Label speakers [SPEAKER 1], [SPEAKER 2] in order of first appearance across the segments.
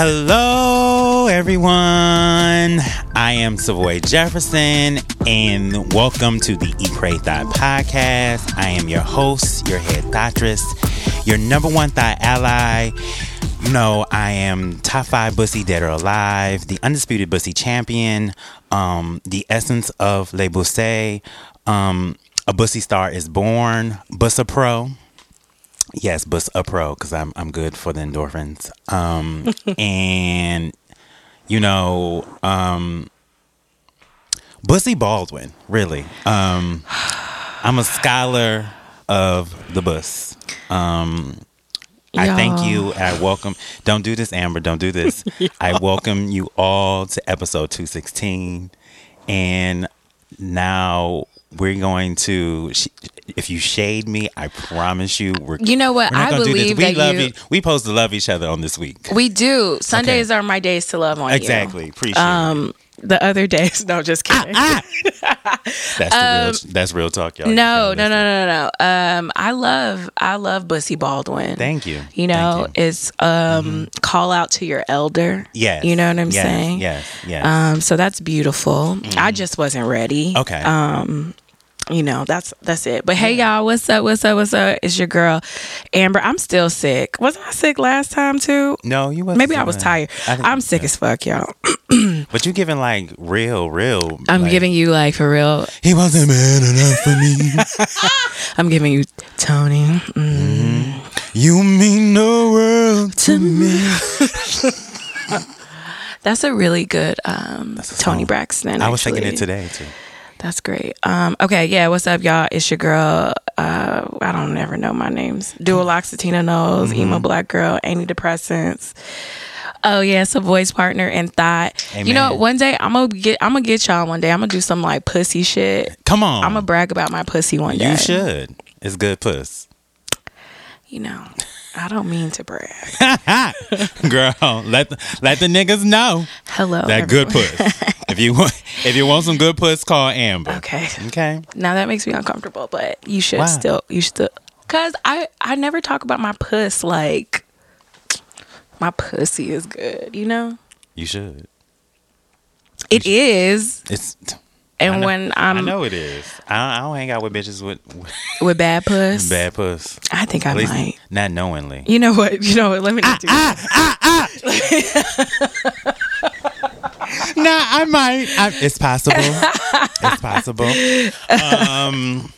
[SPEAKER 1] Hello, everyone. I am Savoy Jefferson, and welcome to the Eat Pray Thought podcast. I am your host, your head thoughtress, your number one thought ally. You know, I am top five bussy dead or alive, the undisputed bussy champion, um, the essence of Le Bussy. Um, a bussy star is born, Bussa Pro. Yes, Bus a Pro because I'm I'm good for the endorphins. Um, and you know, um, Bussy Baldwin, really. Um, I'm a scholar of the bus. Um, I thank you. I welcome. Don't do this, Amber. Don't do this. I welcome you all to episode 216. And now we're going to. If you shade me, I promise you, we're.
[SPEAKER 2] You know what? I
[SPEAKER 1] gonna do this.
[SPEAKER 2] believe
[SPEAKER 1] we
[SPEAKER 2] that
[SPEAKER 1] love
[SPEAKER 2] you.
[SPEAKER 1] We supposed to love each other on this week.
[SPEAKER 2] We do. Sundays are my days to love on
[SPEAKER 1] Exactly.
[SPEAKER 2] you.
[SPEAKER 1] Appreciate it.
[SPEAKER 2] Um, Um, the other days, no, just kidding.
[SPEAKER 1] That's the real. That's real talk, y'all. You
[SPEAKER 2] Um, no, no, no, no, no. Um, I love, I love Bussy Baldwin.
[SPEAKER 1] Thank you.
[SPEAKER 2] You know,
[SPEAKER 1] you.
[SPEAKER 2] it's um call out to your elder.
[SPEAKER 1] Yes.
[SPEAKER 2] You know what I'm
[SPEAKER 1] yes,
[SPEAKER 2] saying?
[SPEAKER 1] Yes. Yes.
[SPEAKER 2] Um, so that's beautiful. I just wasn't ready.
[SPEAKER 1] okay.
[SPEAKER 2] Um, you know, that's that's it. But hey y'all, what's up? What's up? What's up? It's your girl, Amber. I'm still sick. Wasn't I sick last time too?
[SPEAKER 1] no, you wasn't.
[SPEAKER 2] Maybe I was tired.
[SPEAKER 1] I
[SPEAKER 2] i'm sick as fuck, y'all.
[SPEAKER 1] But you giving like real, real.
[SPEAKER 2] I'm
[SPEAKER 1] like,
[SPEAKER 2] giving you like for real.
[SPEAKER 1] He wasn't man enough for me.
[SPEAKER 2] I'm giving you Toni. Mm.
[SPEAKER 1] you mean the world to me.
[SPEAKER 2] That's a really good um,
[SPEAKER 1] That's a
[SPEAKER 2] Toni
[SPEAKER 1] song.
[SPEAKER 2] Braxton.
[SPEAKER 1] I was thinking it today too.
[SPEAKER 2] That's great. Um, okay, yeah. What's up, y'all? It's your girl. Uh, I don't ever know my names. Dual Dualoxetina knows.
[SPEAKER 1] Mm-hmm.
[SPEAKER 2] Emo black girl. Antidepressants. Oh yeah, it's a voice partner and thought. You know,
[SPEAKER 1] Amen.
[SPEAKER 2] one day I'm gonna get. I'm gonna get y'all one day. I'm gonna do some like pussy shit.
[SPEAKER 1] Come on.
[SPEAKER 2] I'm gonna brag about my pussy one day.
[SPEAKER 1] You should. It's good puss.
[SPEAKER 2] You know, I don't mean to brag.
[SPEAKER 1] Girl, let the, let the niggas know
[SPEAKER 2] Hello.
[SPEAKER 1] that good puss. if you want if you want some good puss, call Amber.
[SPEAKER 2] Okay.
[SPEAKER 1] Okay.
[SPEAKER 2] Now that makes me uncomfortable, but you should
[SPEAKER 1] Why?
[SPEAKER 2] still. You should. Still, Cause I I never talk about my puss like my pussy is good. You know.
[SPEAKER 1] You should.
[SPEAKER 2] It is,
[SPEAKER 1] It's
[SPEAKER 2] and
[SPEAKER 1] know-
[SPEAKER 2] when I'm
[SPEAKER 1] I know it is. I don't, I don't hang out with bitches with, with
[SPEAKER 2] with bad puss,
[SPEAKER 1] bad puss.
[SPEAKER 2] I think I might.
[SPEAKER 1] not knowingly.
[SPEAKER 2] You know what? You know what? Let me not do that.
[SPEAKER 1] Nah, I might. I, it's possible. it's possible. Um,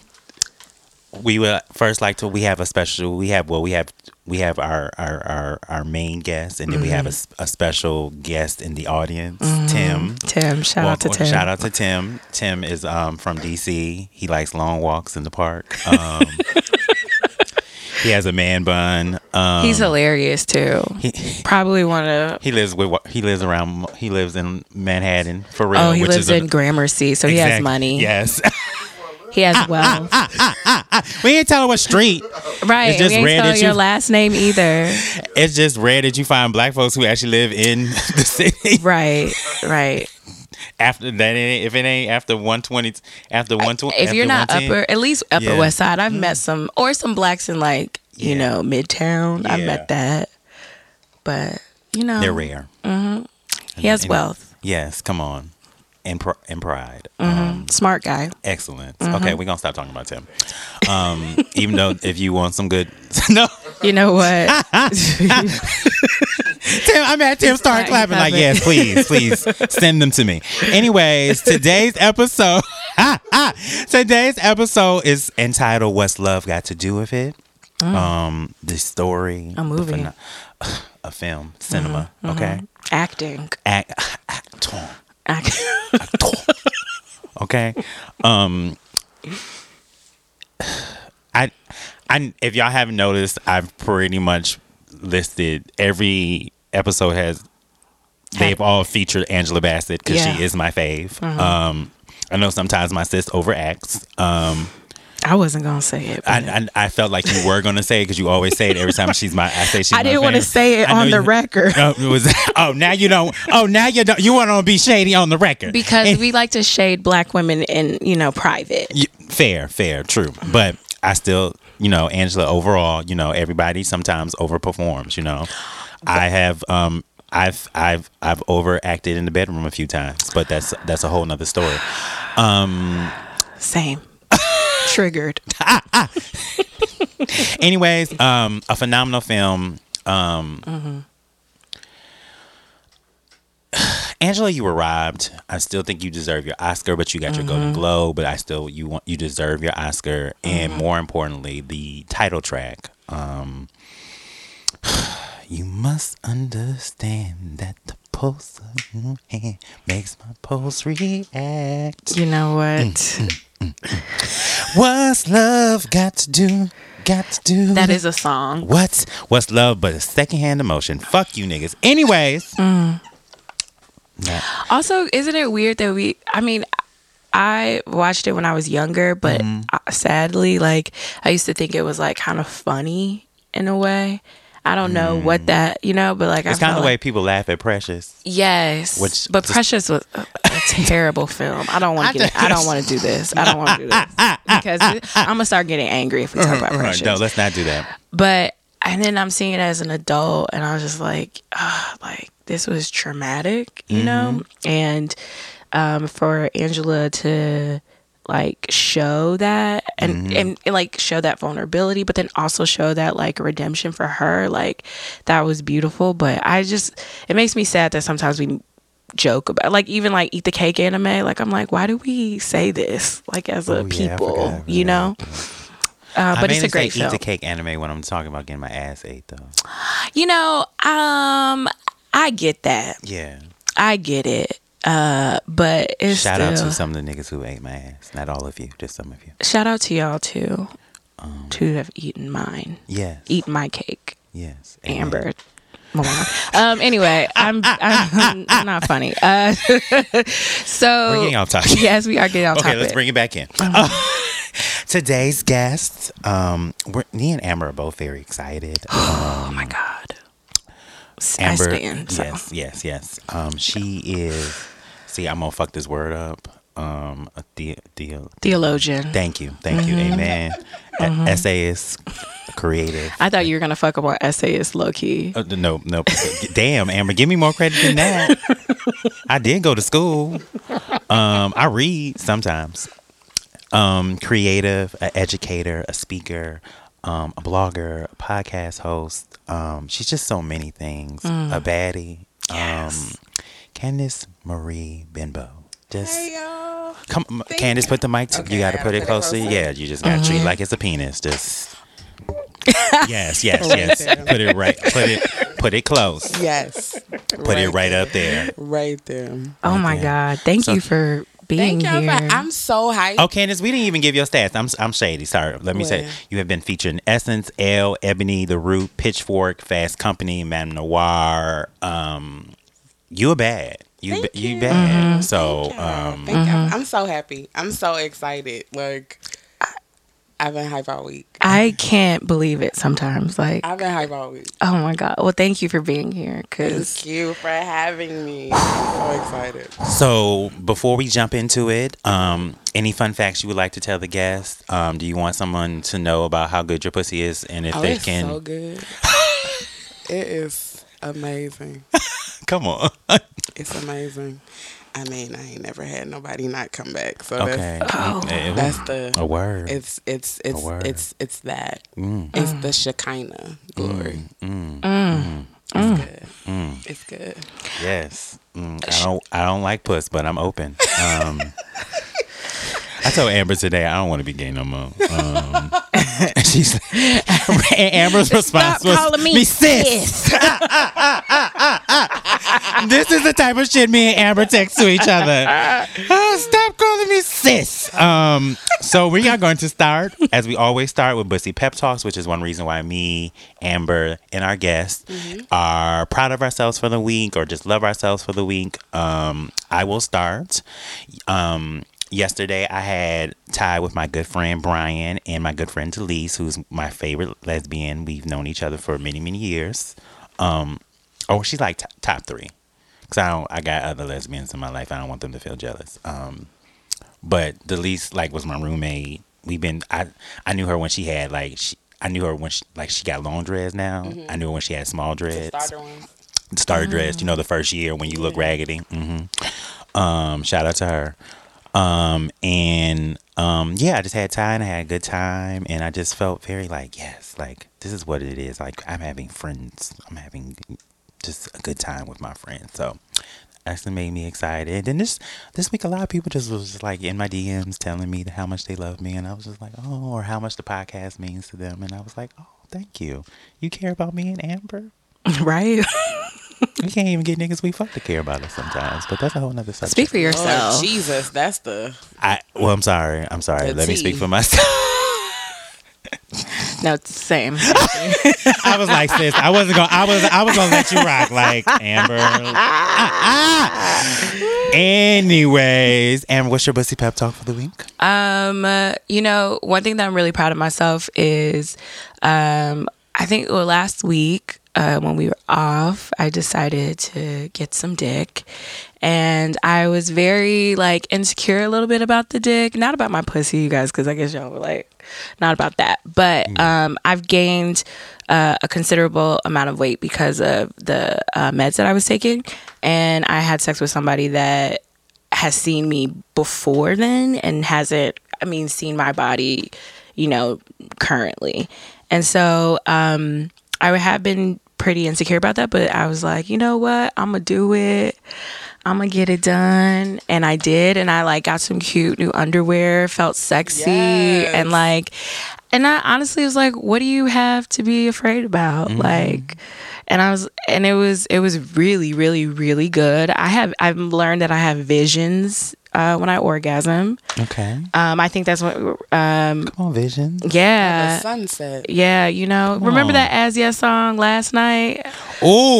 [SPEAKER 1] we would first like to. We have a special. We have well. We have we have our our our, our main guest, and then we have a special guest in the audience, Tim.
[SPEAKER 2] Tim, shout out to
[SPEAKER 1] Well,
[SPEAKER 2] Tim.
[SPEAKER 1] Shout out to Tim. Tim is um, from DC. He likes long walks in the park. Um, he has a man bun. Um,
[SPEAKER 2] He's hilarious too.
[SPEAKER 1] he,
[SPEAKER 2] Probably one of.
[SPEAKER 1] he lives with he lives around he lives in Manhattan for real.
[SPEAKER 2] Oh, he lives
[SPEAKER 1] is a-
[SPEAKER 2] in Gramercy, so he has money.
[SPEAKER 1] Yes.
[SPEAKER 2] He has ah, ah, wealth.
[SPEAKER 1] Ah, we ain't telling what street.
[SPEAKER 2] right.
[SPEAKER 1] It's just
[SPEAKER 2] we ain't
[SPEAKER 1] rare
[SPEAKER 2] tell
[SPEAKER 1] that
[SPEAKER 2] your
[SPEAKER 1] you-
[SPEAKER 2] last name either.
[SPEAKER 1] It's just rare that you find black folks who actually live in the city.
[SPEAKER 2] right. Right.
[SPEAKER 1] After that, if it ain't after one twenty, after one twenty,
[SPEAKER 2] if you're not upper, at least Upper
[SPEAKER 1] Yeah.
[SPEAKER 2] West Side, I've met mm. some or some blacks in like you
[SPEAKER 1] Yeah.
[SPEAKER 2] know Midtown. I've met that, but you know
[SPEAKER 1] they're rare. Mm-hmm.
[SPEAKER 2] he has
[SPEAKER 1] And-
[SPEAKER 2] wealth.
[SPEAKER 1] Yes, come on, and pr- and pride.
[SPEAKER 2] Mm-hmm.
[SPEAKER 1] Um,
[SPEAKER 2] Smart guy.
[SPEAKER 1] excellent.
[SPEAKER 2] Mm-hmm.
[SPEAKER 1] Okay, we're gonna stop talking about Tim. Um, even though if you want some good, no,
[SPEAKER 2] You know what?
[SPEAKER 1] Tim, I'm at Tim start clapping like, yes, please, please send them to me. Anyways, today's episode, today's episode is entitled "What's Love Got to Do with It." Um, the story,
[SPEAKER 2] A movie.
[SPEAKER 1] pheno- a film, cinema. Okay,
[SPEAKER 2] Acting.
[SPEAKER 1] act, actor,
[SPEAKER 2] Act-
[SPEAKER 1] okay. Um, I, I, if y'all haven't noticed, I've pretty much listed every episode has. They've all featured Angela Bassett because
[SPEAKER 2] Yeah. Mm-hmm.
[SPEAKER 1] she is my fave. Um, I know sometimes my sis overacts. Um,
[SPEAKER 2] I wasn't gonna say it.
[SPEAKER 1] I, I I felt like you were gonna say it because you always say it every time she's my. I say she's.
[SPEAKER 2] I
[SPEAKER 1] my
[SPEAKER 2] didn't want to say it
[SPEAKER 1] I
[SPEAKER 2] on the
[SPEAKER 1] you-
[SPEAKER 2] record
[SPEAKER 1] Oh, it was. Oh, now you don't. Oh, now you don't. You want to be shady on the record
[SPEAKER 2] because
[SPEAKER 1] And-
[SPEAKER 2] we like to shade black women in you know private.
[SPEAKER 1] Y- fair, fair, true. But I still, you know, Angela overall, you know, everybody sometimes overperforms, you know. I have um I've I've I've overacted in the bedroom a few times, but that's that's a whole nother story. Um,
[SPEAKER 2] Same. Triggered.
[SPEAKER 1] anyways, um, a phenomenal film. Um, Angela, you were robbed. I still think you deserve your Oscar, but you got your Golden Globe. But I still you want you deserve your Oscar, and more importantly, the title track. Um, you must understand that the pulse of your hand makes my pulse react.
[SPEAKER 2] You know what?
[SPEAKER 1] Mm, What's love got to do? Got to do
[SPEAKER 2] That is a song.
[SPEAKER 1] What's what's love but a secondhand emotion? Fuck you niggas. Anyways. Yeah.
[SPEAKER 2] Also, isn't it weird that we? I mean, I watched it when I was younger, but uh, sadly, like I used to think it was like kind of funny in a way. I don't know what that, you know, but like
[SPEAKER 1] Mm. It's kind of the way people laugh at Precious.
[SPEAKER 2] yes,
[SPEAKER 1] Which
[SPEAKER 2] but
[SPEAKER 1] just-
[SPEAKER 2] Precious was a, a terrible film. I don't want to get. I don't want to do this. I don't want to do this because I'm gonna start getting angry if we talk about Precious.
[SPEAKER 1] No, let's not do that.
[SPEAKER 2] But and then I'm seeing it as an adult, and I was just like, ah, like this was traumatic, you know. And um, for Angela to like show that and, and and like show that vulnerability, but then also show that like redemption for her, like that was beautiful. But I just it makes me sad that sometimes we joke about like even like eat the cake anime like i'm like why do we say this like as a
[SPEAKER 1] Oh, yeah,
[SPEAKER 2] people
[SPEAKER 1] forgot, I
[SPEAKER 2] you know uh, but it's a great
[SPEAKER 1] eat the cake anime when I'm talking about getting my ass ate though.
[SPEAKER 2] You know, um, I get that.
[SPEAKER 1] Yeah.
[SPEAKER 2] I get it. Uh, but it's
[SPEAKER 1] Shout out to some of the niggas who ate my ass. Not all of you, just some of you.
[SPEAKER 2] shout out to y'all too,
[SPEAKER 1] Um,
[SPEAKER 2] to have eaten mine,
[SPEAKER 1] Yes.
[SPEAKER 2] eat my cake,
[SPEAKER 1] Yes. Amen.
[SPEAKER 2] Amber. Um. Anyway, I'm I'm, I'm not funny. Uh. so
[SPEAKER 1] We're getting off topic.
[SPEAKER 2] Yes, we are getting off
[SPEAKER 1] Okay,
[SPEAKER 2] topic.
[SPEAKER 1] Okay, let's bring it back in. Uh, today's guest, um, we're, me and Amber are both very excited.
[SPEAKER 2] oh my god.
[SPEAKER 1] Amber,
[SPEAKER 2] I stand. So.
[SPEAKER 1] yes, yes, yes. Um, she is. See, I'm gonna fuck this word up. Um, a the, the,
[SPEAKER 2] Theologian.
[SPEAKER 1] thank you, thank you,
[SPEAKER 2] Mm-hmm.
[SPEAKER 1] amen. A- essayist, creative.
[SPEAKER 2] I thought you were gonna fuck up our essayist low key.
[SPEAKER 1] Uh, no, no. Damn, Amber, give me more credit than that. I did go to school. Um, I read sometimes. Um, creative, an educator, a speaker, um, a blogger, a podcast host. Um, she's just so many things. A baddie.
[SPEAKER 2] Yes.
[SPEAKER 1] Um, Candice Marie Benbow. Just
[SPEAKER 3] Hey y'all.
[SPEAKER 1] come, Candice. Put the mic. To,
[SPEAKER 3] Okay,
[SPEAKER 1] you got to put it
[SPEAKER 3] put it
[SPEAKER 1] closer.
[SPEAKER 3] closer?
[SPEAKER 1] Yeah, you just got to treat like it's a penis. Just. yes, yes, yes.
[SPEAKER 3] there.
[SPEAKER 1] Put it right. Put it. Put it close.
[SPEAKER 3] Yes.
[SPEAKER 1] Put it right up there.
[SPEAKER 3] Right there.
[SPEAKER 2] Oh my
[SPEAKER 1] Okay.
[SPEAKER 2] god! Thank
[SPEAKER 1] So-
[SPEAKER 2] you for being
[SPEAKER 3] Thank y'all
[SPEAKER 2] here.
[SPEAKER 3] for I'm so hyped.
[SPEAKER 1] Oh, Candice, we didn't even give your stats. I'm I'm shady. Sorry. Let me say you have been featured in Essence, Elle, Ebony, The Root, Pitchfork, Fast Company, MadameNoire. Um, you a bad. You
[SPEAKER 3] Thank
[SPEAKER 1] ba- you,
[SPEAKER 3] you.
[SPEAKER 1] bad. So
[SPEAKER 3] Thank
[SPEAKER 1] um,
[SPEAKER 3] Thank y'all. I'm so happy. I'm so excited. Like I've been hype all week.
[SPEAKER 2] I can't believe it sometimes. Like,
[SPEAKER 3] I've been hype all week.
[SPEAKER 2] oh my God. Well, thank you for being here. Cause
[SPEAKER 3] Thank you for having me. I'm so excited.
[SPEAKER 1] so before we jump into it, um, any fun facts you would like to tell the guests? Um, do you want someone to know about how good your pussy is and if
[SPEAKER 3] Oh,
[SPEAKER 1] they
[SPEAKER 3] it's
[SPEAKER 1] can?
[SPEAKER 3] so good. it is amazing.
[SPEAKER 1] Come on.
[SPEAKER 3] It's amazing. I mean, I ain't never had nobody not come back. So
[SPEAKER 1] okay.
[SPEAKER 2] Oh.
[SPEAKER 1] Eh,
[SPEAKER 3] that's that's the
[SPEAKER 1] a word.
[SPEAKER 3] It's it's it's
[SPEAKER 1] word.
[SPEAKER 3] it's it's that.
[SPEAKER 1] Mm,
[SPEAKER 3] It's the Shekinah glory.
[SPEAKER 1] mm,
[SPEAKER 2] mm,
[SPEAKER 3] It's good.
[SPEAKER 1] mm.
[SPEAKER 3] It's good.
[SPEAKER 1] Yes. Mm, I don't I don't like puss, but I'm open. Um I told Amber today I don't want to be gay no more. Um, she's Amber's response was
[SPEAKER 2] calling me
[SPEAKER 1] sis. this is the type of shit me and Amber text to each other. Oh, stop calling me sis. Um, so we are going to start as we always start with Bussy Pep Talks, which is one reason why me, Amber, and our guests are proud of ourselves for the week or just love ourselves for the week. Um, I will start. Um, yesterday I had Ty with my good friend Brian and my good friend Delise, who's my favorite lesbian. We've known each other for many, many years. Um, oh, she's like t- top three. Cause I don't, I got other lesbians in my life. I don't want them to feel jealous. Um, but Delise like was my roommate. We've been, I, I knew her when she had like, she, I knew her when she like she got long dreads now. I knew her when she had small dreads.
[SPEAKER 3] Starter ones.
[SPEAKER 1] starter dress. You know, the first year when you look raggedy. hmm Um, shout out to her. Um, and um, yeah, I just had time. I had a good time, and I just felt very like, yes, like this is what it is. Like I'm having friends. I'm having just a good time with my friends. So actually made me excited. And then this this week, a lot of people just was just like in my DMs telling me how much they love me, and I was just like, oh, or how much the podcast means to them, and I was like, oh, thank you. You care about me and Amber.
[SPEAKER 2] right?
[SPEAKER 1] We can't even get niggas we fuck to care about us sometimes, but that's a whole nother subject.
[SPEAKER 2] Speak for
[SPEAKER 3] Lord
[SPEAKER 2] yourself.
[SPEAKER 3] Jesus, that's the
[SPEAKER 1] I well, I'm sorry. I'm sorry.
[SPEAKER 3] The
[SPEAKER 1] Let me speak for myself.
[SPEAKER 2] No, it's the same.
[SPEAKER 1] I was like, sis, I wasn't gonna. I was. I was gonna let you rock, like Amber. Ah, ah. Anyways, Amber, what's your bussy pep talk for the week?
[SPEAKER 2] Um, uh, you know, one thing that I'm really proud of myself is, um, I think well, last week uh, when we were off, I decided to get some dick, and I was very like insecure a little bit about the dick, not about my pussy, you guys, because I guess y'all were like, not about that, but um, I've gained uh, a considerable amount of weight because of the uh, meds that I was taking, and I had sex with somebody that has seen me before then and hasn't i mean seen my body you know currently. And so um i have been pretty insecure about that but i was like you know what? I'm gonna do it. I'm gonna get it done. And i did and i like got some cute new underwear felt sexy
[SPEAKER 3] Yes.
[SPEAKER 2] and like and i honestly was like what do you have to be afraid about? Mm-hmm. Like and I was and it was it was really really really good. I have I've learned that I have visions uh, when I orgasm.
[SPEAKER 1] Okay,
[SPEAKER 2] Um, I think that's what um
[SPEAKER 1] come on, Vision.
[SPEAKER 3] the
[SPEAKER 2] yeah
[SPEAKER 3] sunset.
[SPEAKER 2] yeah you know remember
[SPEAKER 1] on.
[SPEAKER 2] that As Yes song last night.
[SPEAKER 1] Oh,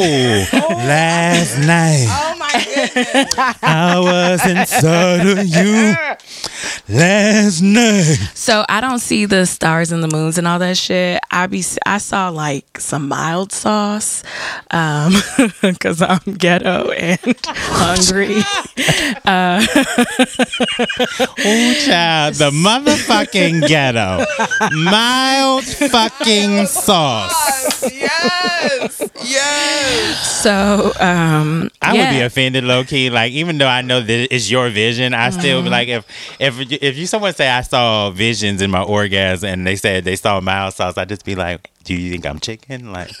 [SPEAKER 1] last night
[SPEAKER 3] Oh my goodness.
[SPEAKER 1] I was inside of you. Last night.
[SPEAKER 2] So I don't see the stars and the moons and all that shit. I be I saw like some mild sauce, um, because I'm ghetto and hungry.
[SPEAKER 1] Oh, child, the motherfucking ghetto. Mild fucking sauce.
[SPEAKER 3] yes. Yes.
[SPEAKER 2] So um,
[SPEAKER 1] I would be offended, low key. Like, even though I know that it's your vision, I still
[SPEAKER 2] Mm-hmm.
[SPEAKER 1] be like, if if if you someone say I saw visions in my orgasm and they said they saw mild sauce, I'd just be like, do you think I'm chicken? Like,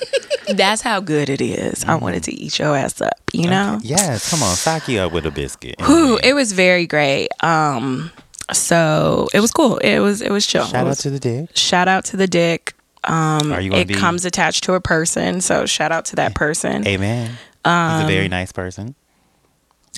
[SPEAKER 2] That's how good it is. I wanted to eat your ass up, you know?
[SPEAKER 1] yes, come on, sock you up with a biscuit.
[SPEAKER 2] Whew, it was very great. Um so it was cool. It was it was chill.
[SPEAKER 1] Shout
[SPEAKER 2] It
[SPEAKER 1] out to the dick.
[SPEAKER 2] shout out to the dick. Um
[SPEAKER 1] Are you
[SPEAKER 2] it
[SPEAKER 1] be?
[SPEAKER 2] comes attached to a person, so shout out to that person.
[SPEAKER 1] Amen. He's a
[SPEAKER 2] Um,
[SPEAKER 1] very nice person.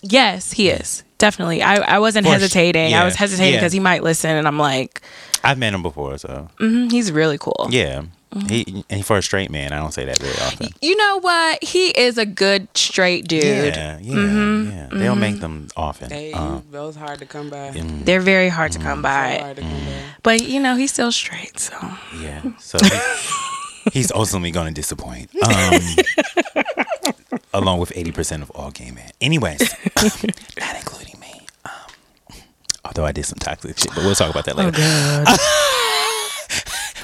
[SPEAKER 2] Yes, he is. Definitely. I, I wasn't
[SPEAKER 1] For sh-
[SPEAKER 2] hesitating.
[SPEAKER 1] yeah,
[SPEAKER 2] I was hesitating
[SPEAKER 1] yeah.
[SPEAKER 2] because he might listen and I'm like,
[SPEAKER 1] I've met him before, so
[SPEAKER 2] mhm, he's really cool.
[SPEAKER 1] yeah.
[SPEAKER 2] Mm-hmm.
[SPEAKER 1] He and for a straight man, I don't say that very often.
[SPEAKER 2] You know what? He is a good straight dude.
[SPEAKER 1] Yeah, yeah,
[SPEAKER 2] Mm-hmm.
[SPEAKER 1] yeah. They don't make them often.
[SPEAKER 3] They,
[SPEAKER 1] Um,
[SPEAKER 3] those hard to come by.
[SPEAKER 1] mm,
[SPEAKER 2] They're very hard to come
[SPEAKER 3] So
[SPEAKER 2] by.
[SPEAKER 3] hard to come by.
[SPEAKER 2] But you know, he's still straight, so
[SPEAKER 1] yeah. So he- he's ultimately going to disappoint. Um, along with eighty percent of all gay men. Anyways, not including me. Um, although I did some toxic shit, but we'll talk about that later.
[SPEAKER 2] God.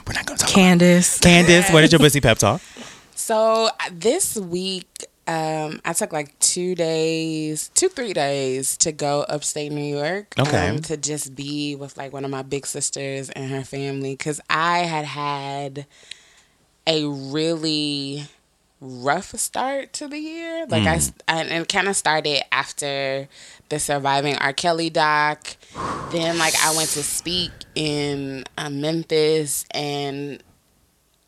[SPEAKER 1] We're not going to talk.
[SPEAKER 2] Candice.
[SPEAKER 1] Candice, what is your pussy pep talk?
[SPEAKER 3] So this week, um, I took like two days, two three days to go upstate New York.
[SPEAKER 1] Okay.
[SPEAKER 3] Um, to just be with like one of my big sisters and her family, because I had had a really rough start to the year. Like I and it kind of started after the surviving R. Kelly doc. then like I went to speak in uh, Memphis and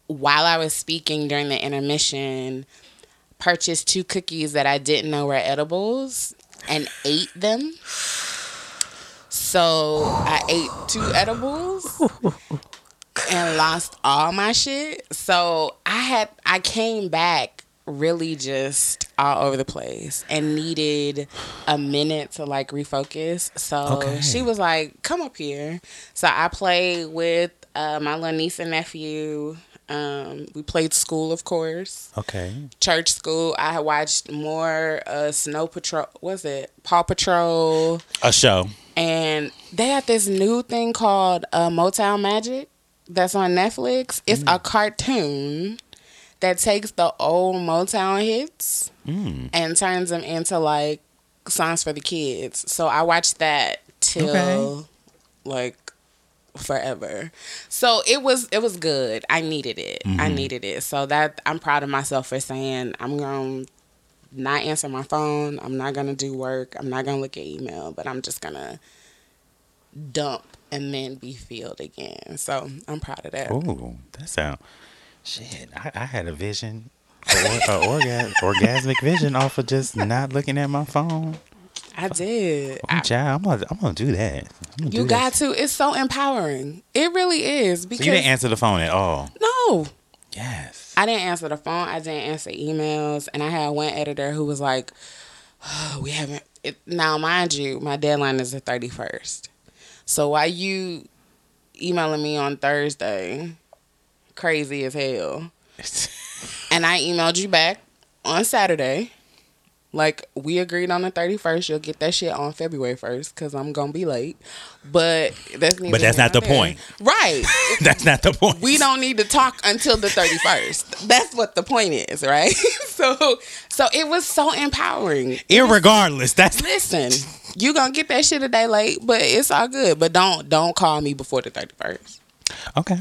[SPEAKER 3] while I was speaking during the intermission, purchased two cookies that I didn't know were edibles and ate them. So I ate two edibles and lost all my shit. So I had I came back really just all over the place and needed a minute to like refocus. So
[SPEAKER 1] Okay.
[SPEAKER 3] she was like, "Come up here." So I played with uh, my little niece and nephew. Um, we played school, of course
[SPEAKER 1] Okay.
[SPEAKER 3] church school. I had watched more uh, Snow Patrol. Was it Paw Patrol?
[SPEAKER 1] A show.
[SPEAKER 3] And they had this new thing called uh, Motown Magic that's on Netflix. It's a cartoon that takes the old Motown hits
[SPEAKER 1] Mm.
[SPEAKER 3] and turns them into like songs for the kids. So I watched that till
[SPEAKER 1] Okay.
[SPEAKER 3] like forever. So it was it was good. I needed it. I
[SPEAKER 1] Mm-hmm.
[SPEAKER 3] needed it. So that I'm proud of myself for saying I'm going to not answer my phone. I'm not going to do work. I'm not going to look at email, but I'm just going to dump and then be filled again. So I'm proud of that.
[SPEAKER 1] Ooh, that sound shit. I, I had a vision, a, or, a orga, orgasmic vision off of just not looking at my phone.
[SPEAKER 3] I did.
[SPEAKER 1] Oh,
[SPEAKER 3] I-
[SPEAKER 1] child, I'm gonna, I'm gonna do that. Gonna
[SPEAKER 3] you
[SPEAKER 1] do
[SPEAKER 3] got to. It's so empowering. It really is
[SPEAKER 1] So
[SPEAKER 3] because
[SPEAKER 1] you didn't answer the phone at all.
[SPEAKER 3] no,
[SPEAKER 1] Yes.
[SPEAKER 3] I didn't answer the phone. I didn't answer emails, and I had one editor who was like, oh, "We haven't." It, now, mind you, my deadline is the thirty first. So why you emailing me on Thursday, crazy as hell, and I emailed you back on Saturday. Like we agreed on the thirty first, you'll get that shit on February first because I'm gonna be late. But that's
[SPEAKER 1] But that's not the
[SPEAKER 3] there.
[SPEAKER 1] point.
[SPEAKER 3] right?
[SPEAKER 1] That's not the point.
[SPEAKER 3] we don't need to talk until the 31st. That's what the point is, right? so so it was so empowering.
[SPEAKER 1] Irregardless, that's
[SPEAKER 3] Listen, you going to get that shit a day late, but it's all good. But don't don't call me before the 31st.
[SPEAKER 1] okay.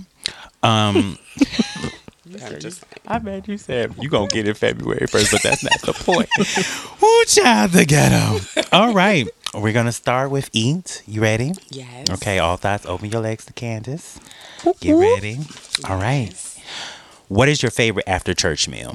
[SPEAKER 1] Um,
[SPEAKER 3] I'm just
[SPEAKER 1] I bet you said you gonna get it February first, but that's not the point. Ooh, child, the ghetto. All right, we're gonna start with eat. You ready?
[SPEAKER 3] yes.
[SPEAKER 1] Okay, all thoughts. Open your legs to Candice. Get ready. All right. What is your favorite after church meal?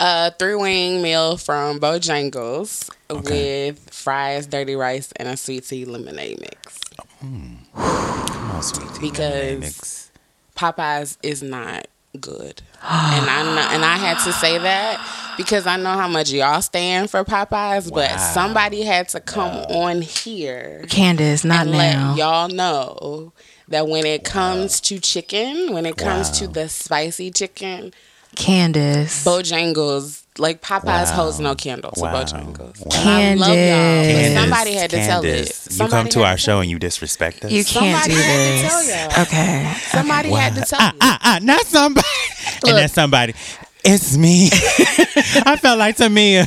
[SPEAKER 3] A three wing meal from Bojangles
[SPEAKER 1] Okay.
[SPEAKER 3] with fries, dirty rice, and a sweet tea lemonade mix. Mm.
[SPEAKER 1] Come on, sweetie.
[SPEAKER 3] Because-
[SPEAKER 1] Lemonade mix.
[SPEAKER 3] Popeyes is not good. and I know, and I had to say that because I know how much y'all stand for Popeyes, but somebody had to come on here
[SPEAKER 2] Candice, not
[SPEAKER 3] and
[SPEAKER 2] now.
[SPEAKER 3] let y'all know that when it comes to chicken, when it comes to the spicy chicken,
[SPEAKER 2] Candice.
[SPEAKER 3] Bojangles like Popeyes
[SPEAKER 1] Wow.
[SPEAKER 3] holds no candle to
[SPEAKER 1] Wow.
[SPEAKER 3] Bojangles.
[SPEAKER 1] Wow.
[SPEAKER 3] And I love y'all,
[SPEAKER 2] Candice.
[SPEAKER 3] somebody had to tell it.
[SPEAKER 1] Candice, You come to
[SPEAKER 3] had
[SPEAKER 1] our show and you disrespect us.
[SPEAKER 2] you can't
[SPEAKER 3] Somebody
[SPEAKER 2] do
[SPEAKER 3] had to tell
[SPEAKER 2] this.
[SPEAKER 3] y'all.
[SPEAKER 2] Okay.
[SPEAKER 3] Somebody had to tell you.
[SPEAKER 1] ah, ah, ah, not somebody. and that somebody, it's me. I felt like Tamia.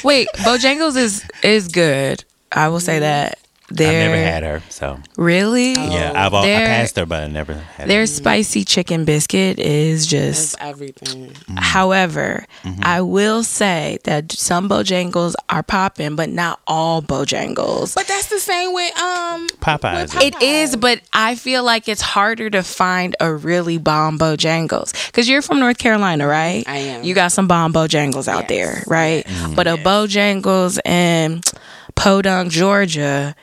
[SPEAKER 2] Wait, Bojangles is is good. I will say that.
[SPEAKER 1] I've
[SPEAKER 2] They're
[SPEAKER 1] never had her, so
[SPEAKER 2] really
[SPEAKER 1] yeah, I've all, I passed her, but I never had
[SPEAKER 2] their
[SPEAKER 1] her.
[SPEAKER 2] spicy chicken biscuit is
[SPEAKER 3] That's
[SPEAKER 2] just
[SPEAKER 3] everything.
[SPEAKER 2] However, I will say that some Bojangles are popping, but not all Bojangles.
[SPEAKER 3] But that's the same with um
[SPEAKER 1] Popeyes.
[SPEAKER 3] with Popeyes.
[SPEAKER 2] It is, but I feel like it's harder to find a really bomb Bojangles because you're from North Carolina, right?
[SPEAKER 3] I am.
[SPEAKER 2] You got some bomb Bojangles out
[SPEAKER 3] Yes.
[SPEAKER 2] there, right? But a Bojangles in Podunk, Georgia.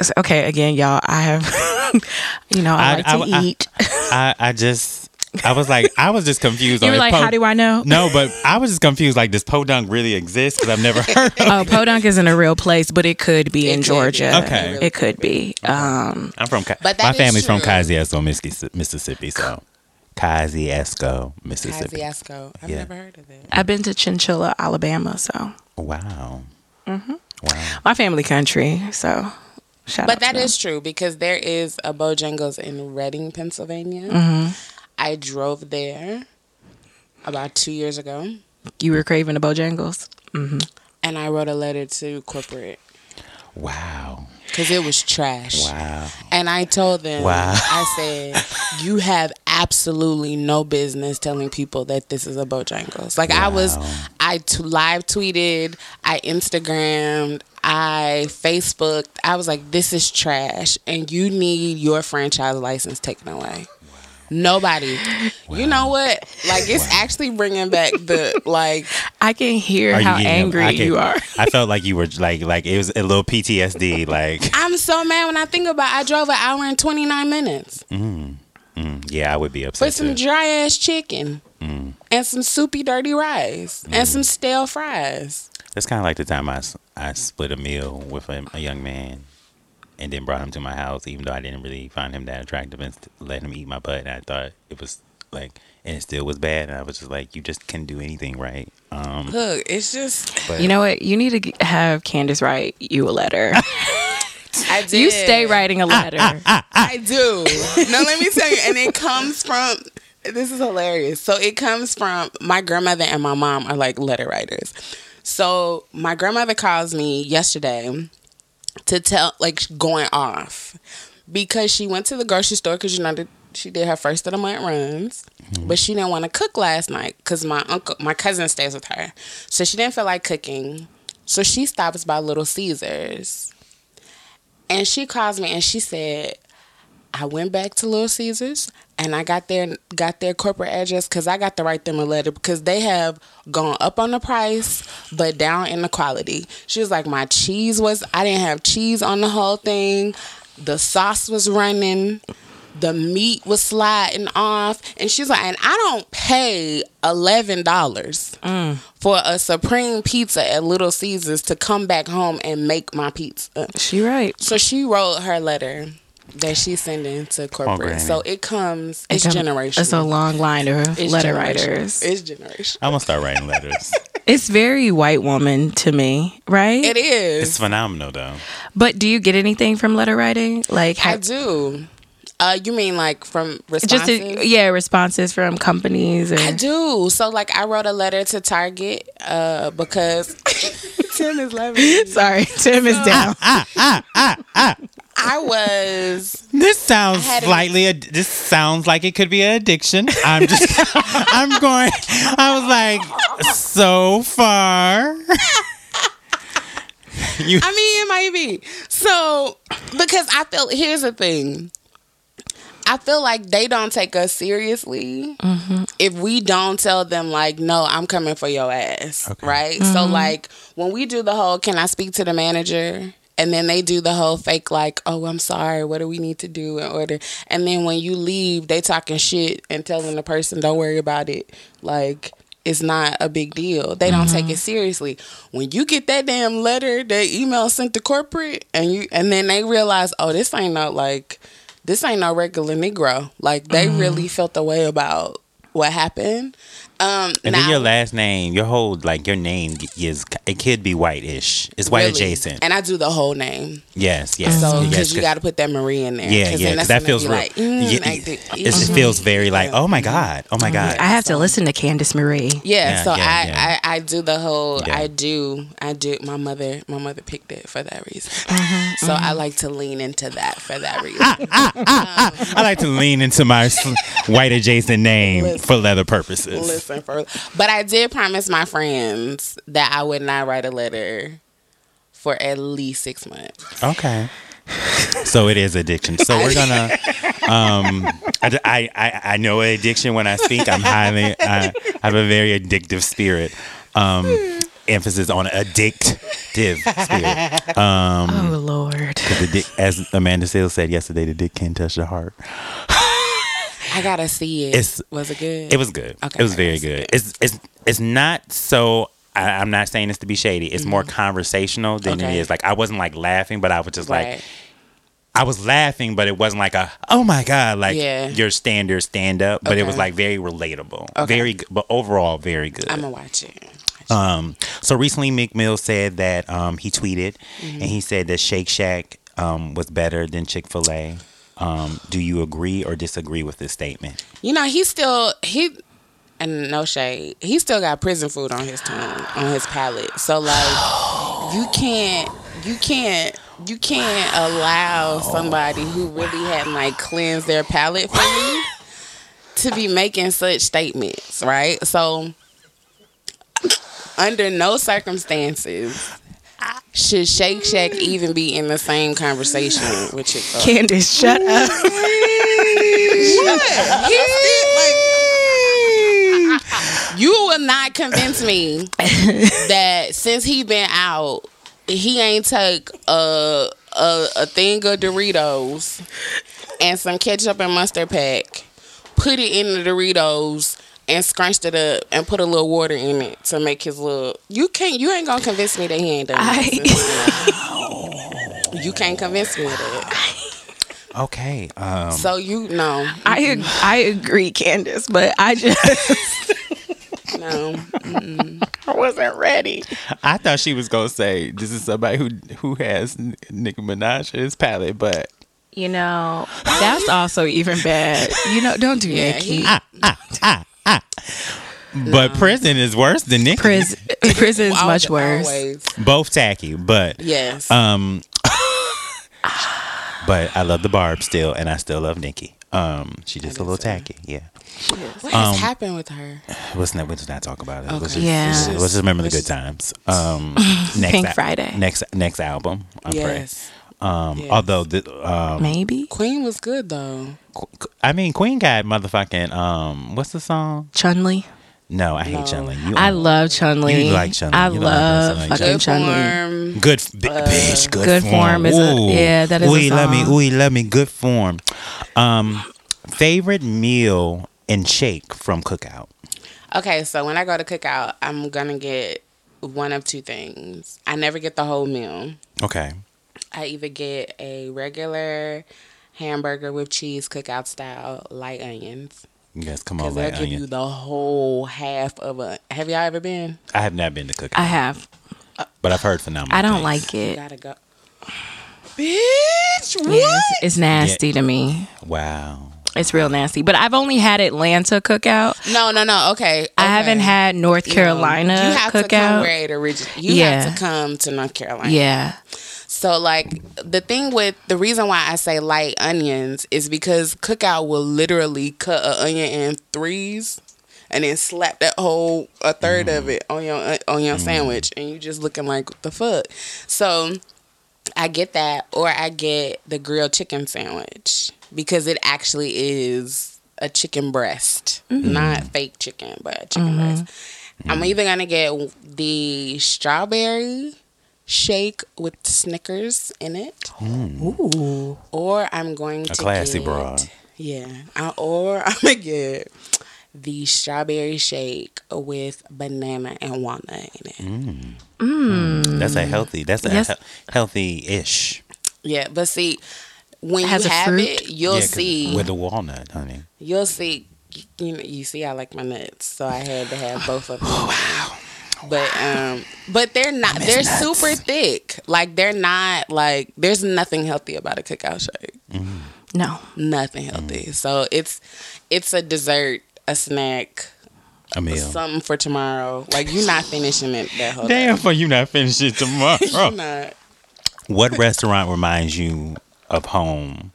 [SPEAKER 2] It's- Okay, again, y'all. I have, you know, I,
[SPEAKER 1] I-
[SPEAKER 2] like to
[SPEAKER 1] I- I-
[SPEAKER 2] eat.
[SPEAKER 1] I, I just, I was like, I was just confused.
[SPEAKER 2] you were like,
[SPEAKER 1] Po-
[SPEAKER 2] how do I know?
[SPEAKER 1] No, but I was just confused. Like, does Podunk really exist? Because I've never heard. of
[SPEAKER 2] Oh, Podunk isn't a real place, but it could be
[SPEAKER 3] It
[SPEAKER 2] in
[SPEAKER 3] could be.
[SPEAKER 2] Georgia.
[SPEAKER 1] Okay.
[SPEAKER 2] It could be. Um,
[SPEAKER 1] I'm from.
[SPEAKER 3] But
[SPEAKER 1] my family's from
[SPEAKER 3] true.
[SPEAKER 1] Kosciusko, Missi- Mississippi. So, Kosciusko, Mississippi.
[SPEAKER 3] Kosciusko. I've
[SPEAKER 1] Yeah.
[SPEAKER 3] never heard of it.
[SPEAKER 2] I've been to Chinchilla, Alabama, so
[SPEAKER 1] Wow.
[SPEAKER 2] Mm-hmm.
[SPEAKER 1] Wow.
[SPEAKER 2] my family country. So shout
[SPEAKER 3] But
[SPEAKER 2] out
[SPEAKER 3] that
[SPEAKER 2] to
[SPEAKER 3] is true because there is a Bojangles in Reading, Pennsylvania.
[SPEAKER 2] Mm-hmm.
[SPEAKER 3] I drove there about two years ago,
[SPEAKER 2] you were craving the Bojangles.
[SPEAKER 3] and I wrote a letter to corporate
[SPEAKER 1] Wow.
[SPEAKER 3] Because it was trash.
[SPEAKER 1] Wow.
[SPEAKER 3] And I told them,
[SPEAKER 1] Wow.
[SPEAKER 3] I said, you have absolutely no business telling people that this is a Bojangles. Like I was,
[SPEAKER 1] Wow.
[SPEAKER 3] I t- live tweeted, I Instagrammed, I Facebooked. I was like, this is trash, and you need your franchise license taken away. Nobody. You know what? Like it's actually bringing back the like.
[SPEAKER 2] I can hear
[SPEAKER 1] Are
[SPEAKER 2] how
[SPEAKER 1] getting-
[SPEAKER 2] angry
[SPEAKER 1] can-
[SPEAKER 2] you are.
[SPEAKER 1] I felt like you were like like it was a little PTSD. Like,
[SPEAKER 3] I'm so mad when I think about. I drove an hour and 29 minutes
[SPEAKER 1] mm, yeah, I would be
[SPEAKER 3] for
[SPEAKER 1] upset
[SPEAKER 3] some dry ass chicken
[SPEAKER 1] Mm.
[SPEAKER 3] and some soupy dirty rice and some stale fries.
[SPEAKER 1] That's kind of like the time I, I split a meal with a, a young man and then brought him to my house, even though I didn't really find him that attractive and st- let him eat my butt. And I thought it was like, and it still was bad. And I was just like, you just can't do anything right. Um,
[SPEAKER 3] Look, it's just
[SPEAKER 1] but
[SPEAKER 2] You know what? You need to have Candice write you a letter.
[SPEAKER 3] I did.
[SPEAKER 2] you stay writing a letter.
[SPEAKER 3] I do. no, let me tell you, and it comes from this is hilarious. So it comes from my grandmother and my mom are like letter writers. So my grandmother calls me yesterday to tell like going off. Because she went to the grocery store because you know she did her first of the month runs, mm-hmm. but she didn't want to cook last night because my uncle, my cousin stays with her, so she didn't feel like cooking. So she stops by Little Caesars, and she calls me and she said, "I went back to Little Caesars and I got their got their corporate address because I got to write them a letter because they have gone up on the price but down in the quality." She was like, "My cheese was I didn't have cheese on the whole thing, the sauce was running." the meat was sliding off and she's like and i don't pay $11
[SPEAKER 2] Mm.
[SPEAKER 3] for a supreme pizza at little caesars to come back home and make my pizza
[SPEAKER 2] She right.
[SPEAKER 3] so she wrote her letter that she's sending to corporate
[SPEAKER 1] Granny.
[SPEAKER 3] so it comes it's
[SPEAKER 2] It come-
[SPEAKER 3] generational
[SPEAKER 2] It's a long line of
[SPEAKER 3] It's
[SPEAKER 2] letter writers.
[SPEAKER 3] it's generational
[SPEAKER 1] I'm gonna start writing letters.
[SPEAKER 2] It's very white woman to me, right?
[SPEAKER 3] it is
[SPEAKER 1] It's phenomenal though.
[SPEAKER 2] But do you get anything from letter writing? Like,
[SPEAKER 3] i do uh you mean like from
[SPEAKER 2] just
[SPEAKER 3] responses?
[SPEAKER 2] yeah, responses from companies or
[SPEAKER 3] I do. So like I wrote a letter to Target uh because Tim is laughing.
[SPEAKER 2] Sorry, Tim is down.
[SPEAKER 3] Ah, ah, ah, I was
[SPEAKER 1] This sounds slightly. A, this sounds like it could be an addiction. I'm just. I'm going. I was like, so far. you.
[SPEAKER 3] I mean it might be. So because I feel here's the thing. I feel like they don't take us seriously mm-hmm. if we don't tell them like, no, I'm coming for your ass,
[SPEAKER 1] Okay.
[SPEAKER 3] right? So mm-hmm. like when we do the whole, can I speak to the manager? And then they do the whole fake like, oh, I'm sorry. What do we need to do in order? And then when you leave, they talking shit and telling the person, don't worry about it. Like it's not a big deal. They don't take it mm-hmm. seriously. When you get that damn letter, that email sent to corporate, and you and then they realize, oh, this ain't no like, this ain't no regular Negro. Like they mm-hmm. really felt the way about what happened. Um,
[SPEAKER 1] And
[SPEAKER 3] now-
[SPEAKER 1] then your last name, your whole like your name is it could be white-ish. It's white
[SPEAKER 3] really.
[SPEAKER 1] adjacent.
[SPEAKER 3] and I do the whole name.
[SPEAKER 1] yes, yes,
[SPEAKER 3] So
[SPEAKER 1] yes.
[SPEAKER 3] because you
[SPEAKER 1] 'cause-
[SPEAKER 3] got to put that Marie in there.
[SPEAKER 1] yeah,
[SPEAKER 3] 'Cause
[SPEAKER 1] yeah, because that feels
[SPEAKER 3] be
[SPEAKER 1] real.
[SPEAKER 3] like, mm,
[SPEAKER 1] yeah,
[SPEAKER 3] like the-
[SPEAKER 1] it's- it feels very like, oh my god, oh my god.
[SPEAKER 2] I have to listen to Candice Marie.
[SPEAKER 3] Yeah,
[SPEAKER 1] Yeah,
[SPEAKER 3] so
[SPEAKER 1] yeah,
[SPEAKER 3] I,
[SPEAKER 1] yeah.
[SPEAKER 3] I I do the whole
[SPEAKER 1] Yeah.
[SPEAKER 3] I do I do my mother my mother picked it for that reason.
[SPEAKER 1] Mm-hmm,
[SPEAKER 3] so I like to lean into that for that reason.
[SPEAKER 1] I like to lean into my white adjacent name
[SPEAKER 3] Listen.
[SPEAKER 1] for leather purposes.
[SPEAKER 3] Listen for but I did promise my friends that I would not write a letter for at least six months.
[SPEAKER 1] Okay. So it is addiction. So we're gonna. Um, I, I, I, I know addiction when I speak. I'm highly. I, I have a very addictive spirit. Um, emphasis on addictive spirit. Um,
[SPEAKER 2] Oh Lord.
[SPEAKER 1] the dick, as Amanda Seales said yesterday, the dick can touch the heart.
[SPEAKER 3] I gotta see it.
[SPEAKER 1] It's-
[SPEAKER 3] was it good?
[SPEAKER 1] It was good.
[SPEAKER 3] Okay,
[SPEAKER 1] it was very good.
[SPEAKER 3] it.
[SPEAKER 1] It's it's it's not so. I, I'm not saying this to be shady. It's more conversational than it
[SPEAKER 3] Mm-hmm. Okay.
[SPEAKER 1] is. Like I wasn't like laughing, but I was just like I was laughing, but it wasn't like a oh my god like
[SPEAKER 3] Yeah.
[SPEAKER 1] your standard stand up. But it was like very relatable,
[SPEAKER 3] Okay.
[SPEAKER 1] very good, but overall very good.
[SPEAKER 3] I'm gonna watch it.
[SPEAKER 1] Um, so recently, Meek Mill said that um, he tweeted
[SPEAKER 3] Mm-hmm.
[SPEAKER 1] and he said that Shake Shack um, was better than Chick Fil A. Um, do you agree or disagree with this statement?
[SPEAKER 3] You know, he still he and no shade. He still got prison food on his tongue, on his palate. So like you can't you can't you can't allow somebody who really hadn't like cleansed their palate for you to be making such statements, right? So under no circumstances should Shake Shack even be in the same conversation with Chick Fil A.
[SPEAKER 2] Candice, shut up.
[SPEAKER 3] You will not convince me that since he been out, he ain't took a a, a thing of Doritos and some ketchup and mustard pack, put it in the Doritos and scrunched it up and put a little water in it to make his little. You can't. You ain't gonna convince me that he ain't done that. You can't convince me of that.
[SPEAKER 1] Okay. Um,
[SPEAKER 3] So you know,
[SPEAKER 2] I ag- I agree, Candice, but I just
[SPEAKER 3] no.
[SPEAKER 2] I wasn't ready.
[SPEAKER 1] I thought she was gonna say this is somebody who who has Nicki Minaj in his palette, but
[SPEAKER 2] You know, that's also even bad. You know, don't do
[SPEAKER 3] Yeah,
[SPEAKER 2] Nicki.
[SPEAKER 3] he-
[SPEAKER 1] But prison is worse than Nicki.
[SPEAKER 2] Prison, prison's
[SPEAKER 3] Al-
[SPEAKER 2] much worse.
[SPEAKER 3] Always.
[SPEAKER 1] Both tacky, but
[SPEAKER 3] Yes.
[SPEAKER 1] um, but I love the Barb still, and I still love Nicki. Um, she just a little tacky. Yeah.
[SPEAKER 3] what
[SPEAKER 1] um,
[SPEAKER 3] has happened with her?
[SPEAKER 1] Let's not let's not talk about it. Let's
[SPEAKER 3] Okay.
[SPEAKER 1] just,
[SPEAKER 2] Yeah.
[SPEAKER 1] let's, just, let's just remember the
[SPEAKER 3] Let's
[SPEAKER 1] good times. Um, next
[SPEAKER 2] Pink
[SPEAKER 1] al-
[SPEAKER 2] Friday.
[SPEAKER 1] Next next album. I pray.
[SPEAKER 3] Yes.
[SPEAKER 1] Um,
[SPEAKER 3] Yes.
[SPEAKER 1] although the um,
[SPEAKER 2] Maybe
[SPEAKER 3] Queen was good though.
[SPEAKER 1] I mean Queen got motherfucking um, what's the song?
[SPEAKER 2] Chun Li.
[SPEAKER 1] No, I hate
[SPEAKER 3] No.
[SPEAKER 1] Chun Li. You
[SPEAKER 2] I love Chun Li.
[SPEAKER 1] You like Chun-Li.
[SPEAKER 2] I
[SPEAKER 1] You
[SPEAKER 2] love
[SPEAKER 1] person like
[SPEAKER 2] fucking
[SPEAKER 3] Good
[SPEAKER 2] Chun Li.
[SPEAKER 3] form.
[SPEAKER 1] Good, f- bi- bitch. Good,
[SPEAKER 2] Good form is a- yeah, that is a
[SPEAKER 1] Ooh, let me.
[SPEAKER 2] song.
[SPEAKER 1] Ooh, let me. Good form. Um, favorite meal and shake from Cookout.
[SPEAKER 3] Okay, so when I go to cookout, I'm gonna get one of two things. I never get the whole meal.
[SPEAKER 1] Okay.
[SPEAKER 3] I either get a regular hamburger with cheese, cookout style, light onions,
[SPEAKER 1] Yes, come on,
[SPEAKER 3] because they'll
[SPEAKER 1] light
[SPEAKER 3] give you the whole half of a. Have y'all ever been?
[SPEAKER 1] I have not been to Cookout,
[SPEAKER 2] I have.
[SPEAKER 1] but I've heard phenomenal.
[SPEAKER 2] I don't
[SPEAKER 1] things.
[SPEAKER 2] like
[SPEAKER 3] You
[SPEAKER 2] it.
[SPEAKER 3] gotta go. Bitch, what?
[SPEAKER 2] Yeah, it's, it's nasty to me.
[SPEAKER 1] Wow.
[SPEAKER 2] It's real nasty. But I've only had Atlanta cookout.
[SPEAKER 3] No, no, no. Okay,
[SPEAKER 2] I haven't had North
[SPEAKER 3] You know,
[SPEAKER 2] Carolina
[SPEAKER 3] you have to come
[SPEAKER 2] cookout.
[SPEAKER 3] where it originated. You
[SPEAKER 2] Yeah.
[SPEAKER 3] have to come to North Carolina.
[SPEAKER 2] yeah.
[SPEAKER 3] So like the thing with the reason why I say light onions is because cookout will literally cut an onion in threes and then slap that whole a third of mm. it on your on your mm. sandwich and you just looking like what the fuck. So I get that or I get the grilled chicken sandwich because it actually is a chicken breast, mm. not fake chicken, but a chicken mm-hmm. breast. I'm either gonna get the strawberry shake with Snickers in it, hmm.
[SPEAKER 2] Ooh.
[SPEAKER 3] or I'm going to a
[SPEAKER 1] classy
[SPEAKER 3] get,
[SPEAKER 1] broad.
[SPEAKER 3] Yeah, I, or I'm gonna get the strawberry shake with banana and walnut in it. Hmm. Hmm.
[SPEAKER 1] That's a healthy. That's a
[SPEAKER 2] Yes.
[SPEAKER 1] he- healthy-ish.
[SPEAKER 3] Yeah, but see, when
[SPEAKER 2] Has
[SPEAKER 3] you have
[SPEAKER 2] fruit?
[SPEAKER 3] it, you'll
[SPEAKER 1] Yeah, 'cause
[SPEAKER 3] see.
[SPEAKER 1] with the walnut, honey.
[SPEAKER 3] You'll see. You know, you see, I like my nuts, so I had to have both of them. Oh, wow. But um, but they're not. They're
[SPEAKER 1] nuts.
[SPEAKER 3] super thick. Like they're not like. There's nothing healthy about a cookout shake.
[SPEAKER 2] No.
[SPEAKER 3] Nothing healthy. So it's it's a dessert, a snack,
[SPEAKER 1] A meal.
[SPEAKER 3] something for tomorrow. Like you're not finishing it that whole
[SPEAKER 1] Damn, for you not finishing tomorrow.
[SPEAKER 3] You're not.
[SPEAKER 1] what restaurant reminds you of home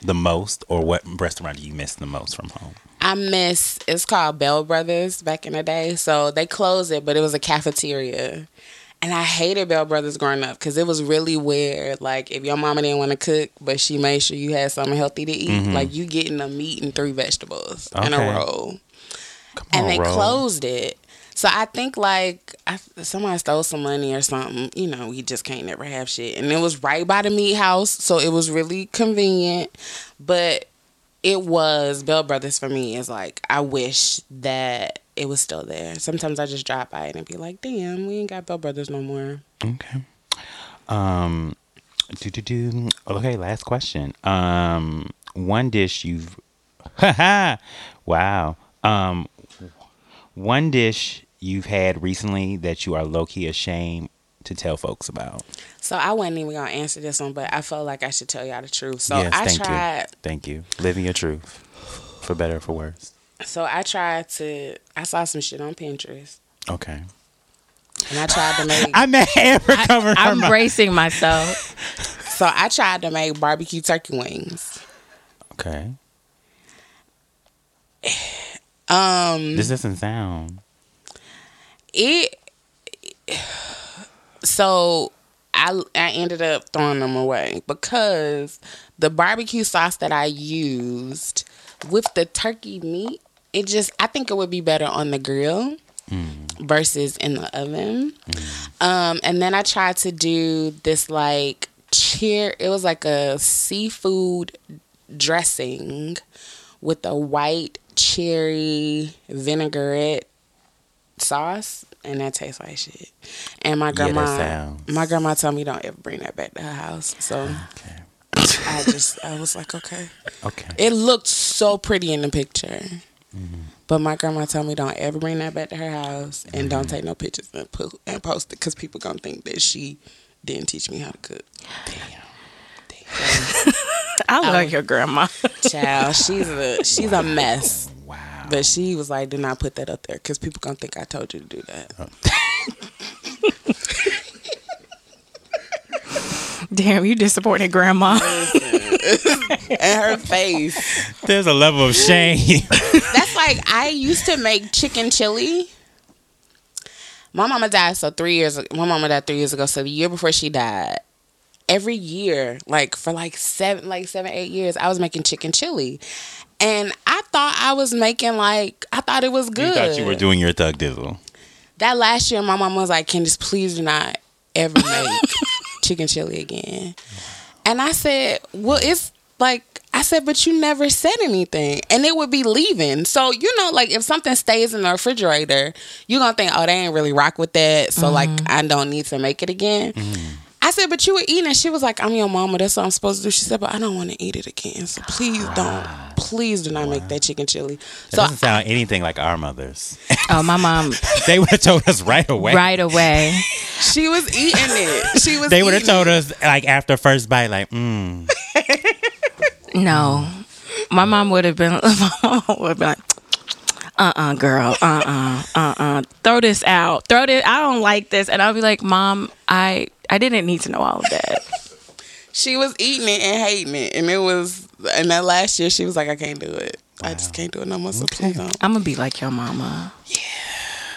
[SPEAKER 1] the most, or what restaurant do you miss the most from home?
[SPEAKER 3] I miss. It's called Bell Brothers back in the day. So they closed it, but it was a cafeteria. And I hated Bell Brothers growing up because it was really weird. Like if your mama didn't want to cook, but she made sure you had something healthy to eat, mm-hmm. like you getting a meat and three vegetables in a
[SPEAKER 1] Okay.
[SPEAKER 3] roll.
[SPEAKER 1] Come
[SPEAKER 3] and
[SPEAKER 1] on,
[SPEAKER 3] they closed it. So I think like I, somebody stole some money or something. You know, we just can't never have shit. And it was right by the meat house, so it was really convenient. But it was Bell Brothers for me. Is like I wish that it was still there. Sometimes I just drive by it and be like, "Damn, we ain't got Bell Brothers no more."
[SPEAKER 1] Okay. Um. Do do do. Okay. Last question. Um. One dish you've. wow. Um. One dish you've had recently that you are low key ashamed to tell folks about.
[SPEAKER 3] So I wasn't even gonna answer this one, but I felt like I should tell y'all the truth. So
[SPEAKER 1] yes.
[SPEAKER 3] I
[SPEAKER 1] thank
[SPEAKER 3] tried.
[SPEAKER 1] you. Thank you. Living your truth, for better or for worse.
[SPEAKER 3] So I tried to. I saw some shit on Pinterest,
[SPEAKER 1] Okay.
[SPEAKER 3] and I tried to make.
[SPEAKER 1] I'm mad recovering
[SPEAKER 2] I'm
[SPEAKER 1] from
[SPEAKER 2] bracing myself.
[SPEAKER 3] So I tried to make barbecue turkey wings.
[SPEAKER 1] Okay.
[SPEAKER 3] Um,
[SPEAKER 1] This doesn't sound.
[SPEAKER 3] it. So I I ended up throwing them away because the barbecue sauce that I used with the turkey meat, it just I think it would be better on the grill versus in the oven. Um, and then I tried to do this like cheer. It was like a seafood dressing with a white cherry vinaigrette sauce, and that tastes like shit. And my
[SPEAKER 1] Yeah,
[SPEAKER 3] grandma,
[SPEAKER 1] sounds-
[SPEAKER 3] my grandma told me don't ever bring that back to her house. So
[SPEAKER 1] Okay.
[SPEAKER 3] I just, I was like, okay.
[SPEAKER 1] Okay.
[SPEAKER 3] It looked so pretty in the picture.
[SPEAKER 1] Mm-hmm.
[SPEAKER 3] But my grandma told me don't ever bring that back to her house and don't take no pictures and put and post it because people gonna think that she didn't teach me how to cook.
[SPEAKER 1] Damn.
[SPEAKER 2] I like your grandma.
[SPEAKER 3] Child, she's a she's a mess.
[SPEAKER 1] Wow.
[SPEAKER 3] But she was like, "Do not put that up there because people gonna think I told you to do that." Oh.
[SPEAKER 2] Damn, you disappointed grandma.
[SPEAKER 3] and her face.
[SPEAKER 1] There's a level of shame.
[SPEAKER 3] That's like I used to make chicken chili. My mama died so three years. My mama died three years ago. So the year before she died, every year, like for like seven, like seven, eight years, I was making chicken chili, and I thought I was making like I thought it was good.
[SPEAKER 1] you thought you were doing your thug dizzle.
[SPEAKER 3] that last year, my mom was like, "Candice, please do not ever make chicken chili again." And I said, "Well, it's like." I said, but you never said anything, and it would be leaving. So you know, like if something stays in the refrigerator, you're gonna think, oh, they ain't really rock with that. So like, mm-hmm. I don't need to make it again. Mm-hmm. I said, but you were eating. She was like, I'm your mama. That's what I'm supposed to do. She said, but I don't want to eat it again. So please don't, please do not make that chicken chili.
[SPEAKER 1] That
[SPEAKER 3] So
[SPEAKER 1] doesn't sound anything like our mothers.
[SPEAKER 2] Oh, my mom,
[SPEAKER 1] they would have told us right away.
[SPEAKER 2] right away.
[SPEAKER 3] she was eating it. She was.
[SPEAKER 1] They would have told us like after first bite, like, mm.
[SPEAKER 2] No, my mom would have been. My mom would have been like, "Uh, uh girl, uh, uh, uh, uh, throw this out, throw this. I don't like this." And I'll be like, "Mom, I, I didn't need to know all of that."
[SPEAKER 3] she was eating it and hating it, and it was. And that last year, she was like, "I can't do it. I just can't do it no more." So please don't.
[SPEAKER 2] I'm gonna be like your mama. Yeah.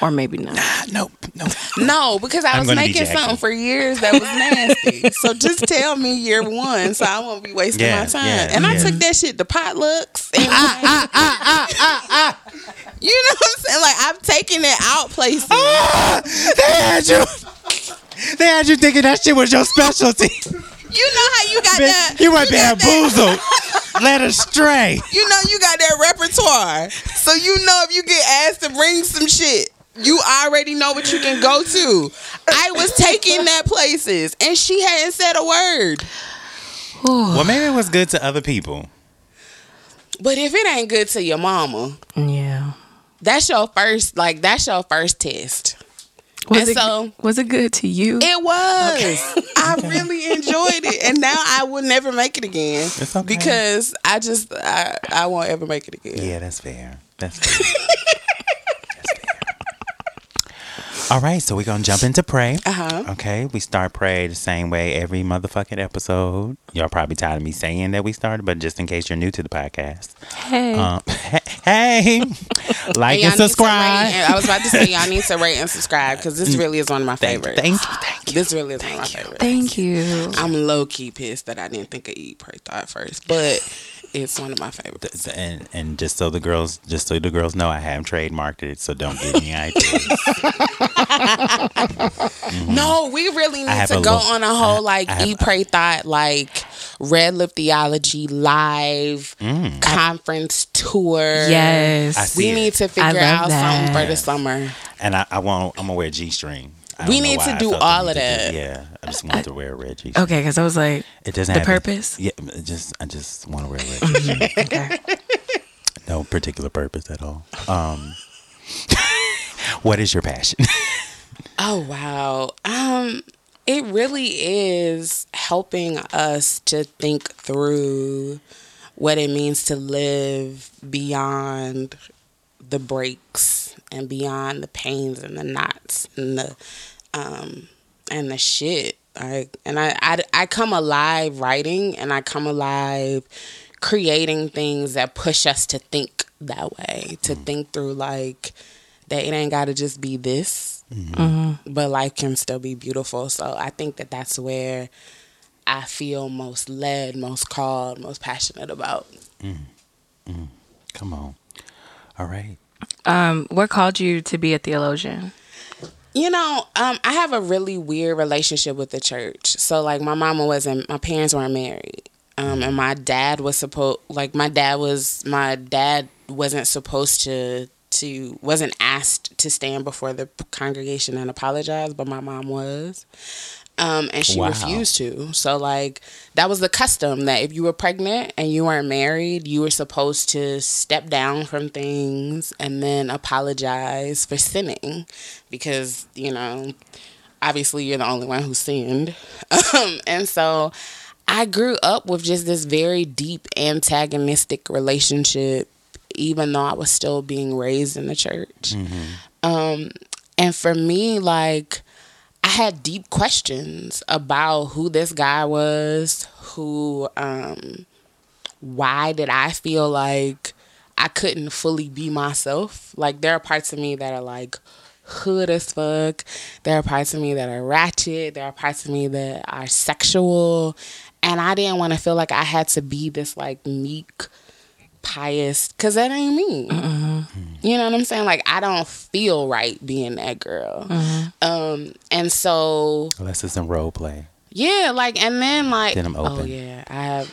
[SPEAKER 2] Or maybe not.
[SPEAKER 1] nope, nope.
[SPEAKER 3] No, because I
[SPEAKER 1] I'm
[SPEAKER 3] was
[SPEAKER 1] gonna be
[SPEAKER 3] making something for years that was nasty. so just tell me year one, so I won't be wasting
[SPEAKER 1] Yeah,
[SPEAKER 3] my time.
[SPEAKER 1] yeah,
[SPEAKER 3] and I took that shit to potlucks. And ah, ah, ah, you know what I'm saying? Like I've taken it out places.
[SPEAKER 1] they had you. They had you thinking that shit was your specialty.
[SPEAKER 3] You know how you got that?
[SPEAKER 1] you were
[SPEAKER 3] got that-
[SPEAKER 1] bamboozled, led astray.
[SPEAKER 3] You know you got that repertoire. So you know if you get asked to bring some shit, you already know what you can go to. I was taking that places and she hadn't said a word.
[SPEAKER 1] Well, maybe it was good to other people.
[SPEAKER 3] But if it ain't good to your mama,
[SPEAKER 2] Yeah.
[SPEAKER 3] that's your first like that's your first test.
[SPEAKER 2] Was
[SPEAKER 3] And
[SPEAKER 2] it
[SPEAKER 3] so-
[SPEAKER 2] was it good to you?
[SPEAKER 3] It was. I really enjoyed it, and now I will never make it again
[SPEAKER 1] It's okay.
[SPEAKER 3] because I just I, I won't ever make it again.
[SPEAKER 1] Yeah, that's fair. That's fair. That's fair. All right, so we're gonna jump into pray.
[SPEAKER 3] Uh huh.
[SPEAKER 1] Okay, we start pray the same way every motherfucking episode. Y'all probably tired of me saying that we started, but just in case you're new to the podcast,
[SPEAKER 2] hey.
[SPEAKER 1] um, hey, like
[SPEAKER 3] y'all
[SPEAKER 1] and subscribe.
[SPEAKER 3] and I was about to say y'all need to rate and subscribe because this really is one of my
[SPEAKER 1] Thank,
[SPEAKER 3] favorites.
[SPEAKER 1] thank you, thank you.
[SPEAKER 3] This really is one of my favorites.
[SPEAKER 2] Thank you.
[SPEAKER 3] I'm low key pissed that I didn't think of Eat Pray Thought first, but it's one of my favorites.
[SPEAKER 1] And and just so the girls, just so the girls know, I have trademarked it, so don't get any ideas.
[SPEAKER 3] No, we really
[SPEAKER 1] Mm-hmm.
[SPEAKER 3] Need to go
[SPEAKER 1] little-
[SPEAKER 3] on a whole like
[SPEAKER 1] I have-
[SPEAKER 3] Eat Pray Thought like Red Lip Theology live
[SPEAKER 1] Mm.
[SPEAKER 3] conference tour.
[SPEAKER 2] Yes.
[SPEAKER 3] We
[SPEAKER 1] it.
[SPEAKER 3] need to figure
[SPEAKER 2] love
[SPEAKER 3] out something for the summer.
[SPEAKER 1] and I, I want, I'm gonna wear G string. I
[SPEAKER 3] We need to do all of
[SPEAKER 1] to do-
[SPEAKER 3] that.
[SPEAKER 1] Yeah, I just want to wear a red G. string.
[SPEAKER 2] Okay, because I was like,
[SPEAKER 1] It doesn't
[SPEAKER 2] The
[SPEAKER 1] have
[SPEAKER 2] purpose?
[SPEAKER 1] Yeah, it just I just want to wear a red. G string.
[SPEAKER 2] okay.
[SPEAKER 1] no particular purpose at all. Um, what is your passion?
[SPEAKER 3] Oh wow. Um it really is helping us to think through what it means to live beyond the breaks and beyond the pains and the knots and the um and the shit. I and I, I I come alive writing and I come alive creating things that push us to think that way, to mm. think through like that it ain't got to just be this, mm-hmm. Mm-hmm. but life can still be beautiful. So I think that that's where I feel most led, most called, most passionate about. Mm-hmm.
[SPEAKER 1] Come on. All right.
[SPEAKER 2] Um, what called you to be a theologian?
[SPEAKER 3] You know, um, I have a really weird relationship with the church. So, like, my mama wasn't, my parents weren't married. Um, and my dad was supposed, like, my dad was, my dad wasn't supposed to, to, wasn't asked to stand before the congregation and apologize, but my mom was. Um, and she
[SPEAKER 1] Wow.
[SPEAKER 3] refused to. So, like, that was the custom that if you were pregnant and you weren't married, you were supposed to step down from things and then apologize for sinning because, you know, obviously you're the only one who sinned. Um, and so I grew up with just this very deep antagonistic relationship, even though I was still being raised in the church. Um, and for me, like, I had deep questions about who this guy was, who, um, why did I feel like I couldn't fully be myself? Like, there are parts of me that are like, hood as fuck. There are parts of me that are ratchet. There are parts of me that are sexual. And I didn't want to feel like I had to be this like meek, pious, because that ain't me. Mm-hmm. You know what I'm saying? Like, I don't feel right being that girl. Mm-hmm. Um, and so,
[SPEAKER 1] Unless it's in role play.
[SPEAKER 3] yeah, like, and then like,
[SPEAKER 1] Then I'm
[SPEAKER 3] oh
[SPEAKER 1] open.
[SPEAKER 3] yeah, I have.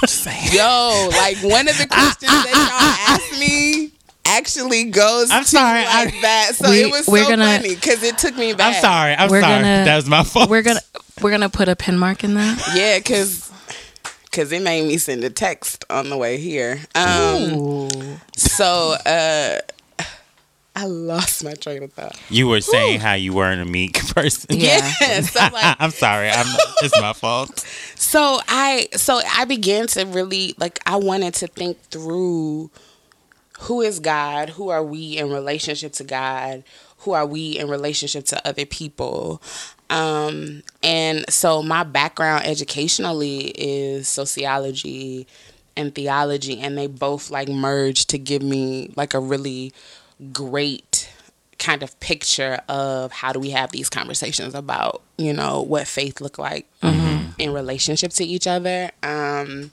[SPEAKER 1] Just saying.
[SPEAKER 3] Um, Yo, like one of the ah, questions ah, that ah, y'all asked me actually goes
[SPEAKER 1] I'm
[SPEAKER 3] to
[SPEAKER 1] sorry,
[SPEAKER 3] like
[SPEAKER 1] I-
[SPEAKER 3] that. So
[SPEAKER 2] We-
[SPEAKER 3] it was
[SPEAKER 2] we're
[SPEAKER 3] so
[SPEAKER 2] gonna-
[SPEAKER 3] funny because it took me back.
[SPEAKER 1] I'm sorry. I'm
[SPEAKER 2] We're
[SPEAKER 1] sorry.
[SPEAKER 2] gonna-
[SPEAKER 1] that was my fault.
[SPEAKER 2] We're gonna we're gonna put a pin mark in that.
[SPEAKER 3] Yeah, because because it made me send a text on the way here. Um, so uh, I lost my train of thought.
[SPEAKER 1] You were saying how you weren't a meek person.
[SPEAKER 2] Yeah.
[SPEAKER 3] Yeah, so like
[SPEAKER 1] I'm sorry. I'm. It's my fault.
[SPEAKER 3] so I so I began to really like I wanted to think through who is God, who are we in relationship to God, who are we in relationship to other people. Um, and so my background educationally is sociology and theology and they both like merge to give me like a really great kind of picture of how do we have these conversations about you know what faith look like in relationship to each other. Um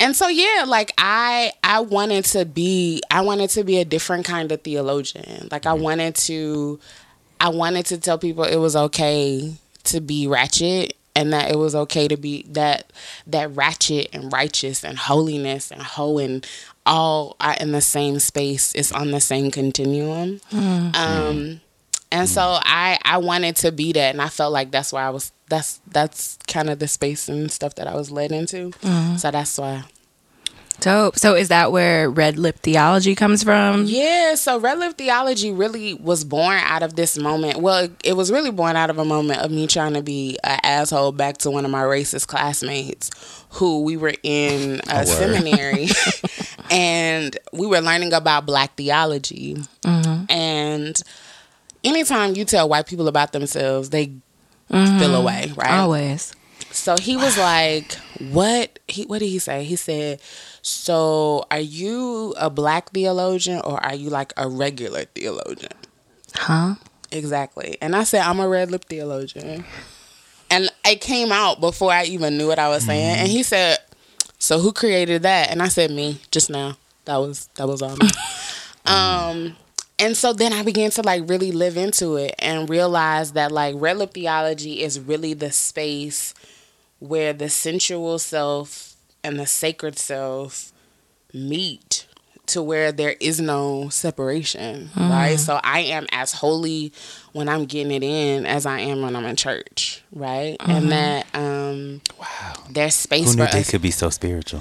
[SPEAKER 3] and so yeah like i i wanted to be i wanted to be a different kind of theologian. Like i wanted to i wanted to tell people it was okay to be ratchet and that it was okay to be that that ratchet and righteous and holiness and hoe and all are in the same space. It's on the same continuum. Um and so i i wanted to be that and i felt like that's why i was that's that's kind of the space and stuff that i was led into. So that's why
[SPEAKER 2] Dope. So is that where red lip theology comes from?
[SPEAKER 3] Yeah, so Red Lip Theology really was born out of this moment. Well, it was really born out of a moment of me trying to be an asshole back to one of my racist classmates who we were in a oh,
[SPEAKER 1] word.
[SPEAKER 3] seminary and we were learning about black theology. Mm-hmm. And anytime you tell white people about themselves, they mm-hmm. feel away, right?
[SPEAKER 2] Always.
[SPEAKER 3] So he was like, "What? He what did he say? He said, "So are you a black theologian or are you like a regular theologian?"
[SPEAKER 2] Huh?
[SPEAKER 3] Exactly. And I said, "I'm a red lip theologian." And it came out before I even knew what I was saying. And he said, "So who created that?" And I said, "Me, just now. That was that was all me." um and so then I began to like really live into it and realize that like red lip theology is really the space where the sensual self and the sacred self meet to where there is no separation, right? Mm. So I am as holy when I'm getting it in as I am when I'm in church, right? And mm-hmm. that um
[SPEAKER 1] Wow.
[SPEAKER 3] there's space
[SPEAKER 1] Who
[SPEAKER 3] for
[SPEAKER 1] knew they
[SPEAKER 3] us.
[SPEAKER 1] could be so spiritual?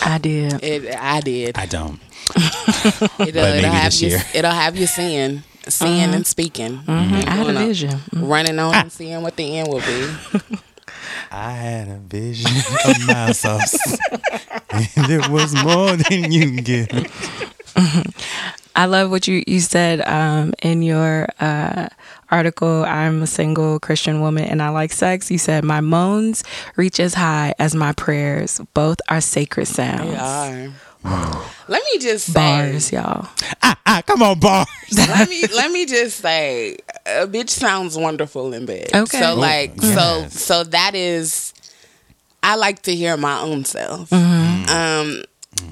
[SPEAKER 2] I did.
[SPEAKER 3] It, I did.
[SPEAKER 1] I don't.
[SPEAKER 3] It'll,
[SPEAKER 1] maybe
[SPEAKER 3] it'll have
[SPEAKER 1] this
[SPEAKER 3] you.
[SPEAKER 1] year.
[SPEAKER 3] It'll have you seeing, seeing mm-hmm. and speaking, mm-hmm.
[SPEAKER 2] I had a
[SPEAKER 3] Going up.
[SPEAKER 2] vision.
[SPEAKER 3] running on and seeing what the end will be.
[SPEAKER 1] I had a vision of my sauce, and it was more than you can get.
[SPEAKER 2] I love what you, you said um, in your uh, article. I'm a single Christian woman and I like sex. You said, My moans reach as high as my prayers. Both are sacred sounds.
[SPEAKER 3] They are. Let me just say,
[SPEAKER 2] Bars, y'all.
[SPEAKER 1] Ah, ah, come on, bars.
[SPEAKER 3] let me let me just say, a bitch sounds wonderful in bed.
[SPEAKER 2] Okay.
[SPEAKER 3] So
[SPEAKER 2] Ooh,
[SPEAKER 3] like,
[SPEAKER 1] yes.
[SPEAKER 3] so so that is, I like to hear my own self.
[SPEAKER 2] Mm-hmm.
[SPEAKER 3] Um,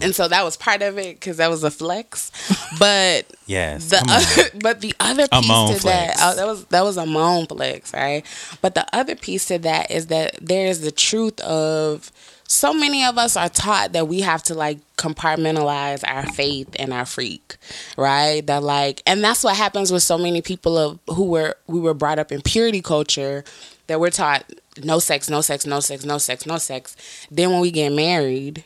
[SPEAKER 3] and so that was part of it because that was a flex, but.
[SPEAKER 1] Yes.
[SPEAKER 3] the other, but the other piece
[SPEAKER 1] moan
[SPEAKER 3] to that oh, that was that was a moan flex, right? But the other piece to that is that there is the truth of so many of us are taught that we have to like compartmentalize our faith and our freak, right? That like, and that's what happens with so many people of who were we were brought up in purity culture that we're taught no sex, no sex, no sex, no sex, no sex. Then when we get married,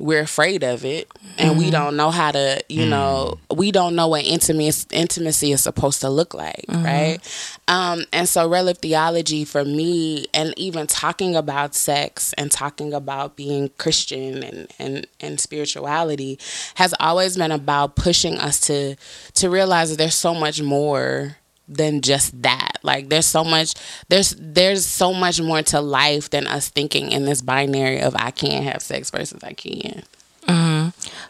[SPEAKER 3] we're afraid of it and we mm-hmm. don't know how to you mm. know we don't know what intimacy intimacy is supposed to look like mm-hmm. right? Um and so Red Lip Theology for me and even talking about sex and talking about being christian and and and spirituality has always been about pushing us to to realize that there's so much more than just that. Like there's so much there's there's so much more to life than us thinking in this binary of i can't have sex versus i can.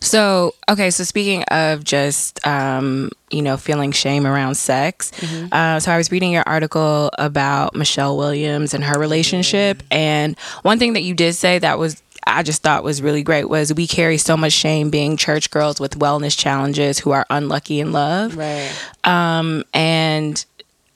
[SPEAKER 2] So, okay, so speaking of just, um, you know, feeling shame around sex, uh, so I was reading your article about Michelle Williams and her relationship. And one thing that you did say that was, I just thought was really great was we carry so much shame being church girls with wellness challenges who are unlucky in love.
[SPEAKER 3] right
[SPEAKER 2] Um, and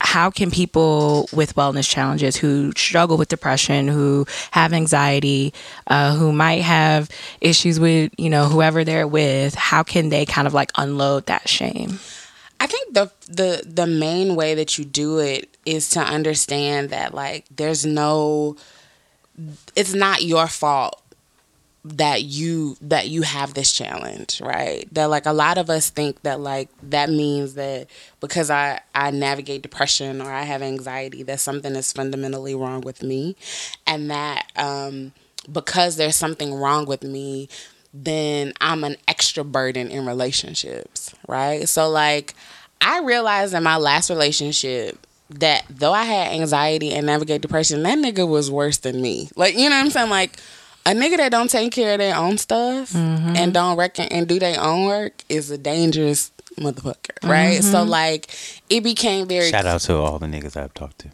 [SPEAKER 2] how can people with wellness challenges who struggle with depression, who have anxiety, uh, who might have issues with, you know, whoever they're with, how can they kind of like unload that shame?
[SPEAKER 3] I think the the the main way that you do it is to understand that like there's no it's not your fault that you that you have this challenge right that like a lot of us think that like that means that because i i navigate depression or i have anxiety that something is fundamentally wrong with me and that um because there's something wrong with me then i'm an extra burden in relationships right so like i realized in my last relationship that though I had anxiety and navigate depression, that nigga was worse than me. Like, you know what I'm saying? Like a nigga that don't take care of their own stuff and don't reckon and do their own work is a dangerous motherfucker, right? So like it became very
[SPEAKER 1] Shout out to all the niggas I've talked to.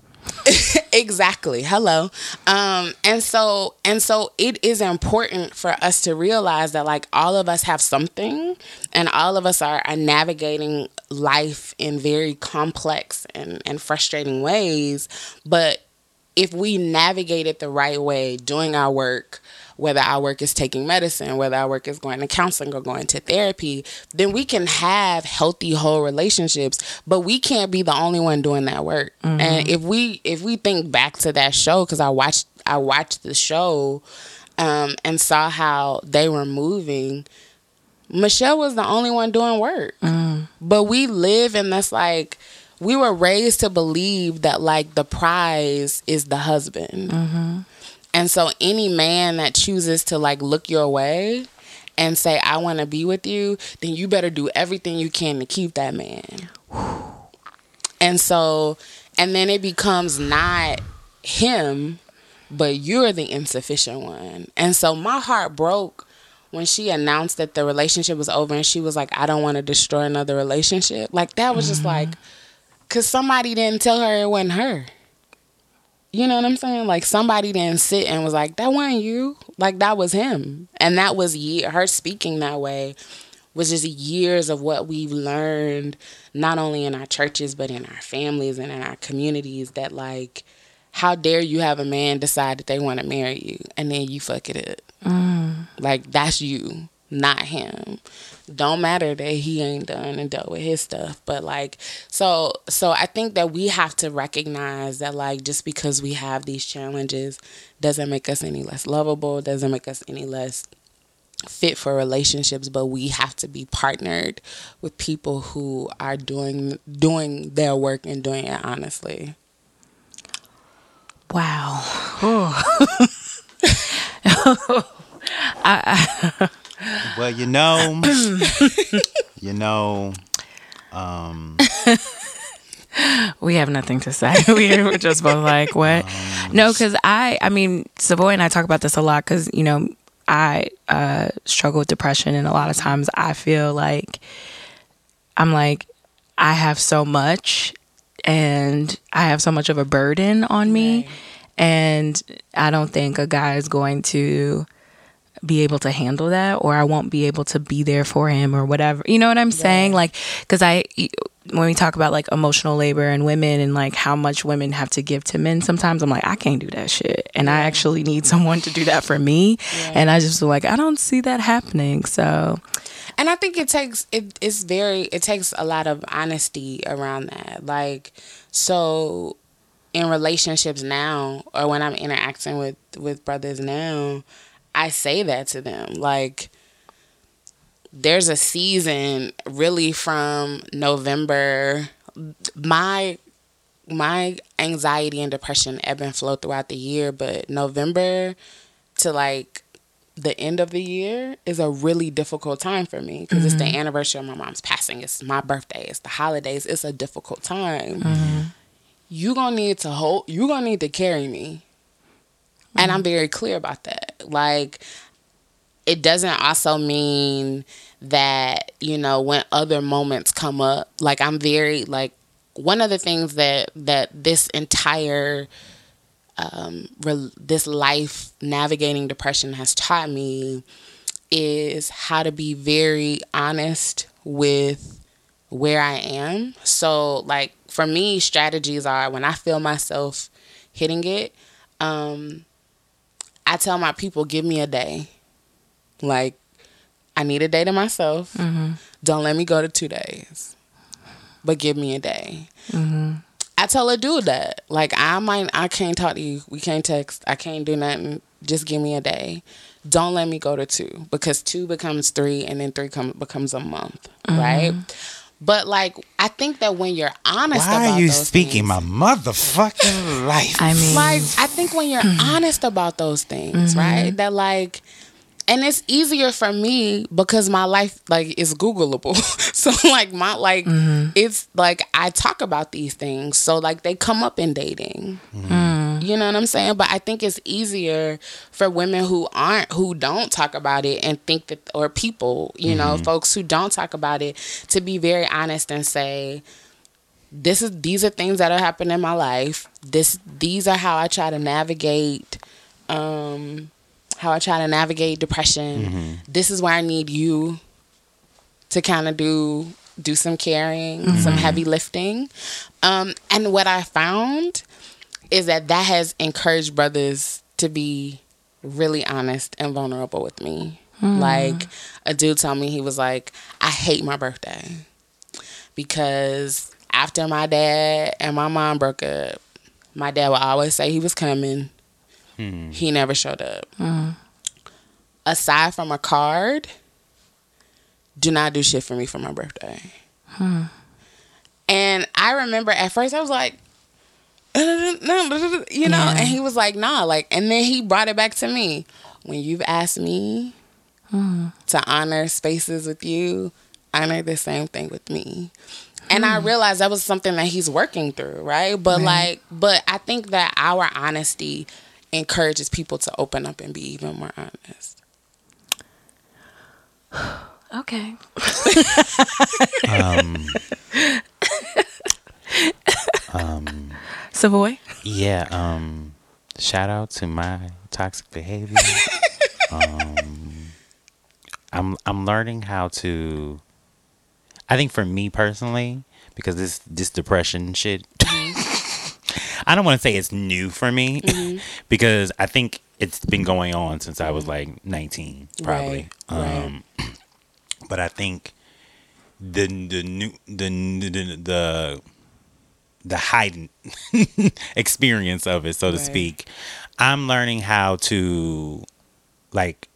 [SPEAKER 3] exactly. Hello. Um and so and so it is important for us to realize that like all of us have something and all of us are, are navigating life in very complex and and frustrating ways. But if we navigate it the right way doing our work whether our work is taking medicine, whether our work is going to counseling or going to therapy, then we can have healthy whole relationships, but we can't be the only one doing that work. Mm-hmm. And if we if we think back to that show cuz I watched I watched the show um, and saw how they were moving, Michelle was the only one doing work. Mm. But we live in this like we were raised to believe that like the prize is the husband. Mm-hmm. And so any man that chooses to like look your way and say I want to be with you, then you better do everything you can to keep that man. And so and then it becomes not him, but you're the insufficient one. And so my heart broke when she announced that the relationship was over and she was like I don't want to destroy another relationship. Like that was just mm-hmm. like cuz somebody didn't tell her it wasn't her. You know what I'm saying? Like somebody didn't sit and was like, "That wasn't you." Like that was him, and that was year. Her speaking that way was just years of what we've learned, not only in our churches but in our families and in our communities. That like, how dare you have a man decide that they want to marry you and then you fuck it up? Mm. Like that's you, not him. Don't matter that he ain't done and dealt with his stuff, but like so so I think that we have to recognize that like just because we have these challenges doesn't make us any less lovable, doesn't make us any less fit for relationships, but we have to be partnered with people who are doing doing their work and doing it honestly.
[SPEAKER 2] Wow.
[SPEAKER 1] Well, you know, you know, um,
[SPEAKER 2] We have nothing to say. we were just both like, what? No, because I, I mean, Savoy and I talk about this a lot because, you know, I uh, struggle with depression, and a lot of times I feel like I'm like, I have so much, and I have so much of a burden on me, and I don't think a guy is going to be able to handle that or I won't be able to be there for him or whatever. You know what I'm saying? Like cuz I when we talk about like emotional labor and women and like how much women have to give to men sometimes I'm like I can't do that shit and I actually need someone to do that for me and I just like I don't see that happening. So
[SPEAKER 3] And I think it takes it it's very it takes a lot of honesty around that. Like so in relationships now or when I'm interacting with with brothers now, I say that to them. Like, there's a season really from November. My my anxiety and depression ebb and flow throughout the year, but November to like the end of the year is a really difficult time for me because mm-hmm. it's the mm-hmm. anniversary of my mom's passing. It's my birthday. It's the holidays. It's a difficult time. Mm-hmm. You gonna need to hold. You gonna need to carry me, mm-hmm. and I'm mm-hmm. very clear about that. Like, it doesn't also mean that you know when other moments come up. Like I'm very like one of the things that that this entire um, re- this life navigating depression has taught me is how to be very honest with where I am. So, like for me, strategies are when I feel myself hitting it, um, I tell my people, give me a day. Like, I need a day to myself. Mm-hmm. Don't let me go to two days but give me a day. Mm-hmm. I tell a dude that. Like, I might, I can't talk to you. We can't text. I can't do nothing. Just give me a day. Don't let me go to two because two becomes three and then three come, becomes a month, mm-hmm. right? But like, I think that when you're honest,
[SPEAKER 1] why
[SPEAKER 3] are
[SPEAKER 1] you speaking
[SPEAKER 3] things,
[SPEAKER 1] my motherfucking life?
[SPEAKER 2] I mean,
[SPEAKER 3] like, I think when you're honest about those things, mm-hmm. right? That like, and it's easier for me because my life like is googleable so like my like mm-hmm. it's like i talk about these things so like they come up in dating mm. You know what i'm saying but i think it's easier for women who aren't who don't talk about it and think that or people you mm-hmm. know folks who don't talk about it to be very honest and say this is these are things that are happening in my life this these are how i try to navigate um how I try to navigate depression. Mm-hmm. This is where I need you to kind of do do some carrying, mm-hmm. some heavy lifting. Um, and what I found is that that has encouraged brothers to be really honest and vulnerable with me. Mm. Like a dude told me he was like, I hate my birthday because after my dad and my mom broke up, my dad would always say he was coming Mm. He never showed up. Mm. Aside from a card, do not do shit for me for my birthday. Hmm. And I remember at first I was like, you know, yeah. and he was like, nah, like, and then he brought it back to me. When you've asked me hmm. to honor spaces with you, honor the same thing with me. And I hmm. realized that was something that he's working through, right? But right. like, but I think that our honesty encourages people to open up and be even more honest.
[SPEAKER 2] okay.
[SPEAKER 1] um, um,
[SPEAKER 2] Savoy?
[SPEAKER 1] Yeah. Um, shout out to my toxic behavior. um, I'm I'm learning how to. I think for me personally, because this this depression shit I don't want to say it's new for me mm-hmm. because I think it's been going on since I was like 19, probably. Right. Um, right. But I think the the new the the the, the heightened experience of it, so to speak, I'm learning how to like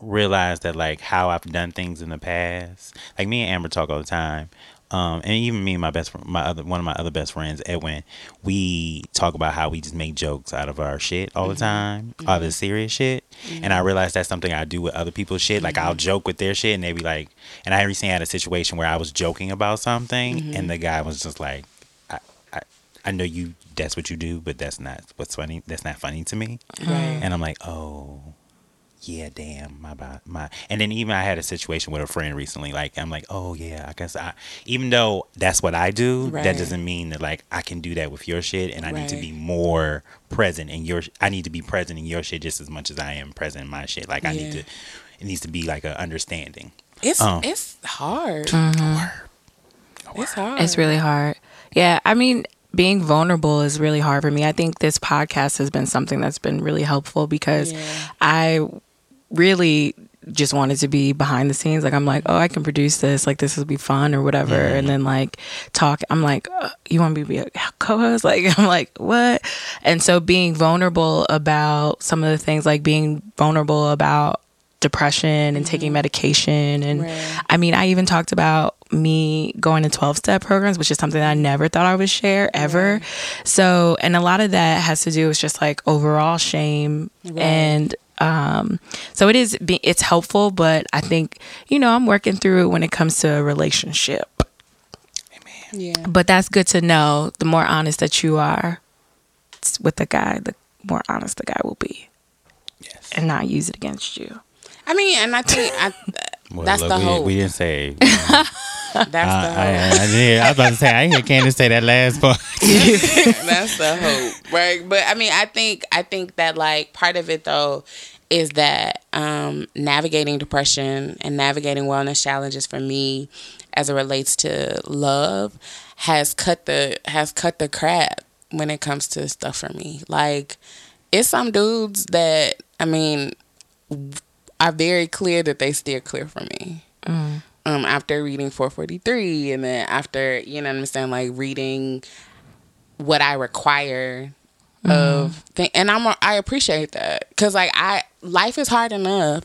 [SPEAKER 1] realize that like how I've done things in the past. Like me and Amber talk all the time. Um, and even me and my best my other one of my other best friends, Edwin, we talk about how we just make jokes out of our shit all the mm-hmm. time, mm-hmm. all the serious shit. Mm-hmm. And I realized that's something I do with other people's shit. Like I'll mm-hmm. joke with their shit, and they be like, and I recently had a situation where I was joking about something, and mm-hmm. the guy was just like, I, I, I know you. That's what you do, but that's not what's funny. That's not funny to me. Right. And I'm like, oh yeah, damn, my my. And then even I had a situation with a friend recently. Like I'm like, oh yeah, I guess I. Even though that's what I do, right. that doesn't mean that like I can do that with your shit, and I right. need to be more present in your. I need to be present in your shit just as much as I am present in my shit. Like I need to. It needs to be like an understanding.
[SPEAKER 3] It's um, it's hard. Mm-hmm. It's hard.
[SPEAKER 2] It's really hard. Yeah, I mean, being vulnerable is really hard for me. I think this podcast has been something that's been really helpful because yeah. I really just wanted to be behind the scenes. Like I'm like, oh, I can produce this. Like this will be fun or whatever. Mm-hmm. And then like talk. I'm like, uh, you want me to be a co-host? Like I'm like, what? And so being vulnerable about some of the things, like being vulnerable about depression and mm-hmm. taking medication and right. I mean I even talked about me going to 12 step programs which is something that I never thought I would share ever. Right. So and a lot of that has to do with just like overall shame right. and um so it is it's helpful but I think you know I'm working through it when it comes to a relationship. Amen. Yeah. But that's good to know the more honest that you are with the guy the more honest the guy will be. Yes. And not use it against you.
[SPEAKER 3] I mean, and I think I, well, that's look, the
[SPEAKER 1] we,
[SPEAKER 3] hope.
[SPEAKER 1] We didn't say.
[SPEAKER 3] that's the hope. I,
[SPEAKER 1] I, I. I was about to say I hear Candice say that last part.
[SPEAKER 3] that's the hope, right? But I mean, I think I think that like part of it though is that um, navigating depression and navigating wellness challenges for me as it relates to love has cut the has cut the crap when it comes to stuff for me. Like it's some dudes that I mean are very clear that they steer clear from me. Mm. Um, after reading 443, and then after you know, I'm saying like reading what I require mm. of thing, and I'm I appreciate that because like I life is hard enough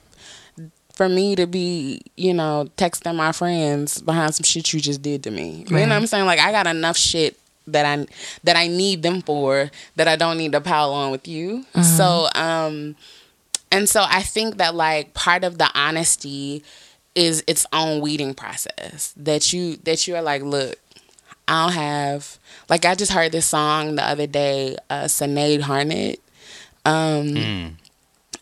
[SPEAKER 3] for me to be, you know, texting my friends behind some shit you just did to me. Right. You know what I'm saying? Like I got enough shit that I that I need them for that I don't need to pile on with you. Mm-hmm. So um and so I think that like part of the honesty is its own weeding process. That you that you are like, look, I don't have like I just heard this song the other day, uh Sinead Harnett. Um mm.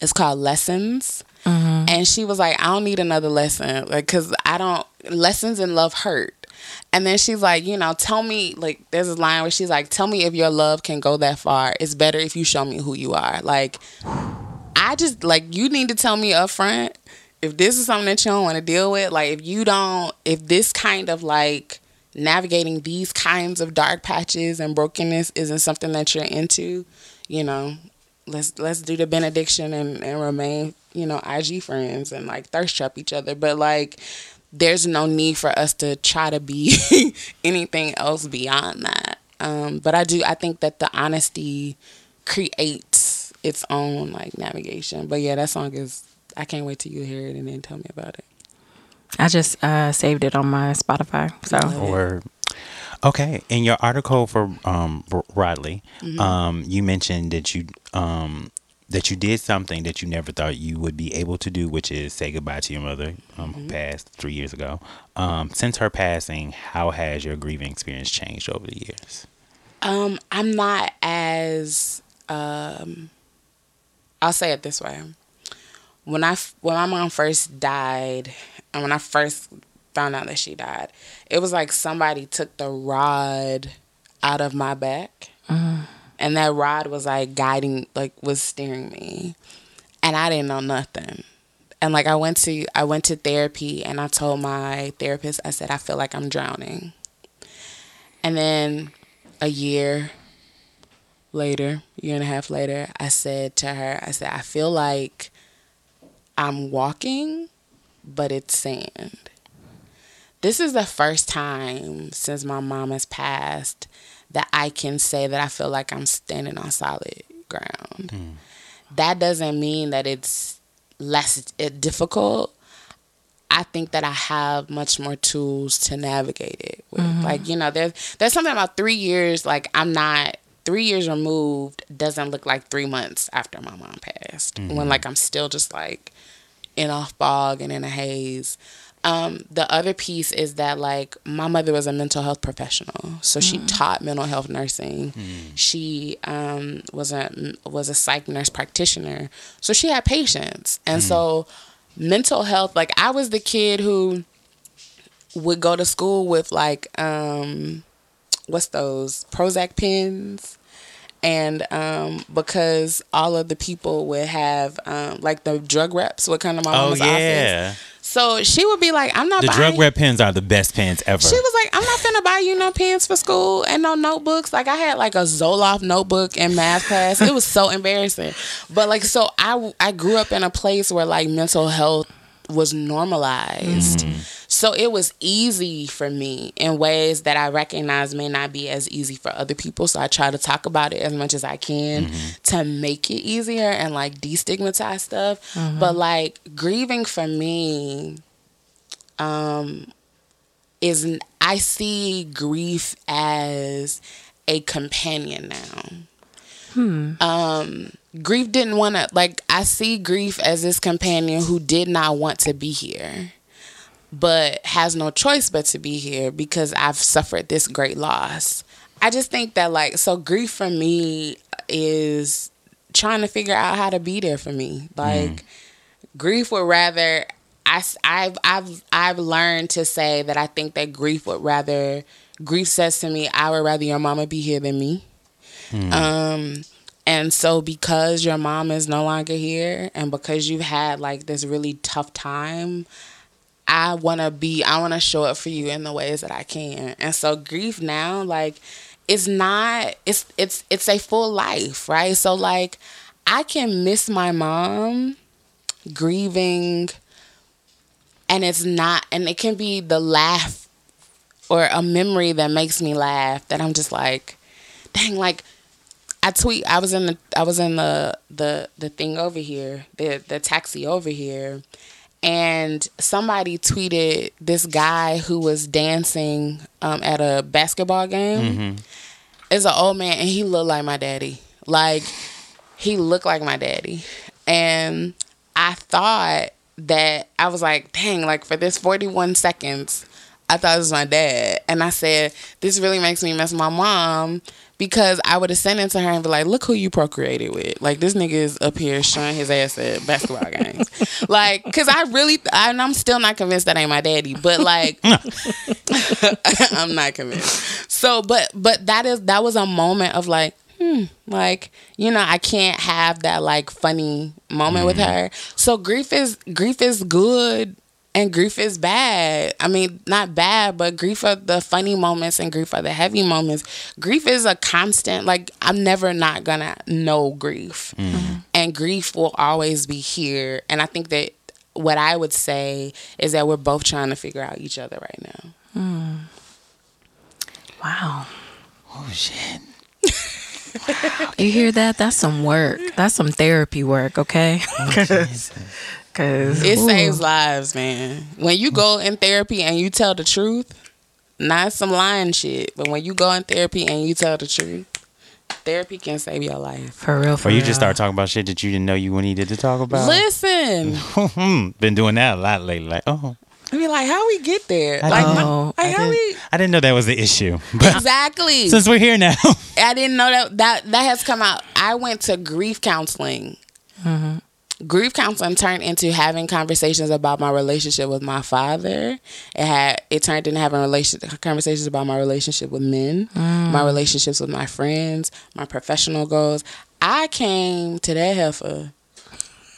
[SPEAKER 3] it's called Lessons. Mm-hmm. And she was like, I don't need another lesson. Like, cause I don't lessons in love hurt. And then she's like, you know, tell me, like, there's a line where she's like, tell me if your love can go that far. It's better if you show me who you are. Like, I just like you need to tell me up front if this is something that you don't want to deal with. Like if you don't, if this kind of like navigating these kinds of dark patches and brokenness isn't something that you're into, you know, let's let's do the benediction and, and remain, you know, IG friends and like thirst trap each other. But like there's no need for us to try to be anything else beyond that. Um, but I do I think that the honesty creates its own like navigation. But yeah, that song is I can't wait till you hear it and then tell me about it.
[SPEAKER 2] I just uh, saved it on my Spotify. So
[SPEAKER 1] or okay, in your article for um, Rodley, mm-hmm. um, you mentioned that you um, that you did something that you never thought you would be able to do, which is say goodbye to your mother, um, mm-hmm. who passed three years ago. Um, since her passing, how has your grieving experience changed over the years?
[SPEAKER 3] Um, I'm not as um I'll say it this way. When I when my mom first died, and when I first found out that she died, it was like somebody took the rod out of my back, mm-hmm. and that rod was like guiding, like was steering me, and I didn't know nothing. And like I went to I went to therapy, and I told my therapist, I said I feel like I'm drowning. And then a year later, year and a half later, I said to her, I said, I feel like I'm walking, but it's sand. This is the first time since my mom has passed that I can say that I feel like I'm standing on solid ground. Mm. That doesn't mean that it's less difficult. I think that I have much more tools to navigate it with. Mm-hmm. Like, you know, there's there's something about three years, like I'm not three years removed doesn't look like three months after my mom passed. Mm-hmm. When like I'm still just like in a fog and in a haze. Um, the other piece is that like my mother was a mental health professional, so she mm. taught mental health nursing. Mm. She um, was a was a psych nurse practitioner, so she had patients, and mm. so mental health. Like I was the kid who would go to school with like um, what's those Prozac pens and um, because all of the people would have um, like the drug reps would come to my oh, mom's yeah. office. So she would be like, "I'm not."
[SPEAKER 1] The drug rep pens are the best pens ever.
[SPEAKER 3] She was like, "I'm not finna buy you no pens for school and no notebooks." Like I had like a Zoloft notebook in math class. it was so embarrassing. But like, so I I grew up in a place where like mental health was normalized. Mm-hmm. So it was easy for me in ways that I recognize may not be as easy for other people. So I try to talk about it as much as I can mm-hmm. to make it easier and like destigmatize stuff. Mm-hmm. But like grieving for me um is I see grief as a companion now. Hmm. Um grief didn't want to like I see grief as this companion who did not want to be here but has no choice but to be here because I've suffered this great loss. I just think that like so grief for me is trying to figure out how to be there for me. Like mm. grief would rather I I've I've I've learned to say that I think that grief would rather grief says to me I would rather your mama be here than me. Mm. Um and so because your mom is no longer here and because you've had like this really tough time, I want to be, I want to show up for you in the ways that I can. And so grief now, like, it's not, it's, it's, it's a full life, right? So, like, I can miss my mom grieving, and it's not, and it can be the laugh or a memory that makes me laugh that I'm just like, dang, like, I tweet. I was in the I was in the the the thing over here, the the taxi over here, and somebody tweeted this guy who was dancing um, at a basketball game. Mm-hmm. It's an old man, and he looked like my daddy. Like he looked like my daddy, and I thought that I was like, dang, like for this forty one seconds, I thought it was my dad, and I said, this really makes me miss my mom because I would have sent it to her and be like, "Look who you procreated with." Like this nigga is up here showing his ass at basketball games. like, cause I really, I, and I'm still not convinced that ain't my daddy, but like, I'm not convinced. So, but but that is that was a moment of like, hmm, like you know, I can't have that like funny moment mm-hmm. with her. So grief is grief is good and grief is bad. I mean, not bad, but grief are the funny moments and grief are the heavy moments. Grief is a constant, like, I'm never not gonna know grief. Mm-hmm. And grief will always be here. And I think that what I would say is that we're both trying to figure out each other right now. Mm.
[SPEAKER 2] Wow.
[SPEAKER 1] Oh, shit.
[SPEAKER 2] wow. You hear that? That's some work. That's some therapy work, okay? Oh,
[SPEAKER 3] Cause it ooh. saves lives, man. When you go in therapy and you tell the truth, not some lying shit, but when you go in therapy and you tell the truth, therapy can save your life.
[SPEAKER 2] For real, for
[SPEAKER 1] or you
[SPEAKER 2] real.
[SPEAKER 1] just start talking about shit that you didn't know you needed to talk about.
[SPEAKER 3] Listen,
[SPEAKER 1] been doing that a lot lately. Like, oh,
[SPEAKER 3] I mean, like, how we get there? I like,
[SPEAKER 2] like
[SPEAKER 1] I
[SPEAKER 3] how
[SPEAKER 1] we? I didn't know that was the issue.
[SPEAKER 3] But exactly.
[SPEAKER 1] Since we're here now,
[SPEAKER 3] I didn't know that that that has come out. I went to grief counseling. Mm-hmm grief counseling turned into having conversations about my relationship with my father. It had it turned into having relation conversations about my relationship with men, mm. my relationships with my friends, my professional goals. I came to that heifer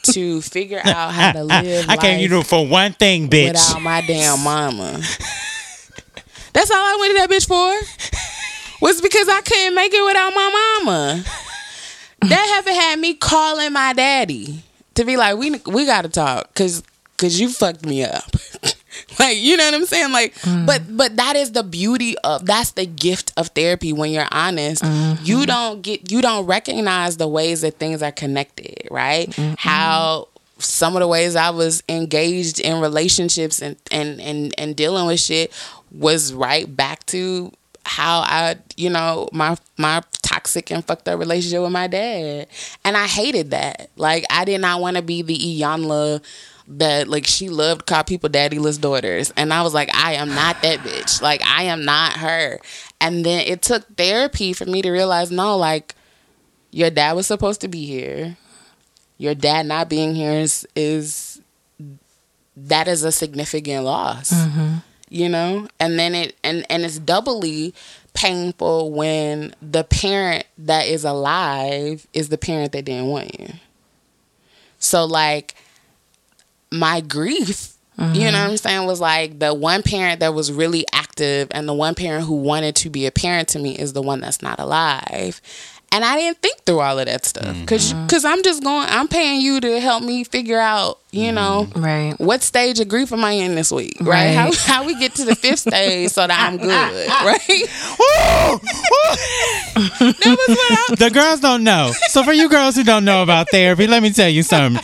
[SPEAKER 3] to figure out how to live.
[SPEAKER 1] I came you for one thing, bitch.
[SPEAKER 3] Without my damn mama. That's all I went to that bitch for. Was because I couldn't make it without my mama. That heifer had me calling my daddy to be like, we we got to talk because because you fucked me up. like you know what i'm saying like mm. but but that is the beauty of that's the gift of therapy when you're honest mm-hmm. you don't get you don't recognize the ways that things are connected right mm-hmm. how some of the ways i was engaged in relationships and and and, and dealing with shit was right back to how I, you know, my my toxic and fucked up relationship with my dad. And I hated that. Like I did not want to be the Iyanla that like she loved call people daddyless daughters. And I was like, I am not that bitch. Like I am not her. And then it took therapy for me to realize, no, like your dad was supposed to be here. Your dad not being here is is that is a significant loss. Mm-hmm you know and then it and and it's doubly painful when the parent that is alive is the parent that didn't want you so like my grief mm-hmm. you know what i'm saying was like the one parent that was really active and the one parent who wanted to be a parent to me is the one that's not alive and I didn't think through all of that stuff
[SPEAKER 1] Mm-hmm.
[SPEAKER 3] because because I'm just going. I'm paying you to help me figure out. You know,
[SPEAKER 2] Right.
[SPEAKER 3] what stage of grief am I in this week? Right?
[SPEAKER 2] Right.
[SPEAKER 3] How how we get to the fifth stage so that I'm good? Right? that was what I
[SPEAKER 1] the girls don't know. So for you girls who don't know about therapy, let me tell you something.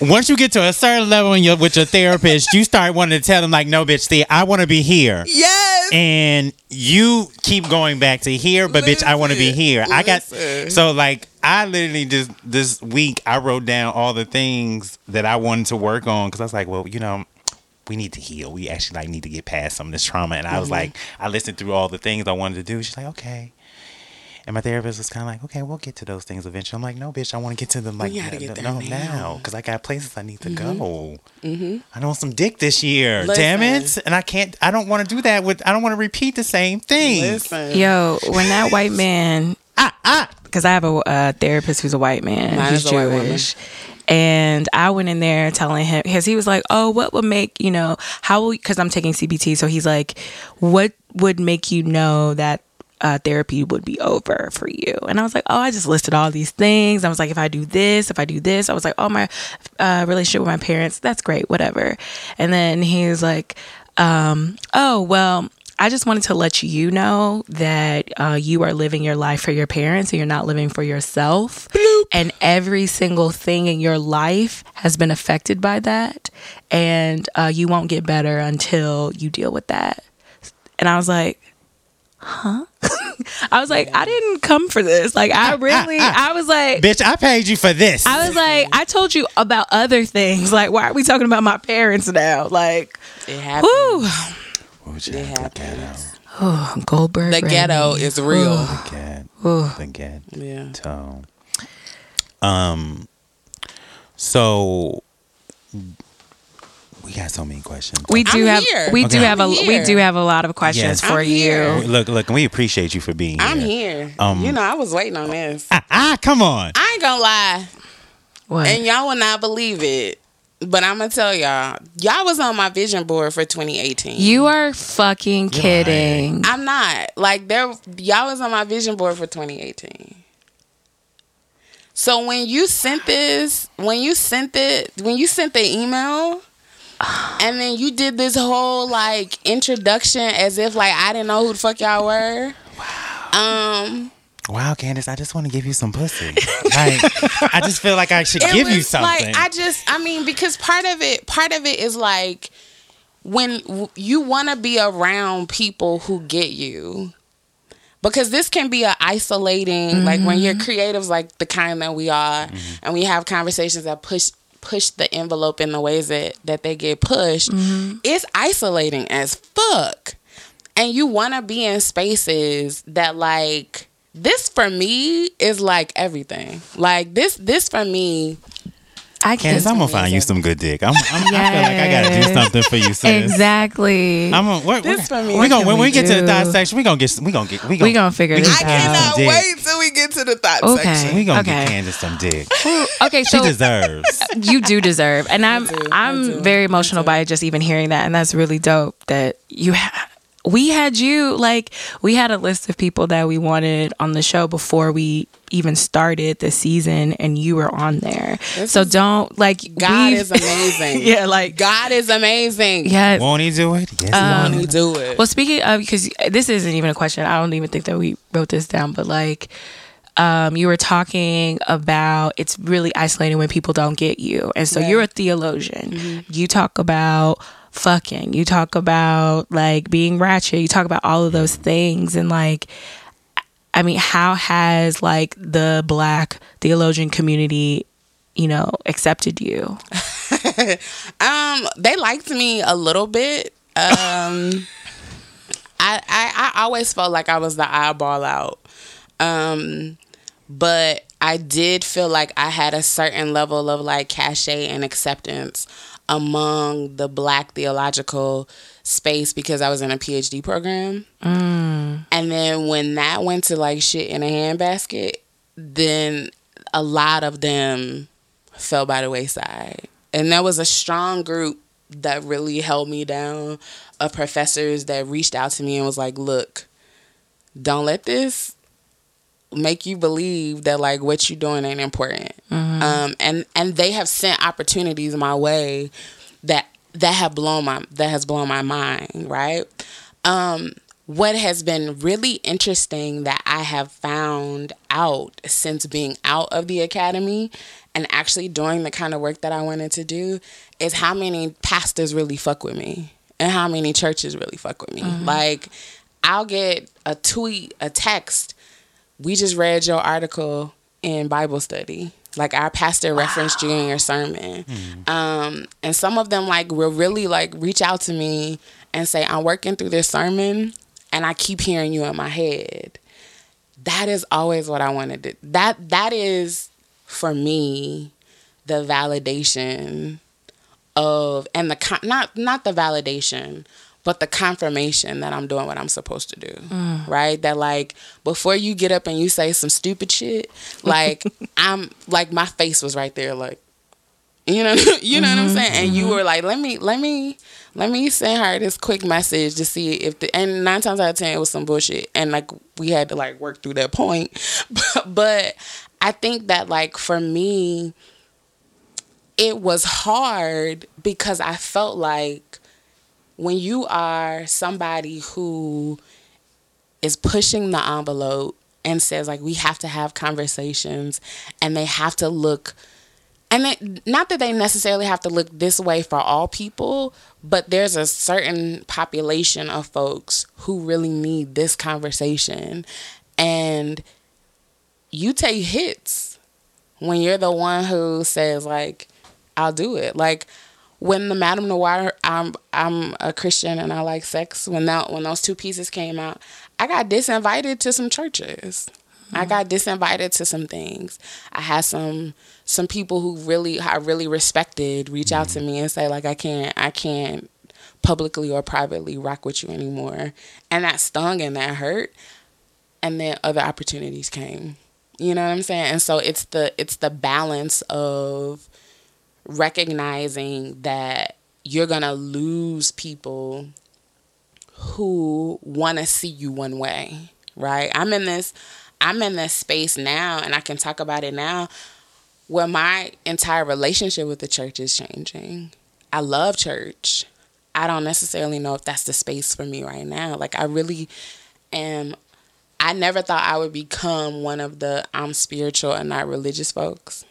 [SPEAKER 1] Once you get to a certain level in your, with your therapist, you start wanting to tell them like, "No, bitch, see, I want to be here."
[SPEAKER 3] Yes.
[SPEAKER 1] and you keep going back to here, but bitch, I want to be
[SPEAKER 3] Listen,
[SPEAKER 1] here. I got so like I literally just this week I wrote down all the things that I wanted to work on because I was like, well, you know, we need to heal. We actually like need to get past some of this trauma. And I was
[SPEAKER 3] Mm-hmm.
[SPEAKER 1] like, I listened through all the things I wanted to do. She's like, okay. And my therapist was kind of like, okay, we'll get to those things eventually. I'm like, no, bitch, I want to get to them like
[SPEAKER 3] gotta get there
[SPEAKER 1] no,
[SPEAKER 3] now.
[SPEAKER 1] now because I got places I need to go. Mm-hmm. I want some dick this year. Damn it! And I can't. I don't want to do that with. I don't want to repeat the same thing.
[SPEAKER 3] Listen.
[SPEAKER 2] Yo, when that white man,
[SPEAKER 1] Ah, ah.
[SPEAKER 2] because I have a uh, therapist who's a white man,
[SPEAKER 3] Mine
[SPEAKER 2] he's
[SPEAKER 3] is a white woman.
[SPEAKER 2] Jewish. And I went in there telling him because he was like, "Oh, what would make you know how?" Because I'm taking CBT, so he's like, "What would make you know that uh, therapy would be over for you?" And I was like, "Oh, I just listed all these things. I was like, if I do this, if I do this, I was like, oh, my uh, relationship with my parents, that's great, whatever." And then he was like, um, "Oh, well." I just wanted to let you know that uh, you are living your life for your parents and you're not living for yourself. And every single thing in your life has been affected by that. And uh, you won't get better until you deal with that. And I was like, huh? I was like, I didn't come for this. Like, I ah, ah, really, ah. I was like,
[SPEAKER 1] Bitch, I paid you for this.
[SPEAKER 2] I was like, I told you about other things. Like, why are we talking about my parents now? Like,
[SPEAKER 3] It happened.
[SPEAKER 2] whew.
[SPEAKER 1] Ooh, child,
[SPEAKER 3] It
[SPEAKER 1] the
[SPEAKER 3] happens.
[SPEAKER 2] Oh, Goldberg.
[SPEAKER 3] The ghetto
[SPEAKER 2] Randy.
[SPEAKER 3] is real.
[SPEAKER 1] ghetto.
[SPEAKER 2] Ooh.
[SPEAKER 1] The ghetto.
[SPEAKER 3] Yeah.
[SPEAKER 1] Um. So we got so many questions.
[SPEAKER 2] We do
[SPEAKER 3] I'm
[SPEAKER 2] have
[SPEAKER 3] here.
[SPEAKER 2] we do
[SPEAKER 1] Okay.
[SPEAKER 2] have a
[SPEAKER 3] I'm
[SPEAKER 2] we
[SPEAKER 3] here.
[SPEAKER 2] do have a lot of questions
[SPEAKER 1] Yes.
[SPEAKER 2] for
[SPEAKER 3] I'm
[SPEAKER 2] you.
[SPEAKER 3] here.
[SPEAKER 1] Look, look, and we appreciate you for being here.
[SPEAKER 3] I'm here.
[SPEAKER 1] Um,
[SPEAKER 3] you know, I was waiting on this.
[SPEAKER 1] Ah, ah, come on.
[SPEAKER 3] I ain't gonna lie,
[SPEAKER 2] What?
[SPEAKER 3] and y'all will not believe it, but I'm gonna tell y'all, y'all was on my vision board for 2018.
[SPEAKER 2] you are fucking
[SPEAKER 1] You're
[SPEAKER 2] kidding.
[SPEAKER 3] I'm not like there. Y'all was on my vision board for 2018. So when you sent this, when you sent it, when you sent the email, and then you did this whole like introduction as if like I didn't know who the fuck y'all were. Wow. Um,
[SPEAKER 1] Wow, Candice, I just want to give you some pussy. Like, I just feel like I should
[SPEAKER 3] it
[SPEAKER 1] give you
[SPEAKER 3] was
[SPEAKER 1] something.
[SPEAKER 3] Like I just, I mean, because part of it, part of it is like when w- you want to be around people who get you. Because this can be a isolating, like when you're creatives, like the kind that we are, and we have conversations that push push the envelope in the ways that that they get pushed. Mm-hmm. It's isolating as fuck, and you want to be in spaces that like this for me is like everything. Like this, this for me
[SPEAKER 2] I can't.
[SPEAKER 1] Candice, I'm gonna find you some good dick. I'm, I'm, I feel like I gotta do something for you, sis.
[SPEAKER 2] Exactly.
[SPEAKER 1] I'm gonna, we're,
[SPEAKER 3] This
[SPEAKER 1] we're,
[SPEAKER 3] for me.
[SPEAKER 1] we
[SPEAKER 3] What
[SPEAKER 1] gonna, when
[SPEAKER 2] we
[SPEAKER 1] we get to the thought section, we gonna get we gonna get we gonna,
[SPEAKER 2] we gonna figure
[SPEAKER 1] we
[SPEAKER 2] this
[SPEAKER 1] gonna
[SPEAKER 3] I
[SPEAKER 1] get
[SPEAKER 2] out.
[SPEAKER 3] cannot
[SPEAKER 1] dick.
[SPEAKER 3] wait till we get to the thought
[SPEAKER 2] Okay.
[SPEAKER 3] section.
[SPEAKER 1] We gonna
[SPEAKER 2] Okay.
[SPEAKER 1] get Candice some dick.
[SPEAKER 2] Okay,
[SPEAKER 1] She deserves.
[SPEAKER 2] you do deserve, and I'm
[SPEAKER 3] do, I
[SPEAKER 2] I'm very emotional by just even hearing that, and that's really dope that you. Ha- we had you like we had a list of people that we wanted on the show before we even started the season, and you were on there.
[SPEAKER 3] This
[SPEAKER 2] so
[SPEAKER 3] is-
[SPEAKER 2] don't like
[SPEAKER 3] God is amazing.
[SPEAKER 2] yeah, like
[SPEAKER 3] God is amazing.
[SPEAKER 2] yeah.
[SPEAKER 1] Won't he do it? Yes,
[SPEAKER 2] Um,
[SPEAKER 3] Won't he do it?
[SPEAKER 2] Well, speaking of, because this isn't even a question. I don't even think that we wrote this down, but like, um, you were talking about it's really isolating when people don't get you, and so
[SPEAKER 3] Right.
[SPEAKER 2] you're a theologian. You talk about fucking. You talk about like being ratchet. You talk about all of those things, and like, I mean, how has like the Black theologian community, you know, accepted you?
[SPEAKER 3] Um, they liked me a little bit. Um, I, I I always felt like I was the eyeball out. Um, but I did feel like I had a certain level of like cachet and acceptance among the Black theological space because I was in a PhD program. Mm. And then when that went to like shit in a handbasket, then a lot of them fell by the wayside. And there was a strong group that really held me down of professors that reached out to me and was like, look, don't let this make you believe that like what you're doing ain't important. Um, and and they have sent opportunities my way that that have blown my that has blown my mind. Right. Um, what has been really interesting that I have found out since being out of the academy and actually doing the kind of work that I wanted to do is how many pastors really fuck with me and how many churches really fuck with me. Like, I'll get a tweet, a text. We just read your article in Bible study. Like our pastor referenced you in your sermon. Um, and some of them like will really like reach out to me and say, I'm working through this sermon and I keep hearing you in my head. That is always what I wanted to that that is for me the validation of and the not not the validation but the confirmation that I'm doing what I'm supposed to do. Mm. Right? That like before you get up and you say some stupid shit, like I'm like my face was right there like you know you know what I'm mm-hmm. saying? And you mm-hmm. were like, "Let me let me let me send her this quick message to see if the and 9 times out of 10 it was some bullshit and like we had to like work through that point. But, but I think that like for me it was hard because I felt like when you are somebody who is pushing the envelope and says like we have to have conversations and they have to look and they, not that they necessarily have to look this way for all people but there's a certain population of folks who really need this conversation and you take hits when you're the one who says like I'll do it. Like when the MadameNoire, I'm I'm a Christian and I like sex. When that when those two pieces came out, I got disinvited to some churches. I mm. got disinvited to some things. I had some some people who really I really respected reach out to mm. me and say like I can't I can't publicly or privately rock with you anymore. And that stung and that hurt. And then other opportunities came. You know what I'm saying? And so it's the it's the balance of recognizing that you're going to lose people who want to see you one way, right? I'm in this I'm in this space now and I can talk about it now where my entire relationship with the church is changing. I love church. I don't necessarily know if that's the space for me right now. Like I really am I never thought I would become one of the I'm spiritual and not religious folks.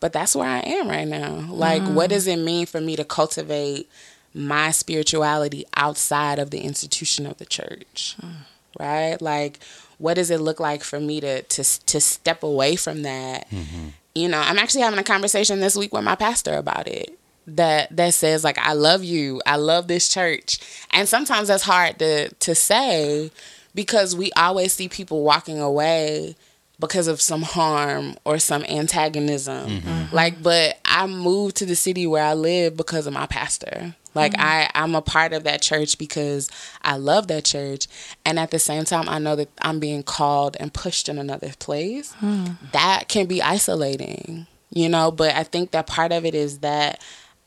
[SPEAKER 3] But that's where I am right now. Like, what mm. does it mean for me to cultivate my spirituality outside of the institution of the church? Hmm. Right? Like, what does it look like for me to to to step away from that? Mm-hmm. You know, I'm actually having a conversation this week with my pastor about it. That that says like I love you. I love this church. And sometimes that's hard to to say because we always see people walking away because of some harm or some antagonism. Mm-hmm. Mm-hmm. Like, but I moved to the city where I live because of my pastor. Like mm-hmm. I, I'm a part of that church because I love that church. And at the same time I know that I'm being called and pushed in another place. Hmm. That can be isolating, you know, but I think that part of it is that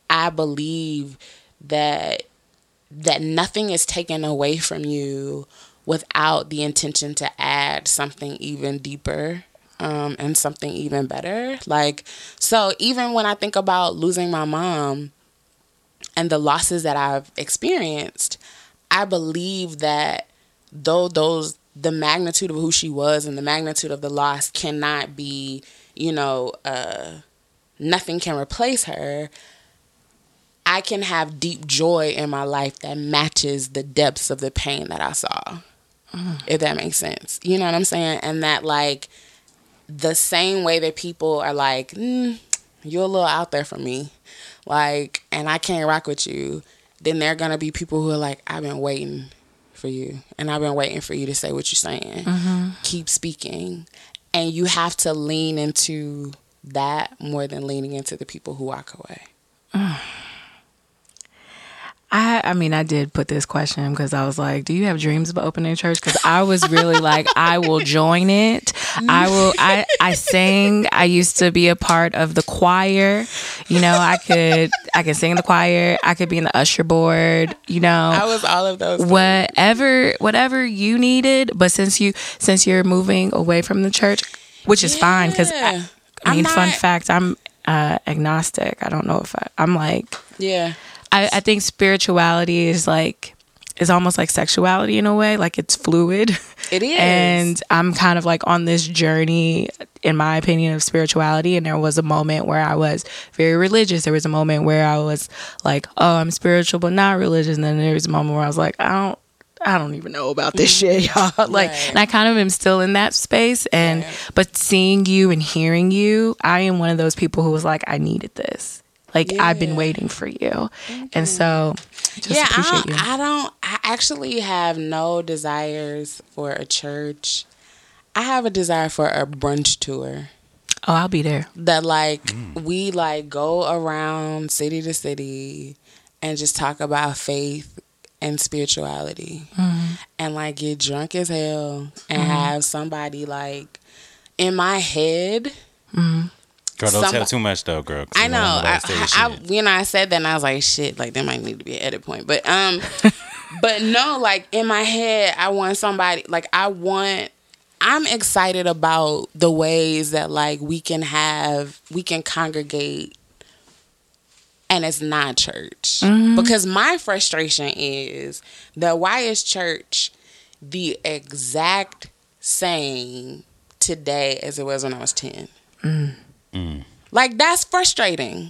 [SPEAKER 3] I believe that that nothing is taken away from you without the intention to add something even deeper um, and something even better. Like, so even when I think about losing my mom and the losses that I've experienced, I believe that though those, the magnitude of who she was and the magnitude of the loss cannot be, you know, uh, nothing can replace her. I can have deep joy in my life that matches the depths of the pain that I saw. If that makes sense. You know what I'm saying? And that, like, the same way that people are like, mm, you're a little out there for me, like, and I can't rock with you, then there are going to be people who are like, I've been waiting for you, and I've been waiting for you to say what you're saying. Keep speaking. And you have to lean into that more than leaning into the people who walk away.
[SPEAKER 2] I I mean I did put this question because I was like, do you have dreams about opening a church? Because I was really like, I will join it, I will. I I sing. I used to be a part of the choir. You know, I could I could sing in the choir. I could be in the usher board. You know,
[SPEAKER 3] I was all of those. things.
[SPEAKER 2] whatever whatever you needed. But since you since you're moving away from the church, which is fine because I, I mean, fun fact, I'm uh, agnostic. I don't know if I, I'm like
[SPEAKER 3] Yeah.
[SPEAKER 2] I, I think spirituality is like is almost like sexuality in a way, like it's fluid.
[SPEAKER 3] It is.
[SPEAKER 2] And I'm kind of like on this journey, in my opinion, of spirituality. And there was a moment where I was very religious. There was a moment where I was like, oh, I'm spiritual, but not religious. And then there was a moment where I was like, I don't. I don't even know about this mm-hmm. shit, y'all. Like,
[SPEAKER 3] Right.
[SPEAKER 2] and I kind of am still in that space. And,
[SPEAKER 3] Right.
[SPEAKER 2] but seeing you and hearing you, I am one of those people who was like, I needed this. Like, I've been waiting for you. And mm-hmm. so, just
[SPEAKER 3] yeah, I don't,
[SPEAKER 2] you.
[SPEAKER 3] I don't. I actually have no desires for a church. I have a desire for a brunch tour
[SPEAKER 2] oh, I'll be there.
[SPEAKER 3] that like mm. we like go around city to city and just talk about faith and spirituality mm-hmm. and like get drunk as hell and mm-hmm. have somebody like in my head
[SPEAKER 1] Girl, don't
[SPEAKER 3] Some-
[SPEAKER 1] tell too much though, girl.
[SPEAKER 3] I know. I,
[SPEAKER 1] nobody say this
[SPEAKER 3] I,
[SPEAKER 1] shit.
[SPEAKER 3] you know, I said that and I was like, shit, like there might need to be an edit point. But um but no, like in my head, I want somebody like I want I'm excited about the ways that like we can have we can congregate and it's not church. Because my frustration is that why is church the exact same today as it was when I was 10? Like that's frustrating.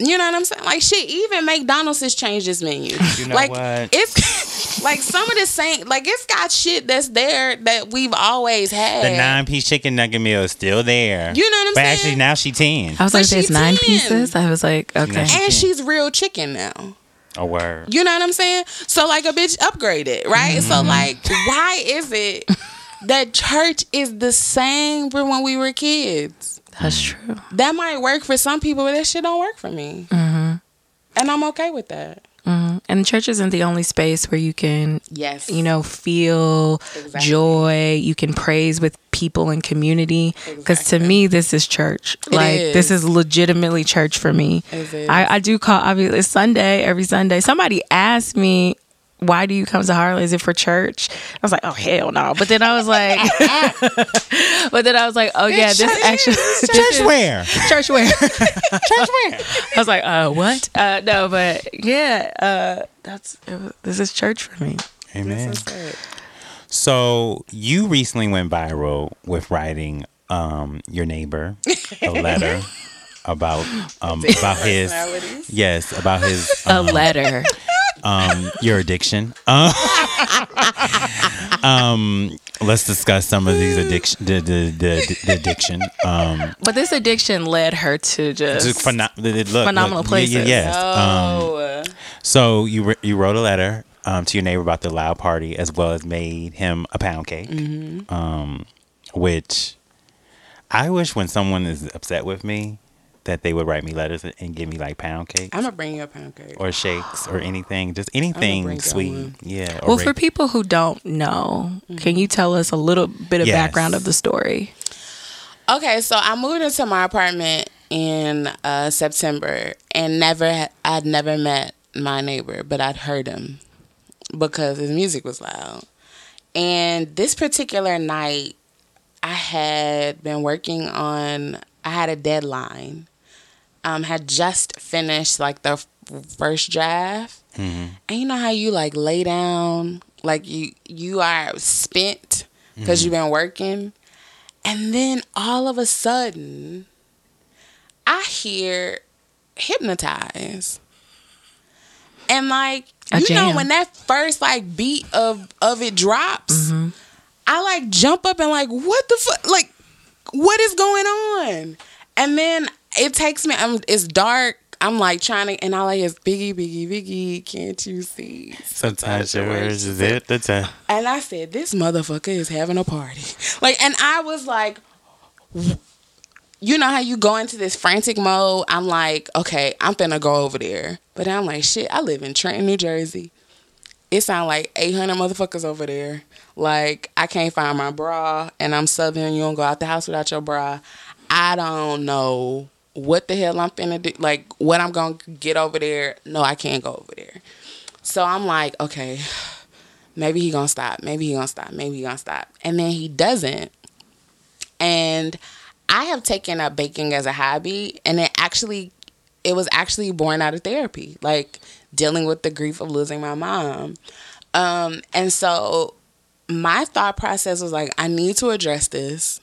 [SPEAKER 3] You know what I'm saying? Like shit, even McDonald's has changed its menu.
[SPEAKER 1] You know
[SPEAKER 3] like
[SPEAKER 1] what?
[SPEAKER 3] it's like some of the same like it's got shit that's there that we've always had.
[SPEAKER 1] The nine piece chicken nugget meal is still there.
[SPEAKER 3] You know what I'm
[SPEAKER 1] but
[SPEAKER 3] saying?
[SPEAKER 1] But actually now she ten.
[SPEAKER 2] I was
[SPEAKER 3] But
[SPEAKER 2] like, there's
[SPEAKER 3] she
[SPEAKER 2] nine
[SPEAKER 3] 10.
[SPEAKER 2] pieces. I was like, okay.
[SPEAKER 1] Nice.
[SPEAKER 3] and she's real chicken now.
[SPEAKER 1] A word.
[SPEAKER 3] You know what I'm saying? So like a bitch upgraded, right? So
[SPEAKER 1] Mm-hmm.
[SPEAKER 3] like why is it that church is the same for when we were kids?
[SPEAKER 2] That's true.
[SPEAKER 3] That might work for some people, but that shit don't work for me.
[SPEAKER 2] Mm-hmm.
[SPEAKER 3] And I'm okay with that.
[SPEAKER 2] And church isn't the only space where you can,
[SPEAKER 3] Yes.
[SPEAKER 2] you know, feel
[SPEAKER 3] Exactly.
[SPEAKER 2] joy. You can praise with people and community. Because to me, this is church. like this
[SPEAKER 3] is.
[SPEAKER 2] is legitimately church for me.
[SPEAKER 3] It is.
[SPEAKER 2] I, I do call obviously it's Sunday every Sunday. Somebody asked me. Why do you come to Harley? Is it for church? I was like, oh hell no. But then I was like, but then I was like, oh yeah, this
[SPEAKER 3] church
[SPEAKER 2] actually this
[SPEAKER 1] Church where?
[SPEAKER 2] church where?
[SPEAKER 1] Church where?
[SPEAKER 2] I was like, uh, what? Uh, no, but yeah, uh, that's it was, this is church for me.
[SPEAKER 1] Amen.
[SPEAKER 3] That's.
[SPEAKER 1] So you recently went viral with writing um, your neighbor a letter about um, about his
[SPEAKER 3] Personalities.
[SPEAKER 1] yes about his
[SPEAKER 2] A
[SPEAKER 1] um,
[SPEAKER 2] letter.
[SPEAKER 1] Um, your addiction. Um, um, let's discuss some of these addiction the the, the, the addiction. Um,
[SPEAKER 2] But this addiction led her to just
[SPEAKER 1] just pheno- look,
[SPEAKER 2] Phenomenal
[SPEAKER 1] look, yeah, yeah,
[SPEAKER 2] places.
[SPEAKER 1] yes. Um,
[SPEAKER 3] Oh.
[SPEAKER 1] So you wr- you wrote a letter um, to your neighbor about the loud party, as well as made him a pound cake.
[SPEAKER 3] Mm-hmm.
[SPEAKER 1] Um, which I wish when someone is upset with me that they would write me letters and give me like pound cakes
[SPEAKER 3] I'm gonna bring you a pound cake.
[SPEAKER 1] or shakes or anything, just anything sweet. Yeah. or
[SPEAKER 2] well, for people who don't know, can you tell us a little bit of
[SPEAKER 1] Yes.
[SPEAKER 2] background of the story?
[SPEAKER 3] Okay, so I moved into my apartment in uh, September, and never I'd never met my neighbor, but I'd heard him because his music was loud. And this particular night, I had been working on. I had a deadline. Um, had just finished like the first draft, mm-hmm. and you know how you like lay down, like you you are spent because you've mm-hmm. been working, and then all of a sudden, I hear hypnotize. And like
[SPEAKER 2] A
[SPEAKER 3] you know when that first like beat of of it drops, mm-hmm. I like jump up and like what the fuck like what is going on? And then it takes me I'm it's dark. I'm like trying to and all I hear is Biggie, Biggie, Biggie, can't you see?
[SPEAKER 1] sometimes your words is it the time.
[SPEAKER 3] And I said, this motherfucker is having a party. Like, and I was like, you know how you go into this frantic mode? I'm like, okay, I'm finna go over there. But I'm like, shit, I live in Trenton, New Jersey. it sound like 800 motherfuckers over there. Like I can't find my bra, and I'm Southern. You don't go out the house without your bra. I don't know what the hell I'm finna do. Like what I'm gonna get over there. No, I can't go over there. So I'm like, okay, maybe he gonna stop. Maybe he gonna stop. Maybe he gonna stop. And then he doesn't. And I have taken up baking as a hobby, and it actually, it was actually born out of therapy, like dealing with the grief of losing my mom. Um, and so my thought process was like, I need to address this.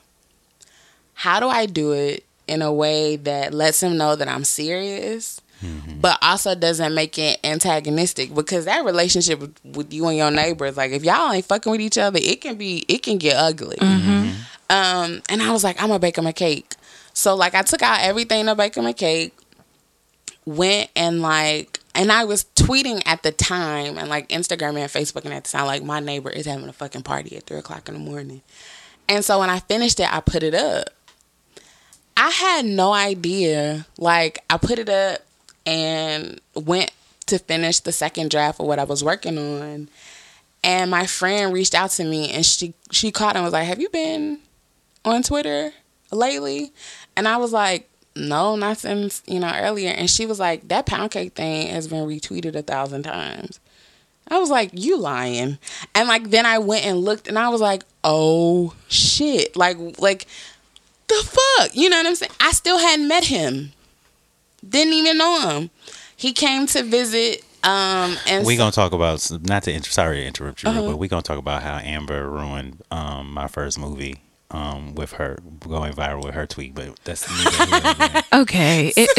[SPEAKER 3] How do I do it in a way that lets him know that I'm serious? Mm-hmm. but also doesn't make it antagonistic because that relationship with, with, you and your neighbors, like if y'all ain't fucking with each other, it can be it can get ugly. Mm-hmm. Um, and I was like, I'm gonna bake him a cake. So like I took out everything to bake him a cake, went and like and I was tweeting at the time and like Instagram and Facebook and at the time, like my neighbor is having a fucking party at three o'clock in the morning. And so when I finished it, I put it up. I had no idea. Like I put it up and went to finish the second draft of what I was working on. And my friend reached out to me and she she called and was like, Have you been on Twitter lately? And I was like, no, not since, you know, earlier. And she was like, that pound cake thing has been retweeted a thousand times. I was like, you lying. And like then I went and looked and I was like, oh shit. Like like the fuck? You know what I'm saying? I still hadn't met him. Didn't even know him. He came to visit um, and
[SPEAKER 1] we're gonna talk about not to inter- sorry to interrupt you, uh-huh. but we're gonna talk about how Amber ruined um, my first movie um, with her going viral with her tweet, but that's
[SPEAKER 2] okay. It-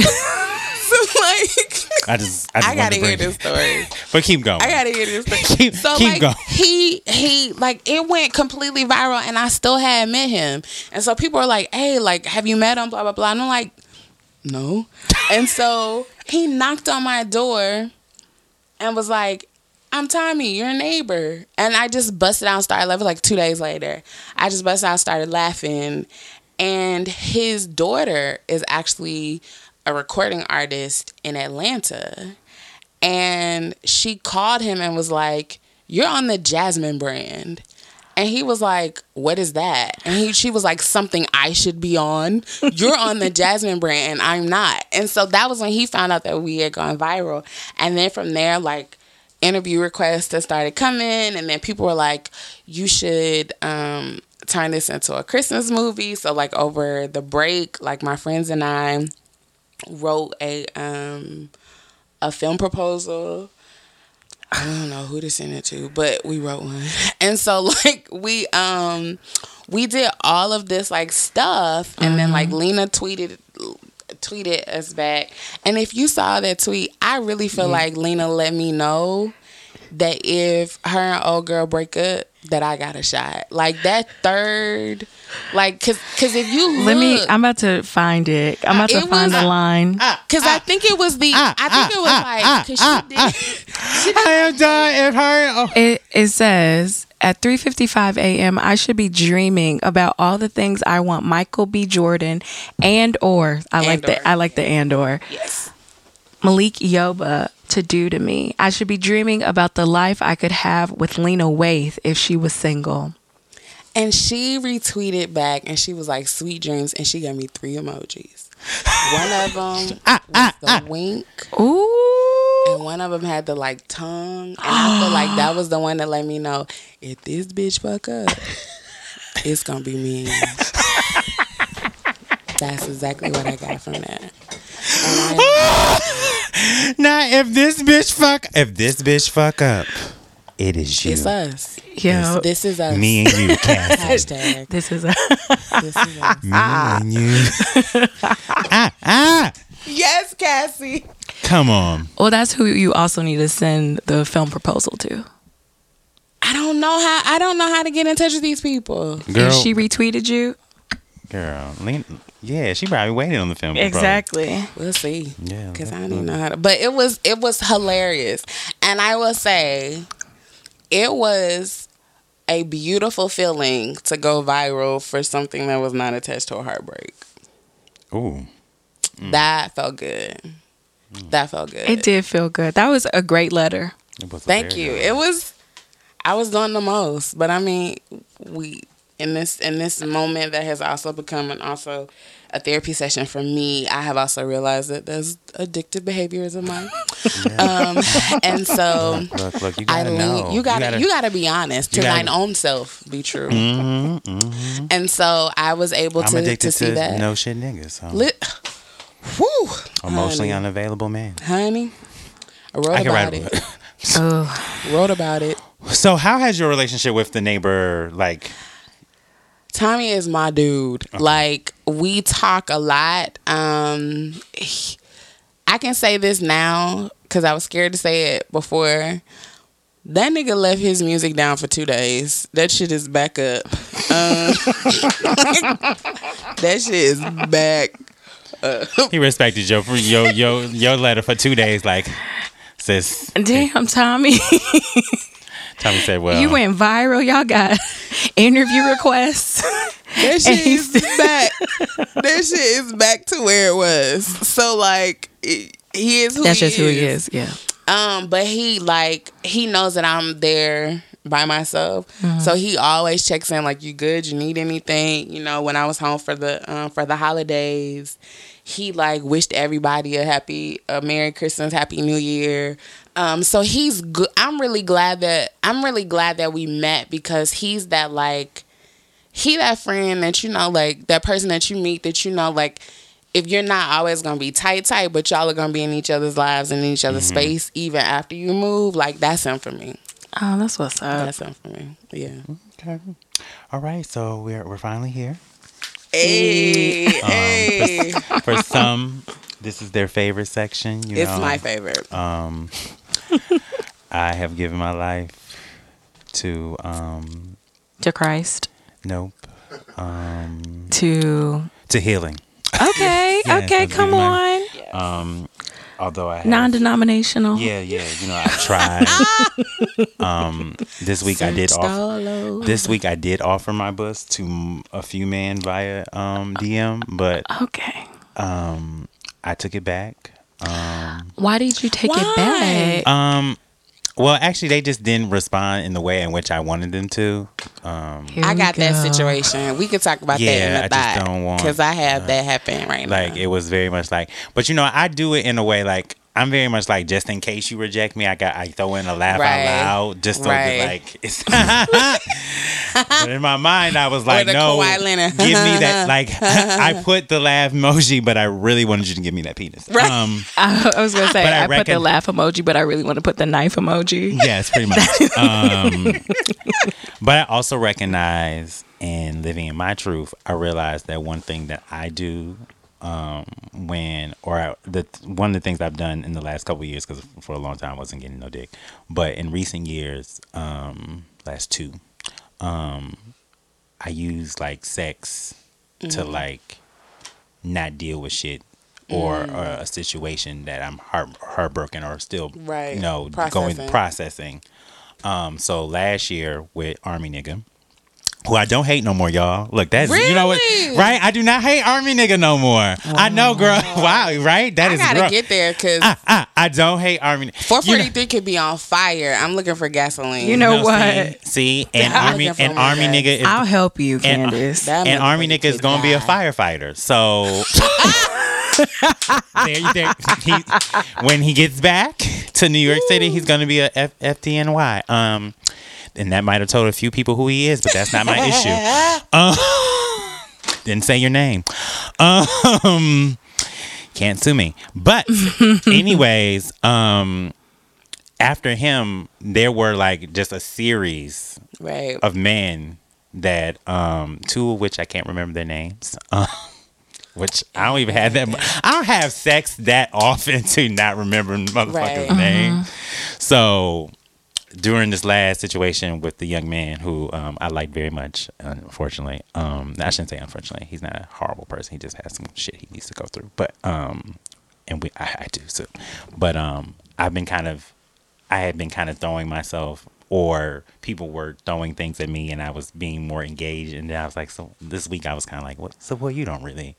[SPEAKER 3] so like,
[SPEAKER 1] I just I, just
[SPEAKER 3] I gotta hear this story.
[SPEAKER 1] but keep going.
[SPEAKER 3] I gotta hear this story.
[SPEAKER 1] keep,
[SPEAKER 3] so
[SPEAKER 1] keep
[SPEAKER 3] like,
[SPEAKER 1] going.
[SPEAKER 3] He he like it went completely viral, and I still had met him, and so people are like, "Hey, like, have you met him?" Blah blah blah. And I'm like, "No," and so he knocked on my door, and was like, I'm Tommy, your neighbor. And I just busted out and started laughing like two days later. I just busted out started laughing. And his daughter is actually a recording artist in Atlanta. And she called him and was like, You're on the Jasmine brand. And he was like, "What is that?" And he, she was like, "Something I should be on. You're on the Jasmine brand, and I'm not." And so that was when he found out that we had gone viral. And then from there, like interview requests that started coming, and then people were like, "You should um, turn this into a Christmas movie." So like over the break, like my friends and I wrote a um, a film proposal. I don't know who to send it to, but we wrote one, and so like we um we did all of this like stuff, and mm-hmm. then like mm-hmm. Lena tweeted tweeted us back. And if you saw that tweet, I really feel yeah. like Lena let me know that if her and old girl break up, that I got a shot. Like that third, like, cause, cause if you look,
[SPEAKER 2] let me, I'm about to find it. I'm about to find was, the line.
[SPEAKER 3] Uh, uh cause uh, I think it was the, uh, I think uh, it was uh, like, cause she did.
[SPEAKER 1] I am done. If her,
[SPEAKER 2] oh. it it says at 3:55 a.m. I should be dreaming about all the things I want Michael B. Jordan and or I and like or. the I like the and or.
[SPEAKER 3] Yes.
[SPEAKER 2] Malik Yoba to do to me. I should be dreaming about the life I could have with Lena Waithe if she was single.
[SPEAKER 3] And she retweeted back and she was like, sweet dreams. And she gave me three emojis. One of them ah, was ah, the ah. wink.
[SPEAKER 2] Ooh.
[SPEAKER 3] And one of them had the like tongue. And I feel like that was the one that let me know if this bitch fuck up, it's going to be me. That's exactly what I got from that.
[SPEAKER 1] now, if this bitch fuck, if this bitch fuck up, it is you.
[SPEAKER 3] It's us.
[SPEAKER 2] Yeah,
[SPEAKER 3] this, this, is us.
[SPEAKER 1] Me and you,
[SPEAKER 3] Hashtag.
[SPEAKER 2] This is us.
[SPEAKER 3] this is us.
[SPEAKER 1] Me and you. ah, ah.
[SPEAKER 3] Yes, Cassie.
[SPEAKER 1] Come on.
[SPEAKER 2] Well, that's who you also need to send the film proposal to.
[SPEAKER 3] I don't know how. I don't know how to get in touch with these people.
[SPEAKER 2] Girl, and she retweeted you.
[SPEAKER 1] Girl, lean, yeah, she probably waited on the film.
[SPEAKER 2] Exactly.
[SPEAKER 3] We'll see.
[SPEAKER 1] Yeah,
[SPEAKER 3] because I don't know how to. But it was it was hilarious, and I will say, it was a beautiful feeling to go viral for something that was not attached to a heartbreak.
[SPEAKER 1] Ooh,
[SPEAKER 3] mm. that felt good. Mm. That felt good.
[SPEAKER 2] It did feel good. That was a great letter.
[SPEAKER 1] A
[SPEAKER 3] Thank you.
[SPEAKER 1] good
[SPEAKER 3] It was I was doing the most, but I mean, we in this in this moment that has also become an also a therapy session for me. I have also realized that there's addictive behaviors of mine, um, and so
[SPEAKER 1] Look, look, you
[SPEAKER 3] I
[SPEAKER 1] gotta
[SPEAKER 3] lean,
[SPEAKER 1] know.
[SPEAKER 3] you gotta you gotta be honest to
[SPEAKER 1] you gotta-
[SPEAKER 3] thine own self be true.
[SPEAKER 1] Mhm, mhm.
[SPEAKER 3] And so I was able
[SPEAKER 1] I'm
[SPEAKER 3] to
[SPEAKER 1] addicted
[SPEAKER 3] to see
[SPEAKER 1] to
[SPEAKER 3] that.
[SPEAKER 1] no shit niggas. So.
[SPEAKER 3] Lit, whew,
[SPEAKER 1] Emotionally
[SPEAKER 3] honey,
[SPEAKER 1] unavailable man.
[SPEAKER 3] honey. I wrote
[SPEAKER 1] I
[SPEAKER 3] about
[SPEAKER 1] write
[SPEAKER 3] it.
[SPEAKER 2] Oh,
[SPEAKER 3] Wrote about it.
[SPEAKER 1] So, how has your relationship with the neighbor like?
[SPEAKER 3] Tommy is my dude. Like we talk a lot. Um he- I can say this now cuz I was scared to say it before. That nigga left his music down for 2 days. That shit is back up. Um, that shit is back.
[SPEAKER 1] He respected your your your your letter for two days. Like, sis,
[SPEAKER 2] damn, Tommy.
[SPEAKER 1] Tommy said, "Well,
[SPEAKER 2] you went viral. Y'all got interview requests.
[SPEAKER 3] That shit is
[SPEAKER 2] he's-
[SPEAKER 3] back. That shit is back to where it was. So like it, he is who
[SPEAKER 2] That's
[SPEAKER 3] he
[SPEAKER 2] just who he is. Yeah.
[SPEAKER 3] Um, but he like he knows that I'm there by myself,
[SPEAKER 2] Mm-hmm.
[SPEAKER 3] so he always checks in like, "You good? You need anything?" You know, when I was home for the um, for the holidays, he like wished everybody a happy, a Merry Christmas, Happy New Year. Um, so he's good. I'm really glad that I'm really glad that we met because he's that like he that friend that you know like that person that you meet that you know like if you're not always gonna be tight tight but y'all are gonna be in each other's lives and in each other's space even after you move like that's him for me
[SPEAKER 2] Oh, that's what's up.
[SPEAKER 3] that's him for me yeah
[SPEAKER 1] okay. All right, so we're we're finally here.
[SPEAKER 3] Hey
[SPEAKER 1] Um,
[SPEAKER 3] hey
[SPEAKER 1] for, for some, this is their favorite section. You
[SPEAKER 3] it's
[SPEAKER 1] know,
[SPEAKER 3] my favorite
[SPEAKER 1] Um, I have given my life to um,
[SPEAKER 2] To Christ.
[SPEAKER 1] nope, um,
[SPEAKER 2] To
[SPEAKER 1] to healing.
[SPEAKER 2] okay,
[SPEAKER 1] Yeah,
[SPEAKER 2] okay, come
[SPEAKER 1] do
[SPEAKER 2] on.
[SPEAKER 1] Um, although I have,
[SPEAKER 2] Non-denominational.
[SPEAKER 1] yeah, yeah, you know, I've tried. um, this week I did offer. This week I did offer my bus to a few men via um, DM, but
[SPEAKER 2] Okay.
[SPEAKER 1] um, I took it back. Um,
[SPEAKER 2] Why did you take
[SPEAKER 3] Why?
[SPEAKER 2] it back?
[SPEAKER 1] um, well, actually, they just didn't respond in the way in which I wanted them to. Um,
[SPEAKER 3] I
[SPEAKER 2] we
[SPEAKER 3] got that situation. We could talk about
[SPEAKER 1] Yeah,
[SPEAKER 3] that in
[SPEAKER 1] I
[SPEAKER 3] the
[SPEAKER 1] just don't want-
[SPEAKER 3] because I have that happen right
[SPEAKER 1] like
[SPEAKER 3] now.
[SPEAKER 1] Like it was very much like, but you know, I do it in a way like I'm very much like just in case you reject me, I got I throw in a laugh
[SPEAKER 3] Right.
[SPEAKER 1] out loud just so
[SPEAKER 3] Right.
[SPEAKER 1] that like it's. but in my mind, I was like, no, give me that. Like I put the laugh emoji, but I really wanted you to give me that penis.
[SPEAKER 3] Right.
[SPEAKER 1] Um,
[SPEAKER 2] I, I was gonna say
[SPEAKER 1] But I
[SPEAKER 2] I, put the laugh emoji, but I really want to put the knife emoji.
[SPEAKER 1] Yes, pretty much. um, but I also recognize in living in my truth, I realized that one thing that I do um, when, or I, the one of the things I've done in the last couple of years, because for a long time I wasn't getting no dick, but in recent years, um, last two, um, I use like sex to like not deal with shit. Or, or a situation that I'm heart, heartbroken or still,
[SPEAKER 3] Right.
[SPEAKER 1] you know,
[SPEAKER 3] Processing.
[SPEAKER 1] going processing. Um, so last year with Army nigga, who I don't hate no more, y'all. Look, that's you know what, right? I do not hate Army nigga no more. I know, girl. Wow, right? That
[SPEAKER 3] I
[SPEAKER 1] is
[SPEAKER 3] gotta
[SPEAKER 1] gross.
[SPEAKER 3] get there because
[SPEAKER 1] Ah, ah, I don't hate Army.
[SPEAKER 3] Four forty three You know- could be on fire. I'm looking for gasoline.
[SPEAKER 2] You know
[SPEAKER 1] no,
[SPEAKER 2] what?
[SPEAKER 1] See, see? and
[SPEAKER 3] I'm
[SPEAKER 1] Army
[SPEAKER 3] looking
[SPEAKER 1] and Army
[SPEAKER 3] guys.
[SPEAKER 1] nigga is
[SPEAKER 2] I'll help you,
[SPEAKER 1] and,
[SPEAKER 2] Candice.
[SPEAKER 3] That
[SPEAKER 1] and Army nigga is gonna be a firefighter. So there, there, he, when he gets back to New York City, he's gonna be a F, FDNY. Um, and that might have told a few people who he is, but that's not my issue. Um, didn't say your name. Um, can't sue me. But anyways, um, after him, there were like just a series
[SPEAKER 3] right.
[SPEAKER 1] of men that um two of which I can't remember their names. Um, which I don't even have that. I don't have sex that often to not remember motherfuckers'
[SPEAKER 3] Right.
[SPEAKER 1] names. So during this last situation with the young man who um, I like very much, unfortunately, um, I shouldn't say unfortunately. He's not a horrible person. He just has some shit he needs to go through. But um, and we I, I do so. But um, I've been kind of I had been kind of throwing myself, or people were throwing things at me, and I was being more engaged. And then I was like, so this week I was kind of like, what? So well, you don't really,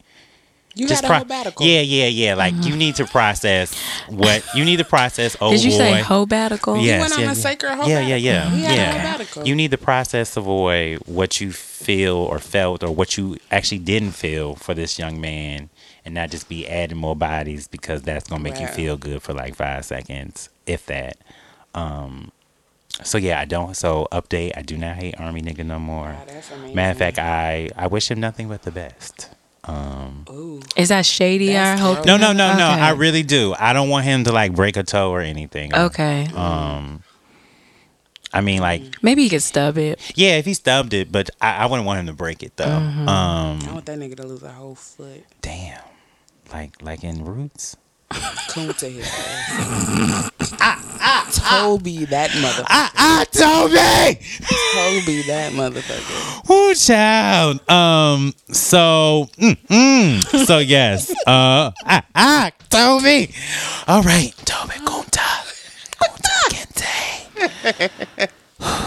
[SPEAKER 3] You
[SPEAKER 1] just
[SPEAKER 3] had a sabbatical.
[SPEAKER 1] Yeah, yeah, yeah. Like you need to process what you need to process. Oh
[SPEAKER 2] Did you
[SPEAKER 1] boy.
[SPEAKER 2] say hobatical?
[SPEAKER 1] Yes,
[SPEAKER 3] went on
[SPEAKER 1] yeah,
[SPEAKER 3] a
[SPEAKER 1] yeah.
[SPEAKER 3] sacred
[SPEAKER 1] Yeah, yeah, yeah,
[SPEAKER 3] sabbatical. He had
[SPEAKER 1] yeah.
[SPEAKER 3] sabbatical.
[SPEAKER 1] You need to process avoid what you feel or felt or what you actually didn't feel for this young man, and not just be adding more bodies because that's gonna make you feel good for like five seconds, if that. Um. So yeah, I don't. So update. I do not hate Army nigga no more.
[SPEAKER 3] Wow, that's.
[SPEAKER 1] Matter of fact, I I wish him nothing but the best. Um.
[SPEAKER 3] Ooh.
[SPEAKER 2] Is that shady? I hope.
[SPEAKER 3] dope.
[SPEAKER 1] No, no, no, no.
[SPEAKER 2] Okay.
[SPEAKER 1] I really do. I don't want him to like break a toe or anything.
[SPEAKER 2] Okay.
[SPEAKER 1] Um. I mean, like,
[SPEAKER 2] Maybe you could stub it.
[SPEAKER 1] yeah, if he stubbed it, but I, I wouldn't want him to break it though.
[SPEAKER 2] Mm-hmm.
[SPEAKER 3] I
[SPEAKER 1] Um.
[SPEAKER 3] want that nigga to lose a whole foot.
[SPEAKER 1] Damn. Like, like in Roots.
[SPEAKER 3] Coon to his ass. Toby, that motherfucker.
[SPEAKER 1] Ah, ah, Toby.
[SPEAKER 3] Toby, that motherfucker.
[SPEAKER 1] Woo, child. Um. So, mm, mm. so yes. Uh. Ah, ah, Toby. All right, Toby Kunta. Kunta Kinte.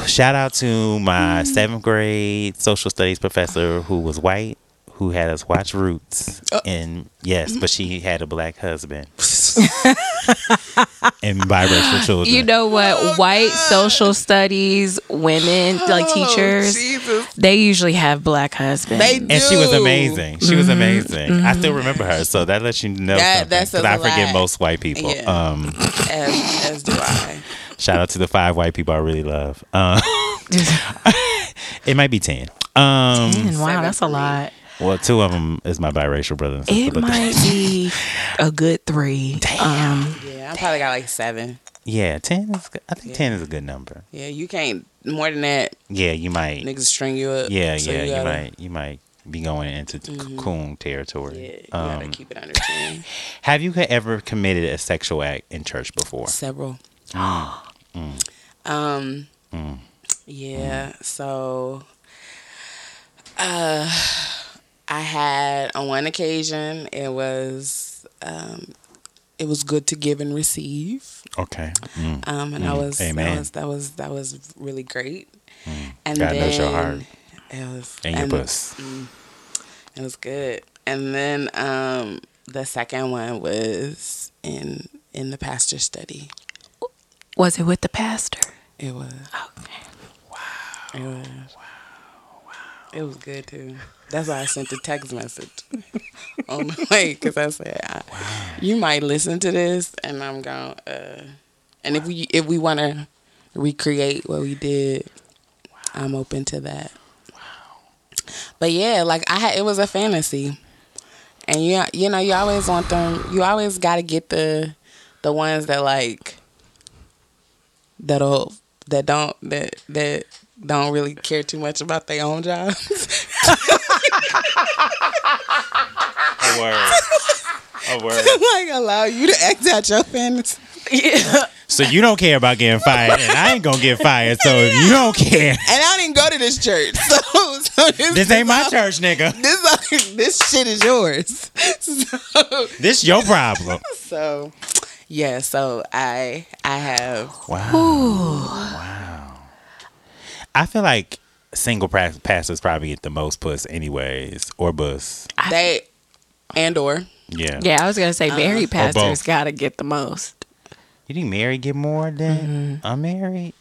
[SPEAKER 1] Shout out to my seventh grade social studies professor who was white, who had us watch Roots. And yes, but she had a black husband and biracial children.
[SPEAKER 2] You know what? White social studies women, like teachers,
[SPEAKER 3] Jesus.
[SPEAKER 2] they usually have black husbands.
[SPEAKER 3] They do.
[SPEAKER 1] and she was amazing. She was amazing. I still remember her, so that lets you know
[SPEAKER 3] That-
[SPEAKER 1] something.
[SPEAKER 3] that says
[SPEAKER 1] Because I
[SPEAKER 3] a
[SPEAKER 1] forget
[SPEAKER 3] lot.
[SPEAKER 1] most white people.
[SPEAKER 3] Yeah.
[SPEAKER 1] Um,
[SPEAKER 3] As, as do I.
[SPEAKER 1] shout out to the five white people I really love. Um, it might be ten. Um,
[SPEAKER 2] Man, wow, that's a lot.
[SPEAKER 1] Well, two of them is my biracial brother and sister.
[SPEAKER 2] It might be a good three. Um,
[SPEAKER 3] Yeah, I probably got like seven.
[SPEAKER 1] yeah, ten is. Good. I think
[SPEAKER 3] Yeah.
[SPEAKER 1] ten is a good number.
[SPEAKER 3] Yeah, you can't more than that.
[SPEAKER 1] Yeah, you might.
[SPEAKER 3] Niggas string you up.
[SPEAKER 1] yeah,
[SPEAKER 3] so
[SPEAKER 1] yeah, you,
[SPEAKER 3] gotta-
[SPEAKER 1] might. You might be going into cocoon
[SPEAKER 3] Yeah,
[SPEAKER 1] territory.
[SPEAKER 3] you gotta
[SPEAKER 1] Um,
[SPEAKER 3] keep it under ten.
[SPEAKER 1] have you ever committed a sexual act in church before?
[SPEAKER 3] Several.
[SPEAKER 1] Mm.
[SPEAKER 3] Um.
[SPEAKER 1] Mm.
[SPEAKER 3] Yeah. So, uh, I had on one occasion it was um, it was good to give and receive.
[SPEAKER 1] Okay. Mm.
[SPEAKER 3] Um, and
[SPEAKER 1] Mm.
[SPEAKER 3] that was
[SPEAKER 1] Amen.
[SPEAKER 3] that was that was that was really great. And
[SPEAKER 1] God
[SPEAKER 3] then
[SPEAKER 1] knows your heart.
[SPEAKER 3] It was
[SPEAKER 1] And your puss.
[SPEAKER 3] mm, it was good. And then um, the second one was in in the pastor study.
[SPEAKER 2] was it with the pastor?
[SPEAKER 3] It was.
[SPEAKER 2] Okay. Wow.
[SPEAKER 3] It was. It was good too. That's why I sent the text message on the way because I said I, you might listen to this, and I'm going. Uh, and if we if we want to recreate what we did, I'm open to that. Wow. But yeah, like I had, it was a fantasy, and you you know you always want them. You always got to get the the ones that like that'll that don't that that don't really care too much about their own jobs.
[SPEAKER 1] A word. A word.
[SPEAKER 3] like allow you to act out your fantasy.
[SPEAKER 2] Yeah.
[SPEAKER 1] So you don't care about getting fired, and I ain't gonna get fired. So if you don't care,
[SPEAKER 3] And I didn't go to this church, so, so this,
[SPEAKER 1] this ain't my church, nigga.
[SPEAKER 3] This this shit is yours. So,
[SPEAKER 1] This your problem.
[SPEAKER 3] so yeah, so I I have
[SPEAKER 1] Wow. Wow. I feel like single pastors probably get the most puss, anyways, or bus.
[SPEAKER 3] they and or
[SPEAKER 1] Yeah.
[SPEAKER 2] Yeah, I was gonna say uh-huh. married
[SPEAKER 1] Or both.
[SPEAKER 2] pastors gotta get the most.
[SPEAKER 1] You think married get more than mm-hmm. unmarried?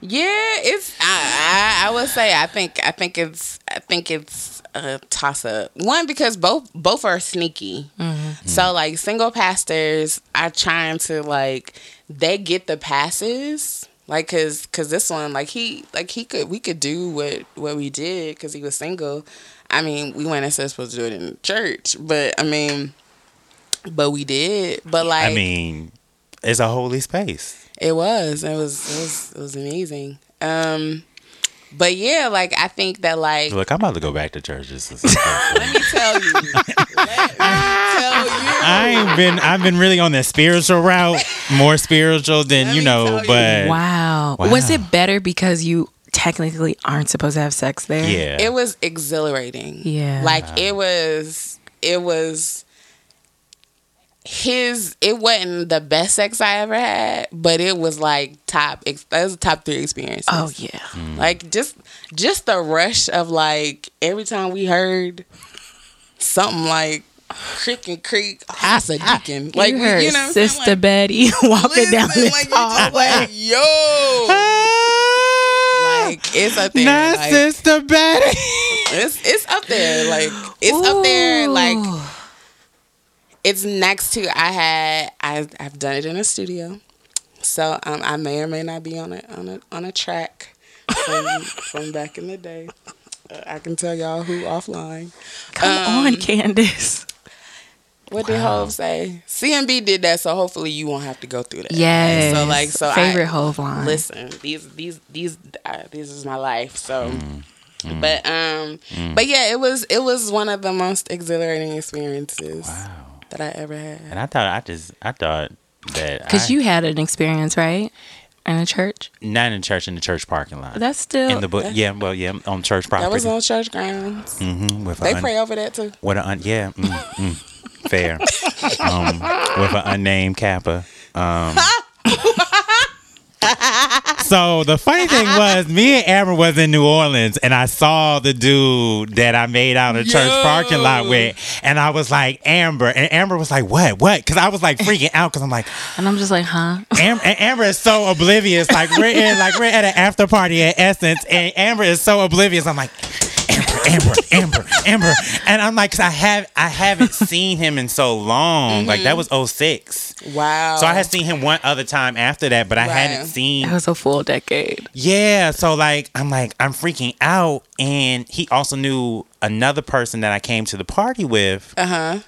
[SPEAKER 3] Yeah, it's I, I I would say I think I think it's I think it's a toss up. One because both both are sneaky. Mm-hmm. So like single pastors are trying to like they get the passes like cuz cuz this one like he like he could we could do what what we did cuz he was single. I mean, we weren't necessarily supposed to do it in church, but I mean but we did. But like
[SPEAKER 1] I mean, it's a holy space.
[SPEAKER 3] it was. It was. It was. It was amazing. Um, but yeah, like I think that like
[SPEAKER 1] Look, I'm about to go back to churches.
[SPEAKER 3] let me tell you, let me tell you.
[SPEAKER 1] I ain't been. I've been really on the spiritual route, more spiritual than
[SPEAKER 3] Let
[SPEAKER 1] you know.
[SPEAKER 3] tell you.
[SPEAKER 1] But
[SPEAKER 2] Wow.
[SPEAKER 1] Wow.
[SPEAKER 2] Was it better because you technically aren't supposed to have sex there?
[SPEAKER 1] yeah,
[SPEAKER 3] It was exhilarating.
[SPEAKER 2] Yeah.
[SPEAKER 3] like it was. It was. His it wasn't the best sex I ever had, but it was like top. ex- That was a top three experiences.
[SPEAKER 2] Oh yeah.
[SPEAKER 1] Mm.
[SPEAKER 3] Like just just the rush of like every time we heard something like Crick and Creek Hassa Deacon. Like
[SPEAKER 2] you heard
[SPEAKER 3] you know what I'm saying?
[SPEAKER 2] Sister
[SPEAKER 3] Like,
[SPEAKER 2] Betty walking
[SPEAKER 3] listen,
[SPEAKER 2] down this
[SPEAKER 3] like, you
[SPEAKER 2] hallway.
[SPEAKER 3] like, yo, like it's up there.
[SPEAKER 1] Not
[SPEAKER 3] like,
[SPEAKER 1] Sister Betty.
[SPEAKER 3] it's it's up there. Like it's up there. Like
[SPEAKER 2] Ooh.
[SPEAKER 3] It's next to. I had I I've done it in a studio, so um, I may or may not be on a on a on a track from from back in the day. Uh, I can tell y'all who offline.
[SPEAKER 2] Come
[SPEAKER 3] um,
[SPEAKER 2] on, Candice.
[SPEAKER 3] What did Hove say? CMB did that, so hopefully you won't have to go through that.
[SPEAKER 2] Yes.
[SPEAKER 3] So like, so
[SPEAKER 2] favorite
[SPEAKER 3] I,
[SPEAKER 2] Hove line.
[SPEAKER 3] Listen, these these these uh, this is my life. So,
[SPEAKER 1] Mm,
[SPEAKER 3] but um, but yeah, it was it was one of the most exhilarating experiences
[SPEAKER 1] Wow.
[SPEAKER 3] That I ever had.
[SPEAKER 1] And I thought I just I thought that
[SPEAKER 2] Because you had an experience, right? In a church.
[SPEAKER 1] not in a church in the church parking lot.
[SPEAKER 2] That's still.
[SPEAKER 1] in the book, yeah, well, yeah, on church property.
[SPEAKER 3] That was on church grounds.
[SPEAKER 1] Mm-hmm, with
[SPEAKER 3] They
[SPEAKER 1] a un-
[SPEAKER 3] pray over that too.
[SPEAKER 1] with an un- yeah, mm, mm, fair. um, with an unnamed kappa. Um, so the funny thing was, me and Amber was in New Orleans, and I saw the dude that I made out in the church parking lot with, and I was like, Amber, and Amber was like, what, what? Because I was like freaking out, because I'm like,
[SPEAKER 2] and I'm just like, huh?
[SPEAKER 1] Amber, and Amber is so oblivious. Like we're in, like we're at an after party at Essence, and Amber is so oblivious. I'm like, Amber, Amber, Amber, Amber, and I'm like, cause I have, I haven't seen him in so long. Like that was 06.
[SPEAKER 3] Wow.
[SPEAKER 1] So I had seen him one other time after that, but I
[SPEAKER 3] Right.
[SPEAKER 1] hadn't seen.
[SPEAKER 2] It was a full decade.
[SPEAKER 1] Yeah, so like I'm like I'm freaking out, and he also knew another person that I came to the party with,
[SPEAKER 3] Uh huh.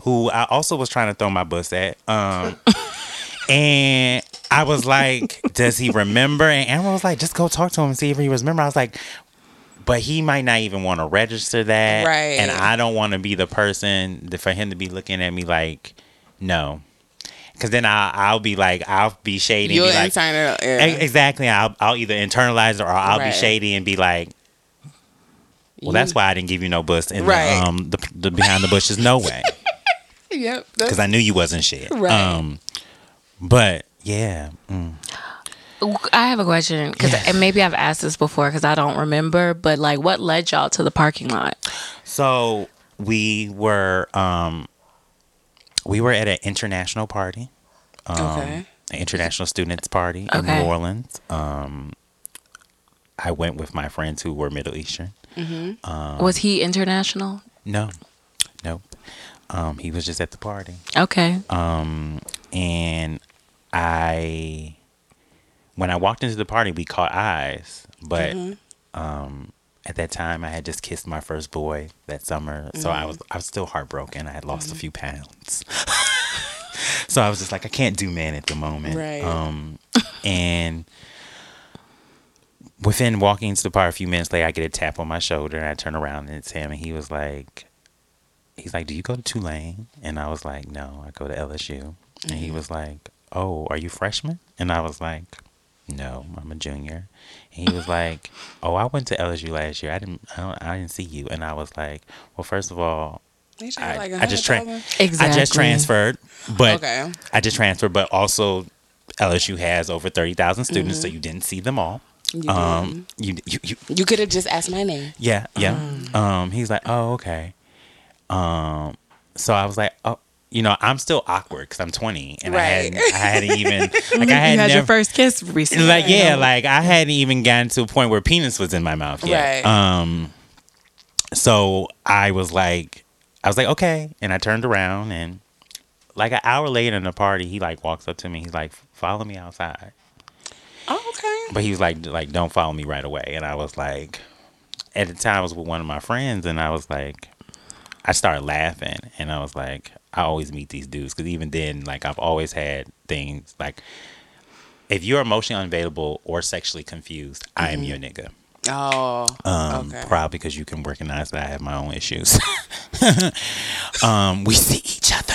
[SPEAKER 1] who I also was trying to throw my bus at. Um, and I was like, "Does he remember?" And Amber was like, "Just go talk to him and see if he remembers. I was like, "But he might not even want to register that,
[SPEAKER 3] Right.
[SPEAKER 1] And I don't want to be the person that, for him to be looking at me like, no." Because then I'll, I'll be like, I'll be shady.
[SPEAKER 3] You'll
[SPEAKER 1] be like,
[SPEAKER 3] intern it. Yeah.
[SPEAKER 1] Exactly. I'll, I'll either internalize it or I'll
[SPEAKER 3] Right.
[SPEAKER 1] be shady and be like, well,
[SPEAKER 3] You-
[SPEAKER 1] that's why I didn't give you no bus in
[SPEAKER 3] Right.
[SPEAKER 1] the, um, the, the behind the bushes. No way.
[SPEAKER 3] Yep.
[SPEAKER 1] Because I knew you wasn't shit.
[SPEAKER 3] Right.
[SPEAKER 1] Um, but yeah. Mm.
[SPEAKER 2] I have a question because
[SPEAKER 1] Yes.
[SPEAKER 2] maybe I've asked this before because I don't remember. But like, what led y'all to the parking lot?
[SPEAKER 1] So we were, um, we were at an international party. Um,
[SPEAKER 3] Okay.
[SPEAKER 1] An international students party in New Orleans. Um, I went with my friends who were Middle Eastern. Um,
[SPEAKER 2] Was he international?
[SPEAKER 1] No, nope. Um, he was just at the party.
[SPEAKER 2] Okay.
[SPEAKER 1] Um, and I, when I walked into the party, we caught eyes, but um, at that time, I had just kissed my first boy that summer, so I was I was still heartbroken. I had lost a few pounds, so I was just like, I can't do man at the moment.
[SPEAKER 3] Right.
[SPEAKER 1] Um, and within walking into the party, a few minutes later, I get a tap on my shoulder, and I turn around and it's him, and he was like, he's like, "Do you go to Tulane?" And I was like, "No, I go to LSU." And he was like, "Oh, are you freshman?" And I was like, "No, I'm a junior." And he was like, "Oh, I went to LSU last year. I didn't, I, don't, I didn't see you." And I was like, "Well, first of all, I-
[SPEAKER 3] like
[SPEAKER 1] I just tra-
[SPEAKER 2] Exactly.
[SPEAKER 1] I just transferred, but
[SPEAKER 3] Okay.
[SPEAKER 1] I just transferred, but also LSU has over thirty thousand students, so you didn't see them all.
[SPEAKER 3] You
[SPEAKER 1] Um, you, you, you
[SPEAKER 3] You could have just asked my name.
[SPEAKER 1] yeah, yeah. Um, he's like, oh, okay. Um, so I was like, oh, you know, I'm still awkward because I'm 20 and I hadn't, I hadn't even like I
[SPEAKER 2] you
[SPEAKER 1] had
[SPEAKER 2] had
[SPEAKER 1] never,
[SPEAKER 2] your first kiss recently.
[SPEAKER 1] like yeah, like I hadn't even gotten to a point where penis was in my mouth yet.
[SPEAKER 3] Right.
[SPEAKER 1] Um, so I was like, I was like, okay, and I turned around and like an hour later in the party, he like walks up to me. He's like, follow me outside.
[SPEAKER 3] Oh, okay.
[SPEAKER 1] But he was like, like, don't follow me right away. And I was like, at the time I was with one of my friends, and I was like, I started laughing, and I was like, I always meet these dudes because even then, like, I've always had things like, if you're emotionally unavailable or sexually confused, I am your nigga.
[SPEAKER 3] Oh.
[SPEAKER 1] Um,
[SPEAKER 3] okay.
[SPEAKER 1] Probably because you can recognize that I have my own issues. um, we see each other.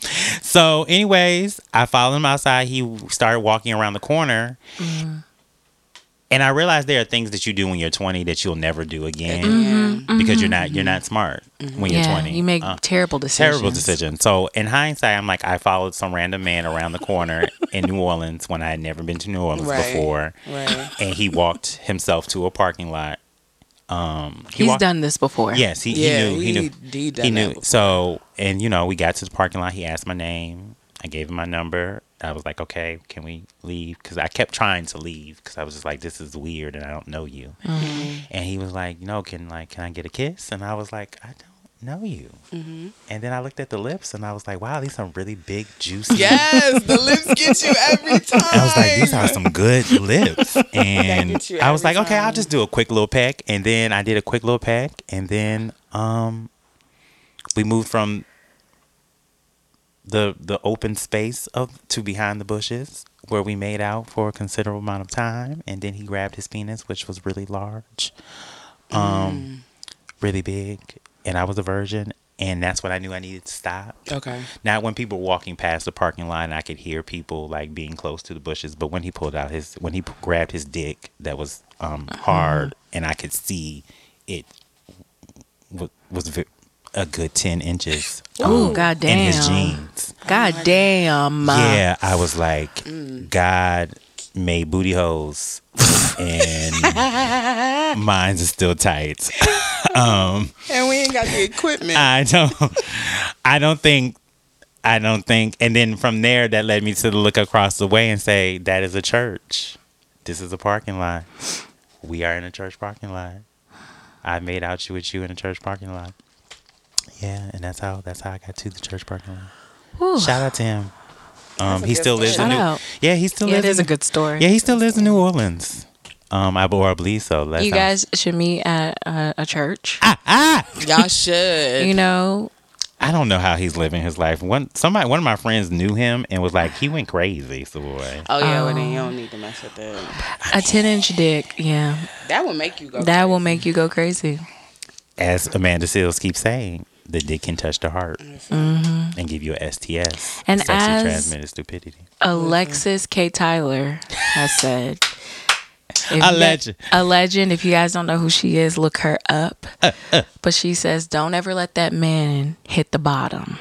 [SPEAKER 1] so, anyways, I followed him outside. He started walking around the corner. And I realize there are things that you do when you're 20 that you'll never do again because you're not you're not smart when you're
[SPEAKER 2] yeah,
[SPEAKER 1] 20.
[SPEAKER 2] you make
[SPEAKER 1] Uh,
[SPEAKER 2] terrible decisions.
[SPEAKER 1] terrible decisions. So in hindsight, I'm like, I followed some random man around the corner in New Orleans when I had never been to New Orleans
[SPEAKER 3] Right.
[SPEAKER 1] before
[SPEAKER 3] Right.
[SPEAKER 1] and he walked himself to a parking lot Um, he
[SPEAKER 2] He's
[SPEAKER 1] walked-
[SPEAKER 2] done this before.
[SPEAKER 1] Yes, he,
[SPEAKER 3] Yeah,
[SPEAKER 1] he knew. He,
[SPEAKER 3] he-
[SPEAKER 1] knew.
[SPEAKER 3] he done
[SPEAKER 1] he knew.
[SPEAKER 3] before.
[SPEAKER 1] So, and you know, we got to the parking lot. He asked my name. I gave him my number. I was like, okay, can we leave? Because I kept trying to leave because I was just like, this is weird, and I don't know you. And he was like, no, can like, can I get a kiss? And I was like, I don't know you. And then I looked at the lips, and I was like, wow, these are really big, juicy.
[SPEAKER 3] Yes, the lips get you every time.
[SPEAKER 1] I was like, these are some good lips. And I was like, okay, I'll just do a quick little peck. And then I did a quick little peck. And then um we moved from the the open space of to behind the bushes where we made out for a considerable amount of time. And then he grabbed his penis, which was really large. Um really big. And I was a virgin. And that's when I knew I needed to stop.
[SPEAKER 3] Okay.
[SPEAKER 1] Not when people were walking past the parking lot and I could hear people like being close to the bushes, but when he pulled out his when he p- grabbed his dick that was um hard and I could see it w- was v- a good 10 inches
[SPEAKER 2] Oh,
[SPEAKER 1] um,
[SPEAKER 2] goddamn.
[SPEAKER 1] in his jeans.
[SPEAKER 2] God damn.
[SPEAKER 1] Yeah, I was like God made booty holes and mine's is still tight. um
[SPEAKER 3] And we ain't got the equipment.
[SPEAKER 1] I don't. I don't think. I don't think. And then from there, that led me to look across the way and say, "That is a church. This is a parking lot. We are in a church parking lot. I made out you with you in a church parking lot. Yeah, and that's how that's how I got to the church parking lot.
[SPEAKER 2] Whew.
[SPEAKER 1] Shout out to him. Um, he still lives in
[SPEAKER 2] story.
[SPEAKER 1] New.
[SPEAKER 2] Shout out.
[SPEAKER 1] Yeah, he still
[SPEAKER 2] Yeah,
[SPEAKER 1] lives.
[SPEAKER 2] it is
[SPEAKER 1] in,
[SPEAKER 2] a good story.
[SPEAKER 1] Yeah, he still lives in New Orleans. Um, I, or I believe so. Last
[SPEAKER 2] you
[SPEAKER 1] time-
[SPEAKER 2] guys should meet at a, a church.
[SPEAKER 1] ah, ah.
[SPEAKER 3] Y'all should.
[SPEAKER 2] You know,
[SPEAKER 1] I don't know how he's living his life. One somebody one of my friends knew him and was like, he went crazy, so boy.
[SPEAKER 3] oh yeah, well then you don't need to mess with that.
[SPEAKER 2] a 10 inch dick. Yeah.
[SPEAKER 3] That will make you go.
[SPEAKER 2] That will make you go crazy.
[SPEAKER 1] As Amanda Seales keeps saying, the dick can touch the heart and give you a STS.
[SPEAKER 2] Mm-hmm. And
[SPEAKER 1] sexually
[SPEAKER 2] as-
[SPEAKER 1] transmitted stupidity.
[SPEAKER 2] Alexis K. Tyler has said. If
[SPEAKER 1] A
[SPEAKER 2] guys-
[SPEAKER 1] legend.
[SPEAKER 2] A legend. If you guys don't know who she is, look her up.
[SPEAKER 1] Uh, uh.
[SPEAKER 2] But she says, don't ever let that man hit the bottom.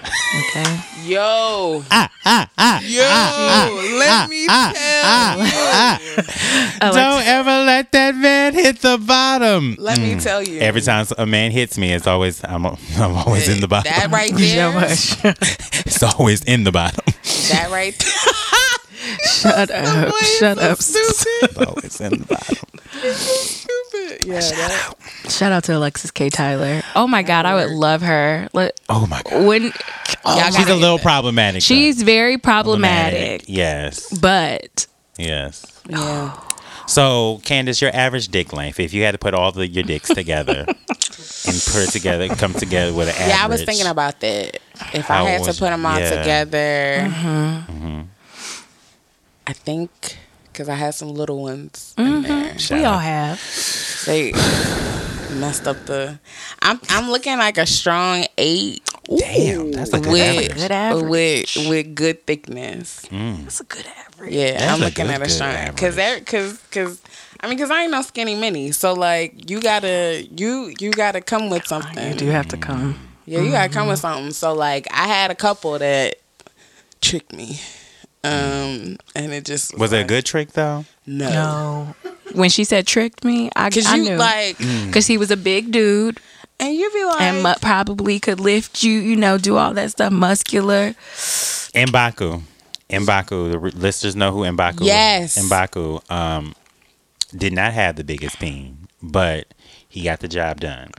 [SPEAKER 2] Okay?
[SPEAKER 3] Yo.
[SPEAKER 1] Ah, ah, ah, ah
[SPEAKER 3] Yo. Ah, ah, let me tell you.
[SPEAKER 1] Don't ever let that man hit the bottom.
[SPEAKER 3] Let me mm. tell you.
[SPEAKER 1] Every time a man hits me, it's always I'm I'm always in the bottom.
[SPEAKER 3] That right there.
[SPEAKER 1] It's always in the bottom.
[SPEAKER 3] that right there.
[SPEAKER 2] Shut up. Shut up.
[SPEAKER 3] Stupid.
[SPEAKER 1] always in the bottom.
[SPEAKER 3] Stupid. Yeah. That,
[SPEAKER 2] Shout out to Alexis K. Tyler. Oh my God, I would love her. Let-
[SPEAKER 1] Oh my god.
[SPEAKER 2] When
[SPEAKER 3] Y'all
[SPEAKER 1] a little
[SPEAKER 3] get
[SPEAKER 1] problematic. though.
[SPEAKER 2] she's very problematic,
[SPEAKER 1] Yes.
[SPEAKER 2] but
[SPEAKER 1] Yes.
[SPEAKER 3] Yeah.
[SPEAKER 1] So, Candice, your average dick length, if you had to put all the your dicks together and put it together, come together with an average.
[SPEAKER 3] Yeah, I was thinking about that. If I had to put them all
[SPEAKER 1] yeah.
[SPEAKER 3] together,
[SPEAKER 2] Mm-hmm.
[SPEAKER 3] I think because I had some little ones in mm-hmm. there.
[SPEAKER 1] Shout
[SPEAKER 2] we all have.
[SPEAKER 3] They messed up the. I'm I'm looking like a strong eight.
[SPEAKER 1] Damn, that's a good
[SPEAKER 3] with,
[SPEAKER 1] average.
[SPEAKER 2] Good average.
[SPEAKER 3] with with good thickness. Mm.
[SPEAKER 2] That's a good average.
[SPEAKER 3] Yeah,
[SPEAKER 1] That's
[SPEAKER 3] I'm looking
[SPEAKER 1] good,
[SPEAKER 3] at a
[SPEAKER 1] good
[SPEAKER 3] strong because because because I mean because I ain't no skinny mini. So like you gotta you you gotta come with something.
[SPEAKER 2] You do have to come.
[SPEAKER 3] Yeah, you gotta come with mm-hmm. something. So like I had a couple that tricked me. Um and it just
[SPEAKER 1] Was it a good trick though?
[SPEAKER 3] No.
[SPEAKER 2] No. When she said tricked me, I,
[SPEAKER 3] Cause
[SPEAKER 2] I
[SPEAKER 3] you
[SPEAKER 2] knew.
[SPEAKER 3] like
[SPEAKER 2] Because he was a big dude
[SPEAKER 3] and you'd be like
[SPEAKER 2] and mu- probably could lift you, you know, do all that stuff, muscular.
[SPEAKER 1] Mbaku. Mbaku. The re- listeners know who Mbaku
[SPEAKER 3] Yes.
[SPEAKER 1] Mbaku um, did not have the biggest peen, but he got the job done.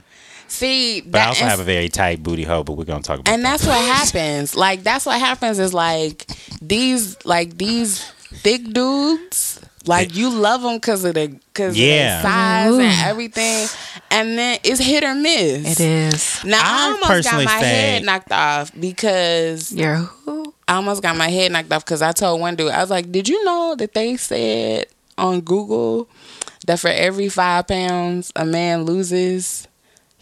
[SPEAKER 3] See
[SPEAKER 1] But
[SPEAKER 3] that
[SPEAKER 1] I also
[SPEAKER 3] and-
[SPEAKER 1] have a very tight booty hole, but we're going to talk about
[SPEAKER 3] and
[SPEAKER 1] that.
[SPEAKER 3] that's what happens. Like that's what happens is like these like these thick dudes. Like you love them because of the because
[SPEAKER 1] Yeah.
[SPEAKER 3] of their size
[SPEAKER 2] Ooh.
[SPEAKER 3] and everything, and then it's hit or miss.
[SPEAKER 2] It is.
[SPEAKER 3] Now I,
[SPEAKER 1] I
[SPEAKER 3] almost got my
[SPEAKER 1] say-
[SPEAKER 3] head knocked off because
[SPEAKER 2] You're who?
[SPEAKER 3] I almost got my head knocked off because I told one dude I was like, "Did you know that they said on Google that for every five pounds a man loses,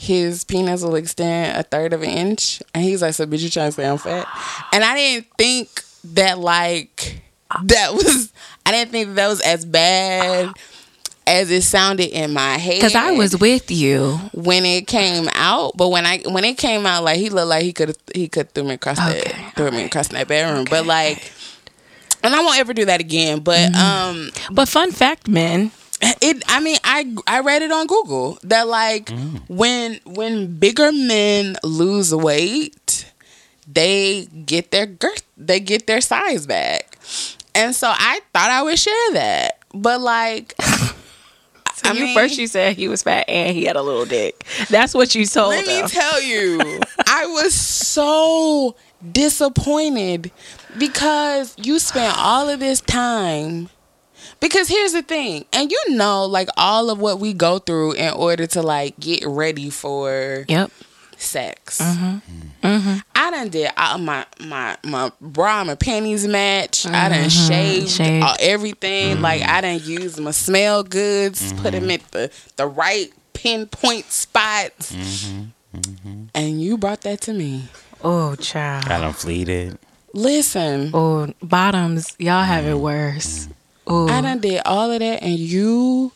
[SPEAKER 3] his penis will extend a third of an inch?" And he's like, "So, bitch, you trying to say I'm fat?" And I didn't think that like that was. I didn't think that was as bad as it sounded in my head
[SPEAKER 2] Because I was with you.
[SPEAKER 3] when it came out, but when I when it came out, like he looked like he could have he could throw me across
[SPEAKER 2] Okay,
[SPEAKER 3] that throw me across that bedroom. But like, and I won't ever do that again. But
[SPEAKER 2] Mm-hmm.
[SPEAKER 3] um,
[SPEAKER 2] But fun fact, men,
[SPEAKER 3] it I mean I I read it on Google that like
[SPEAKER 1] Mm.
[SPEAKER 3] when when bigger men lose weight, they get their girth, they get their size back. And so I thought I would share that. But like
[SPEAKER 2] So
[SPEAKER 3] I mean-
[SPEAKER 2] first you said he was fat and he had a little dick. That's what you told
[SPEAKER 3] Let me tell you, I was so disappointed because you spent all of this time. Because here's the thing, and you know, like all of what we go through in order to like get ready for
[SPEAKER 2] yep.
[SPEAKER 3] sex. Mm-hmm. Mm-hmm. I done did all my my my bra and my panties match. I done mm-hmm. shaved, uh,
[SPEAKER 2] Shaved.
[SPEAKER 3] all- everything. Like I done used my smell goods, put them at the the right pinpoint spots. And you brought that to me.
[SPEAKER 2] Oh, child.
[SPEAKER 1] I done fleeted.
[SPEAKER 3] Listen,
[SPEAKER 2] Oh, bottoms, y'all have it worse. Oh,
[SPEAKER 3] I done did all of that, and you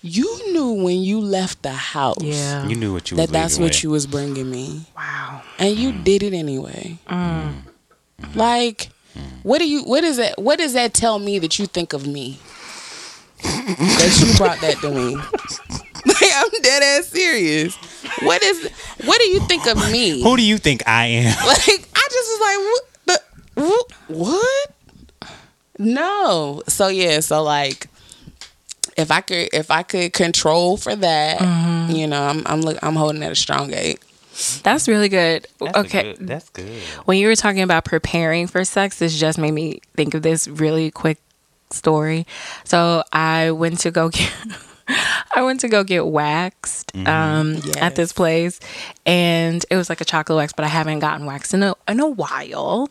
[SPEAKER 3] you knew when you left the house
[SPEAKER 2] yeah.
[SPEAKER 1] You knew what you was
[SPEAKER 3] that that's what
[SPEAKER 1] with.
[SPEAKER 3] you was bringing me.
[SPEAKER 2] wow.
[SPEAKER 3] and you mm. did it anyway. Mm. Mm-hmm. Like, mm-hmm. what do you? What is that? What does that tell me that you think of me? that you brought that to me. Like, I'm dead ass serious. What is? What do you think of me?
[SPEAKER 1] Who do you think I am?
[SPEAKER 3] Like, I just was like, what? The, what? What? No. So yeah. So like. If I could, if I could control for that, you know, I'm, I'm, look, I'm holding at a strong eight.
[SPEAKER 2] That's really good. okay.
[SPEAKER 1] that's good.
[SPEAKER 2] When you were talking about preparing for sex, this just made me think of this really quick story. So I went to go get I went to go get waxed um, at this place, and it was like a chocolate wax, but I haven't gotten waxed in a in a while.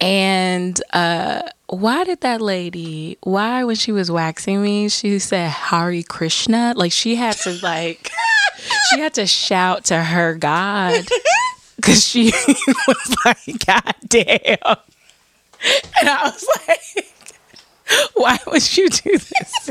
[SPEAKER 2] And uh, why did that lady? Why when she was waxing me, she said Hari Krishna? Like she had to like she had to shout to her God because she was like, God damn. And I was like, why would you do this?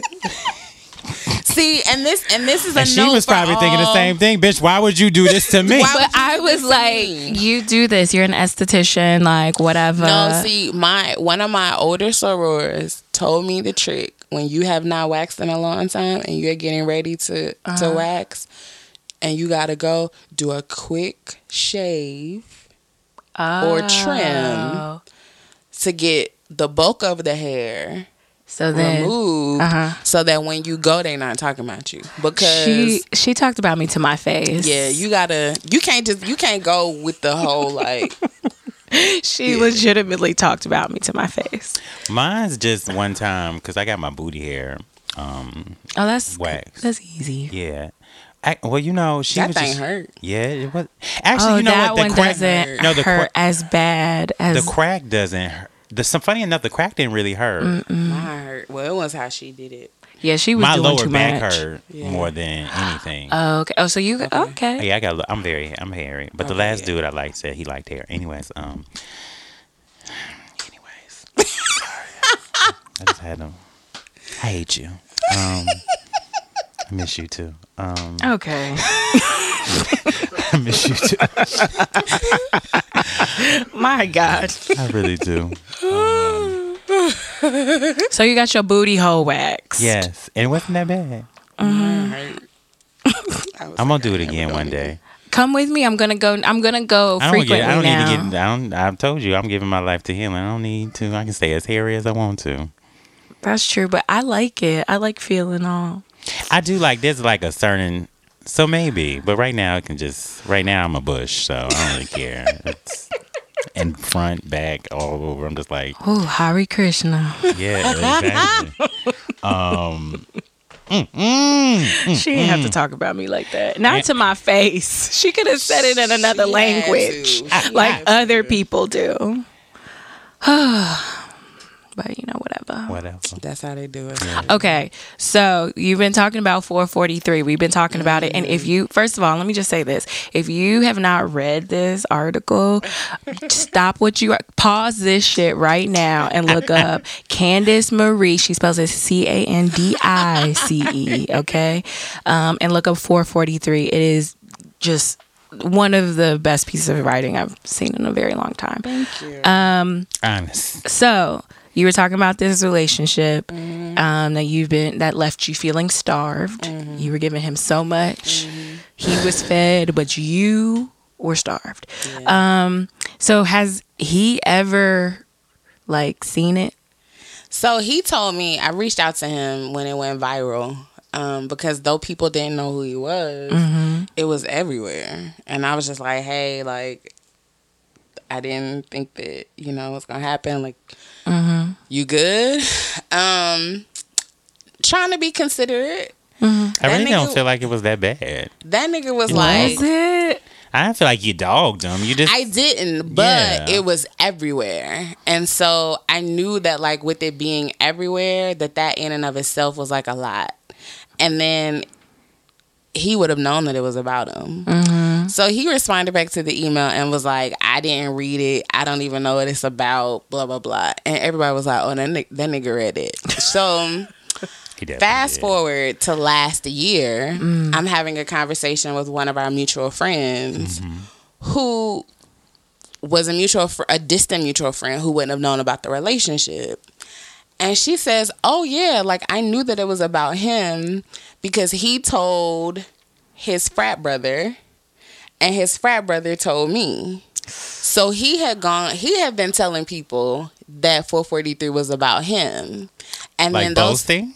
[SPEAKER 3] See, and this and this is a
[SPEAKER 1] And she
[SPEAKER 3] note
[SPEAKER 1] was
[SPEAKER 3] for
[SPEAKER 1] probably thinking the same thing, bitch. Why would you do this to me?
[SPEAKER 3] Why-
[SPEAKER 2] But I was like, you do this. You're an esthetician, like whatever.
[SPEAKER 3] No, see, my one of my older sorors told me the trick when you have not waxed in a long time and you're getting ready to to uh-huh. wax, and you gotta go do a quick shave or trim
[SPEAKER 2] Oh.
[SPEAKER 3] to get the bulk of the hair
[SPEAKER 2] So then
[SPEAKER 3] removed,
[SPEAKER 2] uh-huh.
[SPEAKER 3] so that when you go, they're not talking about you because.
[SPEAKER 2] she she talked about me to my face.
[SPEAKER 3] yeah, you gotta. You can't just. You can't go with the whole like.
[SPEAKER 2] she legitimately talked about me to my face.
[SPEAKER 1] Mine's just one time because I got my booty hair. Um,
[SPEAKER 2] Oh, that's
[SPEAKER 1] Wax.
[SPEAKER 2] That's easy.
[SPEAKER 1] yeah. I, well, you know, she
[SPEAKER 3] that
[SPEAKER 1] was
[SPEAKER 3] thing
[SPEAKER 1] just,
[SPEAKER 3] hurt.
[SPEAKER 1] Yeah, it was. Actually,
[SPEAKER 2] oh,
[SPEAKER 1] you know
[SPEAKER 2] that
[SPEAKER 1] what? The
[SPEAKER 2] one
[SPEAKER 1] crack.
[SPEAKER 2] doesn't
[SPEAKER 1] No, the
[SPEAKER 2] hurt
[SPEAKER 1] cra-
[SPEAKER 2] as bad as
[SPEAKER 1] the crack doesn't. Hurt. The some funny enough, the crack didn't really hurt.
[SPEAKER 3] My hurt. Well, it was how she did it.
[SPEAKER 2] yeah. She was
[SPEAKER 1] My
[SPEAKER 2] doing
[SPEAKER 1] lower
[SPEAKER 2] too
[SPEAKER 1] back
[SPEAKER 2] much.
[SPEAKER 1] hurt
[SPEAKER 3] Yeah.
[SPEAKER 1] more than anything.
[SPEAKER 2] Oh, okay. Oh, so you okay?
[SPEAKER 1] yeah, I got. I'm very. I'm hairy. But the last
[SPEAKER 3] yeah.
[SPEAKER 1] dude I liked said he liked hair. Anyways, um. Anyways, I just had to. I hate you. Um, I miss you too. Um,
[SPEAKER 2] Okay.
[SPEAKER 1] I miss you too.
[SPEAKER 2] My God.
[SPEAKER 1] I really do.
[SPEAKER 2] Um, so you got your booty hole wax.
[SPEAKER 1] Yes, and it wasn't that bad.
[SPEAKER 3] Mine hurt. I was
[SPEAKER 1] I'm gonna
[SPEAKER 3] like,
[SPEAKER 1] do it again one day.
[SPEAKER 2] Come with me. I'm gonna go. I'm gonna go
[SPEAKER 1] I don't
[SPEAKER 2] frequently
[SPEAKER 1] get. I don't
[SPEAKER 2] now.
[SPEAKER 1] need to get. I don't. I've told you. I'm giving my life to healing. I don't need to. I can stay as hairy as I want to.
[SPEAKER 2] That's true, but I like it. I like feeling all.
[SPEAKER 1] I do like. There's like a certain. So maybe, but right now it can just. Right now I'm a bush, so I don't really care. It's in front, back, all over. I'm just like,
[SPEAKER 2] Oh, Hari Krishna.
[SPEAKER 1] yeah, exactly. um, mm, mm, mm,
[SPEAKER 2] She didn't have to talk about me like that. Not to my face. She could have said it in another
[SPEAKER 3] She
[SPEAKER 2] language, like
[SPEAKER 3] had to.
[SPEAKER 2] other people do. but you know, whatever.
[SPEAKER 1] whatever.
[SPEAKER 3] That's how they do it.
[SPEAKER 2] Okay, so you've been talking about 443. We've been talking about it. And if you, first of all, let me just say this. If you have not read this article, stop what you are, pause this shit right now and look up Candice Marie. She spells it C A N D I C E, okay? Um, and look up 443. It is just one of the best pieces of writing I've seen in a very long time.
[SPEAKER 3] Thank you.
[SPEAKER 1] Honest.
[SPEAKER 2] So you were talking about this relationship um, that you've been that left you feeling starved. You were giving him so much. He was fed, but you were starved. Um, so has he ever like seen it?
[SPEAKER 3] So he told me I reached out to him when it went viral. Um, because though people didn't know who he was, it was everywhere. And I was just like, hey, like I didn't think that, you know, what's gonna happen. Like you good? Um trying to be considerate.
[SPEAKER 1] I really
[SPEAKER 3] nigga-
[SPEAKER 1] don't feel like it was that bad.
[SPEAKER 3] That nigga was like
[SPEAKER 2] Was it?
[SPEAKER 1] I don't feel like you dogged him. You just
[SPEAKER 3] I didn't, but
[SPEAKER 1] Yeah.
[SPEAKER 3] it was everywhere. And so I knew that like with it being everywhere, that that in and of itself was like a lot. And then he would have known that it was about him. Mm-hmm. So he responded back to the email and was like, I didn't read it. I don't even know what it's about, blah, blah, blah. And everybody was like, oh, that, ni- that nigga read it. So fast
[SPEAKER 1] did.
[SPEAKER 3] forward to last year, mm. I'm having a conversation with one of our mutual friends mm-hmm. who was a mutual fr- a distant mutual friend who wouldn't have known about the relationship. And she says, "Oh yeah, like I knew that it was about him because he told his frat brother and his frat brother told me." So he had gone he had been telling people that 443 was about him. And
[SPEAKER 1] like
[SPEAKER 3] then those
[SPEAKER 1] boasting.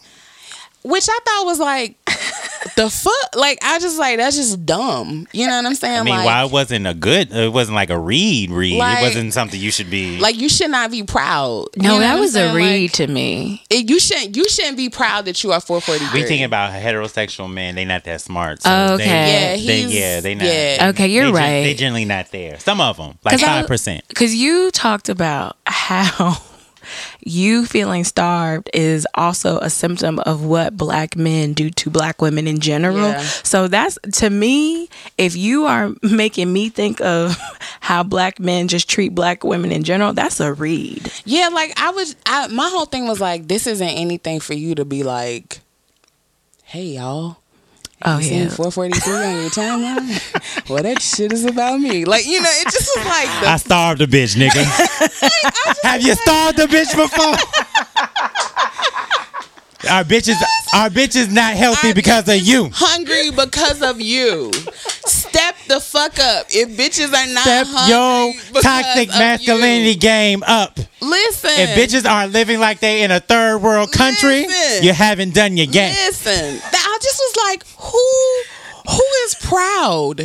[SPEAKER 3] which I thought was like the fuck. Like I just like that's just dumb. You know what I'm saying?
[SPEAKER 1] I mean,
[SPEAKER 3] like,
[SPEAKER 1] why it wasn't a good? It wasn't like a read. Read.
[SPEAKER 3] Like-
[SPEAKER 1] it wasn't something you should be.
[SPEAKER 3] like you should not be proud. You
[SPEAKER 2] No,
[SPEAKER 3] know
[SPEAKER 2] that was
[SPEAKER 3] I'm
[SPEAKER 2] a read
[SPEAKER 3] Like,
[SPEAKER 2] to me.
[SPEAKER 3] it- you shouldn't. You shouldn't be proud that you are 443.
[SPEAKER 1] we thinking about heterosexual men. They not that smart. So
[SPEAKER 2] Oh,
[SPEAKER 1] They,
[SPEAKER 2] okay.
[SPEAKER 3] Yeah,
[SPEAKER 1] they,
[SPEAKER 3] he's-
[SPEAKER 1] yeah, they not.
[SPEAKER 3] yeah.
[SPEAKER 2] Okay, you're
[SPEAKER 1] they gen-
[SPEAKER 2] right.
[SPEAKER 1] they generally not there. Some of them, like five percent.
[SPEAKER 2] Because you talked about how you feeling starved is also a symptom of what black men do to black women in general.
[SPEAKER 3] Yeah.
[SPEAKER 2] So that's to me, if you are making me think of how black men just treat black women in general, that's a read.
[SPEAKER 3] Yeah, like I was. I, my whole thing was like, this isn't anything for you to be like, hey y'all.
[SPEAKER 2] Oh
[SPEAKER 3] You seen
[SPEAKER 2] yeah.
[SPEAKER 3] 443 on your timeline? well, that shit is about me. Like, you know, it just was like the
[SPEAKER 1] I starved a bitch, nigga. Have you starved a bitch before? our bitches, our bitches not healthy
[SPEAKER 3] Our
[SPEAKER 1] because of you.
[SPEAKER 3] hungry because of you. Step the fuck up. If bitches are not
[SPEAKER 1] Step your
[SPEAKER 3] hungry because
[SPEAKER 1] toxic masculinity
[SPEAKER 3] you.
[SPEAKER 1] game up.
[SPEAKER 3] Listen.
[SPEAKER 1] If bitches aren't living like they in a third world country,
[SPEAKER 3] Listen.
[SPEAKER 1] you haven't done your game.
[SPEAKER 3] Listen. Th- I just was like, who who is proud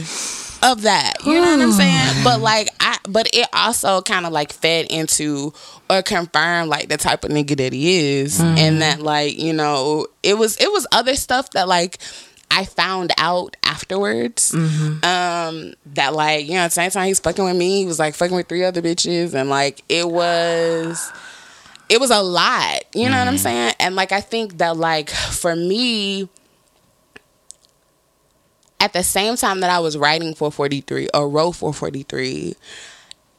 [SPEAKER 3] of that? You know what I'm hmm. saying? But like I but it also kind of like fed into or confirmed like the type of nigga that he is hmm. and that like, you know, it was it was other stuff that like I found out afterwards. Mm-hmm. Um that like, you know, at the same time he's fucking with me, he was like fucking with three other bitches and like it was it was a lot. You know what I'm mm. saying? And like I think that like for me at the same time that I was writing 443 or wrote 443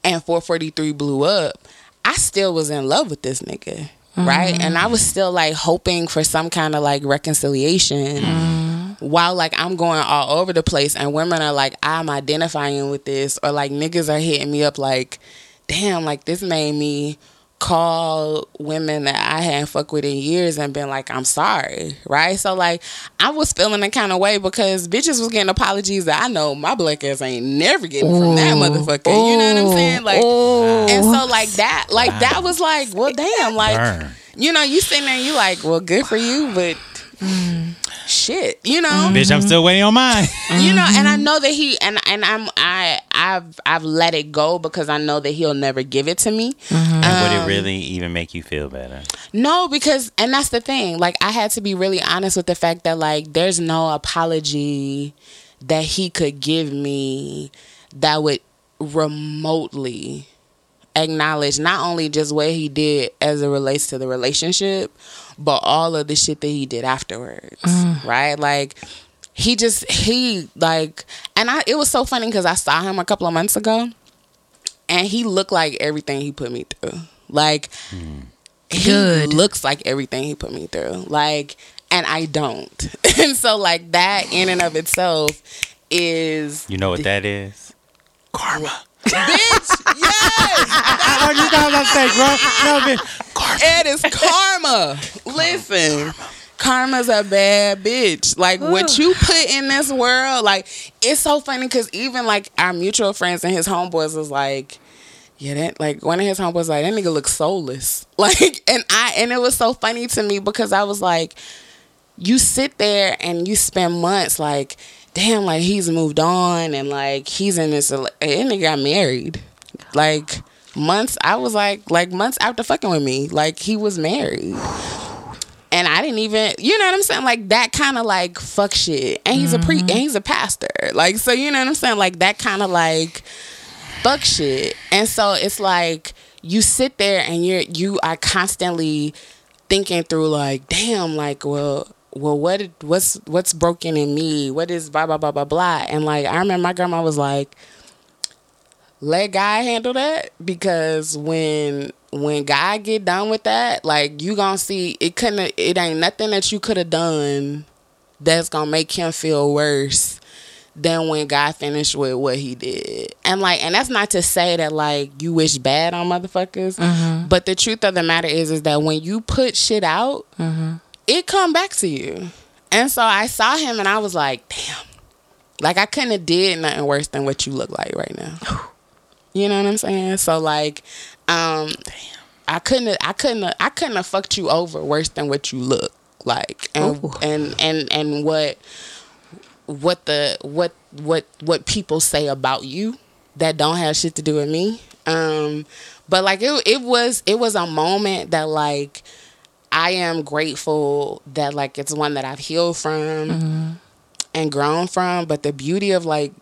[SPEAKER 3] and 443 blew up, I still was in love with this nigga. Right? And I was still like hoping for some kind of like reconciliation mm-hmm. while like I'm going all over the place and women are like, I'm identifying with this or like niggas are hitting me up like, damn, like this made me call women that I hadn't fuck with in years and been like, I'm sorry, right? So like I was feeling a kind of way because bitches was getting apologies that I know my black ass ain't never getting from that motherfucker. You know what I'm saying? Like and so like that, like that was like, well damn, like
[SPEAKER 1] Burn.
[SPEAKER 3] you know, you sitting there and you like, well good for you, but shit, you know?
[SPEAKER 1] Bitch, I'm still waiting on mine.
[SPEAKER 3] you know and i know that he and and i'm i i've i've let it go because i know that he'll never give it to me
[SPEAKER 1] and would
[SPEAKER 3] Um,
[SPEAKER 1] it really even make you feel better?
[SPEAKER 3] no because and that's the thing like i had to be really honest with the fact that like there's no apology that he could give me that would remotely acknowledge not only just what he did as it relates to the relationship but all of the shit that he did afterwards mm. right like he just he like and i it was so funny because i saw him a couple of months ago and he looked like everything he put me through like he
[SPEAKER 2] Good.
[SPEAKER 3] looks like everything he put me through like and i don't and so like that in and of itself is
[SPEAKER 1] You know what that is? Karma.
[SPEAKER 3] bitch yes
[SPEAKER 1] you thought I was gonna say, bro? No, bitch. Karma.
[SPEAKER 3] it is karma listen karma's a bad bitch. Like what you put in this world, like it's so funny because even like our mutual friends and his homeboys was like, yeah, that like one of his homeboys like that nigga looks soulless. Like, and I and it was so funny to me because I was like, you sit there and you spend months like, damn, like he's moved on and like he's in this and nigga got married, like months. I was like, like months after fucking with me, like he was married and I didn't even, you know what I'm saying, like that kind of like fuck shit. And he's mm-hmm. a pre, and he's a pastor, like so, you know what I'm saying, like that kind of like fuck shit. And so it's like you sit there and you're you are constantly thinking through like, damn, like well. Well, what what's what's broken in me? What is blah blah blah blah blah? And like I remember my grandma was like, "Let God handle that," because when when God get done with that, like you gonna see it couldn't it ain't nothing that you could have done that's gonna make him feel worse than when God finished with what he did. And like and that's not to say that like you wish bad on motherfuckers. Mm-hmm. But the truth of the matter is is that when you put shit out, mm-hmm. it come back to you. And so I saw him and I was like, damn. Like I couldn't have did nothing worse than what you look like right now. You know what I'm saying? So like um, Damn. I couldn't. I couldn't. I couldn't have fucked you over worse than what you look like, and Ooh. and and and what what the what what what people say about you that don't have shit to do with me. Um, but like it, it was it was a moment that like I am grateful that like it's one that I've healed from mm-hmm. and grown from. But the beauty of like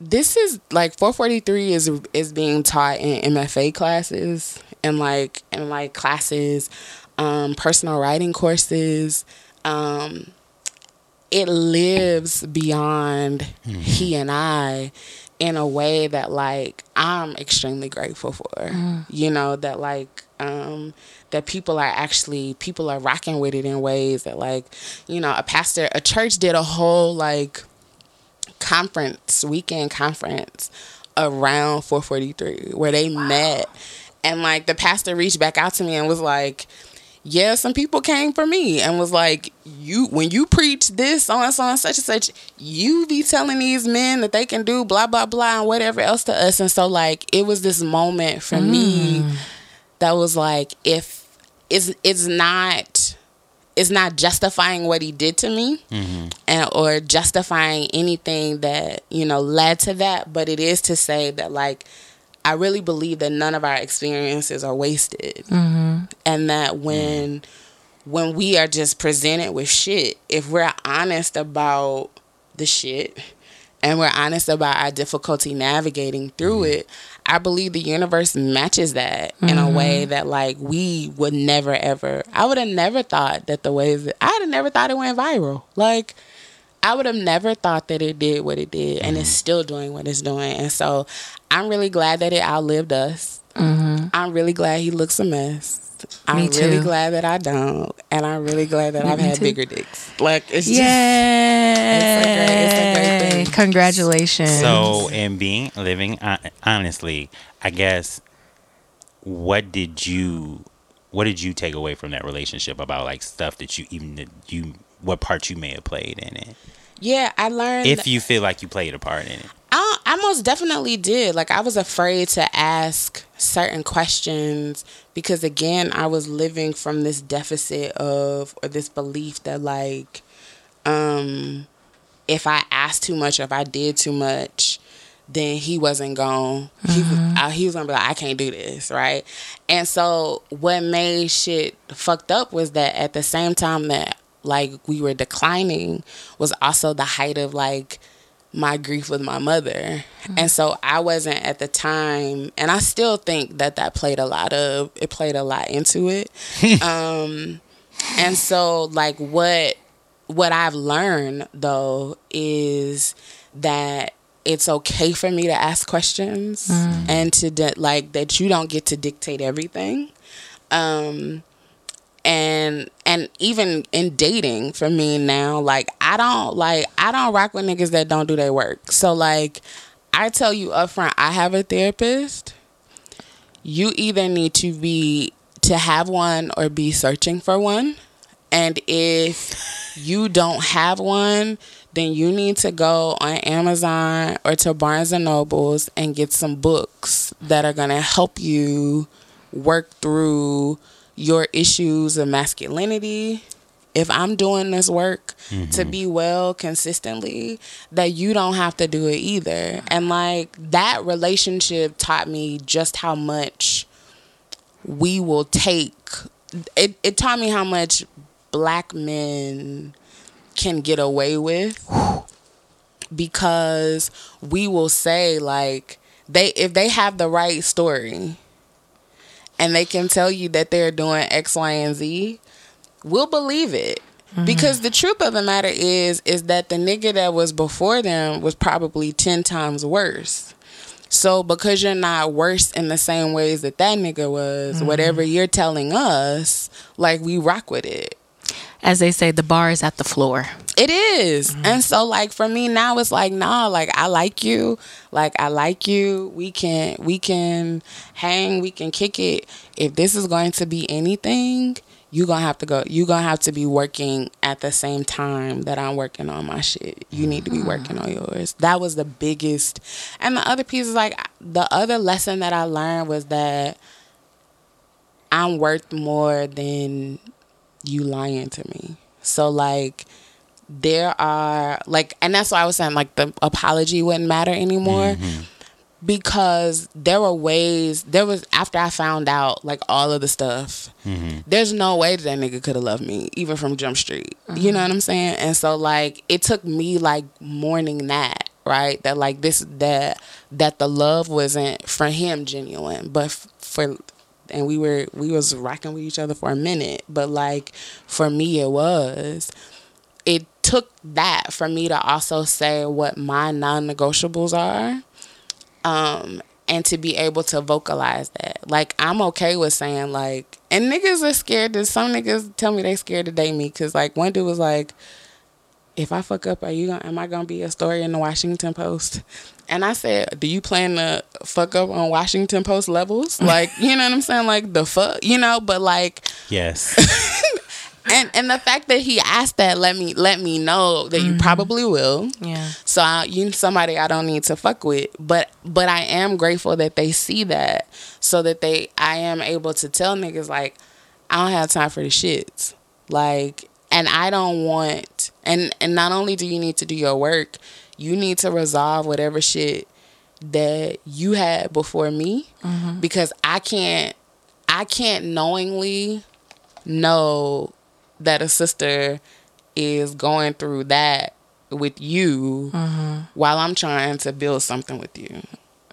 [SPEAKER 3] this is like 443 is is being taught in MFA classes and like in like classes, um, personal writing courses. Um, it lives beyond mm-hmm. he and I in a way that like I'm extremely grateful for. Mm. You know that like um, that people are actually people are rocking with it in ways that like you know a pastor a church did a whole like conference, weekend conference around 443 where they wow. met. And like the pastor reached back out to me and was like, yeah, some people came for me and was like, you when you preach this on so and such and such, you be telling these men that they can do blah blah blah and whatever else to us. And so like it was this moment for mm. me that was like, if it's it's not it's not justifying what he did to me mm-hmm. and or justifying anything that you know led to that but it is to say that like i really believe that none of our experiences are wasted mm-hmm. and that when mm-hmm. when we are just presented with shit if we're honest about the shit and we're honest about our difficulty navigating through mm-hmm. it I believe the universe matches that mm-hmm. in a way mm-hmm. that like we would never ever. I would have never thought that the ways that, I'd have never thought it went viral. Like I would have never thought that it did what it did, mm-hmm. and it's mm-hmm. still doing what it's doing. And so I'm really glad that it outlived us. Mm-hmm. I'm really glad he looks a mess. I'm really glad that I don't, and I'm really glad that Me I've had too. bigger dicks. Like it's just,
[SPEAKER 2] Yay! It's a great, it's a great thing. Congratulations.
[SPEAKER 1] So, in being living honestly, I guess what did you what did you take away from that relationship about like stuff that you even you what part you may have played in it?
[SPEAKER 3] Yeah, I learned
[SPEAKER 1] if you feel like you played a part in it.
[SPEAKER 3] I, I most definitely did. Like I was afraid to ask certain questions because again, I was living from this deficit of or this belief that like um if I asked too much if I did too much, then he wasn't gone. Mm-hmm. He was uh, he was gonna be like, I can't do this, right? And so what made shit fucked up was that at the same time that like we were declining was also the height of like my grief with my mother. Mm-hmm. And so I wasn't at the time and I still think that that played a lot of it played a lot into it. um and so like what what I've learned though is that it's okay for me to ask questions mm. and to like that you don't get to dictate everything. Um and and even in dating for me now like i don't like i don't rock with niggas that don't do their work. So like i tell you up front i have a therapist. You either need to be to have one or be searching for one. And if you don't have one, then you need to go on Amazon or to Barnes and Nobles and get some books that are going to help you work through your issues of masculinity. If I'm doing this work to mm-hmm. be well consistently, that you don't have to do it either. And like that relationship taught me just how much we will take it, it taught me how much black men can get away with because we will say like they if they have the right story and they can tell you that they're doing X, Y, and Z, we'll believe it. Mm-hmm. Because the truth of the matter is is that the nigga that was before them was probably 10 times worse. So because you're not worse in the same ways that that nigga was, mm-hmm. whatever you're telling us, like we rock with it.
[SPEAKER 2] As they say, the bar is at the floor.
[SPEAKER 3] It is. Mm-hmm. And so like for me now it's like nah, like I like you. Like I like you. We can we can hang, we can kick it. If this is going to be anything, you're to have to go you're to have to be working at the same time that I'm working on my shit. You need to be mm-hmm. working on yours. That was the biggest. And the other piece is like the other lesson that I learned was that I'm worth more than you lying to me. So like there are like and that's why I was saying like the apology wouldn't matter anymore. Mm-hmm. Because there were ways there was after I found out like all of the stuff, mm-hmm. there's no way that that nigga could have loved me, even from Jump Street. You uh-huh. know what I'm saying? And so like it took me like mourning that, right? That like this that that the love wasn't for him genuine, but f- for and we were we was rocking with each other for a minute but like for me it was it took that for me to also say what my non-negotiables are um and to be able to vocalize that like i'm okay with saying like and niggas are scared to some niggas tell me they scared to date me because like one dude was like if I fuck up, are you gonna, am I gonna be a story in the Washington Post? And I said, do you plan to fuck up on Washington Post levels? Like, you know what I'm saying? Like the fuck, you know, but like,
[SPEAKER 1] Yes.
[SPEAKER 3] and and the fact that he asked that let me let me know that you mm-hmm. probably will.
[SPEAKER 2] Yeah.
[SPEAKER 3] So I, you somebody I don't need to fuck with, but but I am grateful that they see that, so that they I am able to tell niggas like I don't have time for the shits, like, and I don't want and and not only do you need to do your work, you need to resolve whatever shit that you had before me, mm-hmm. because I can't I can't knowingly know that a sister is going through that with you mm-hmm. while I'm trying to build something with you.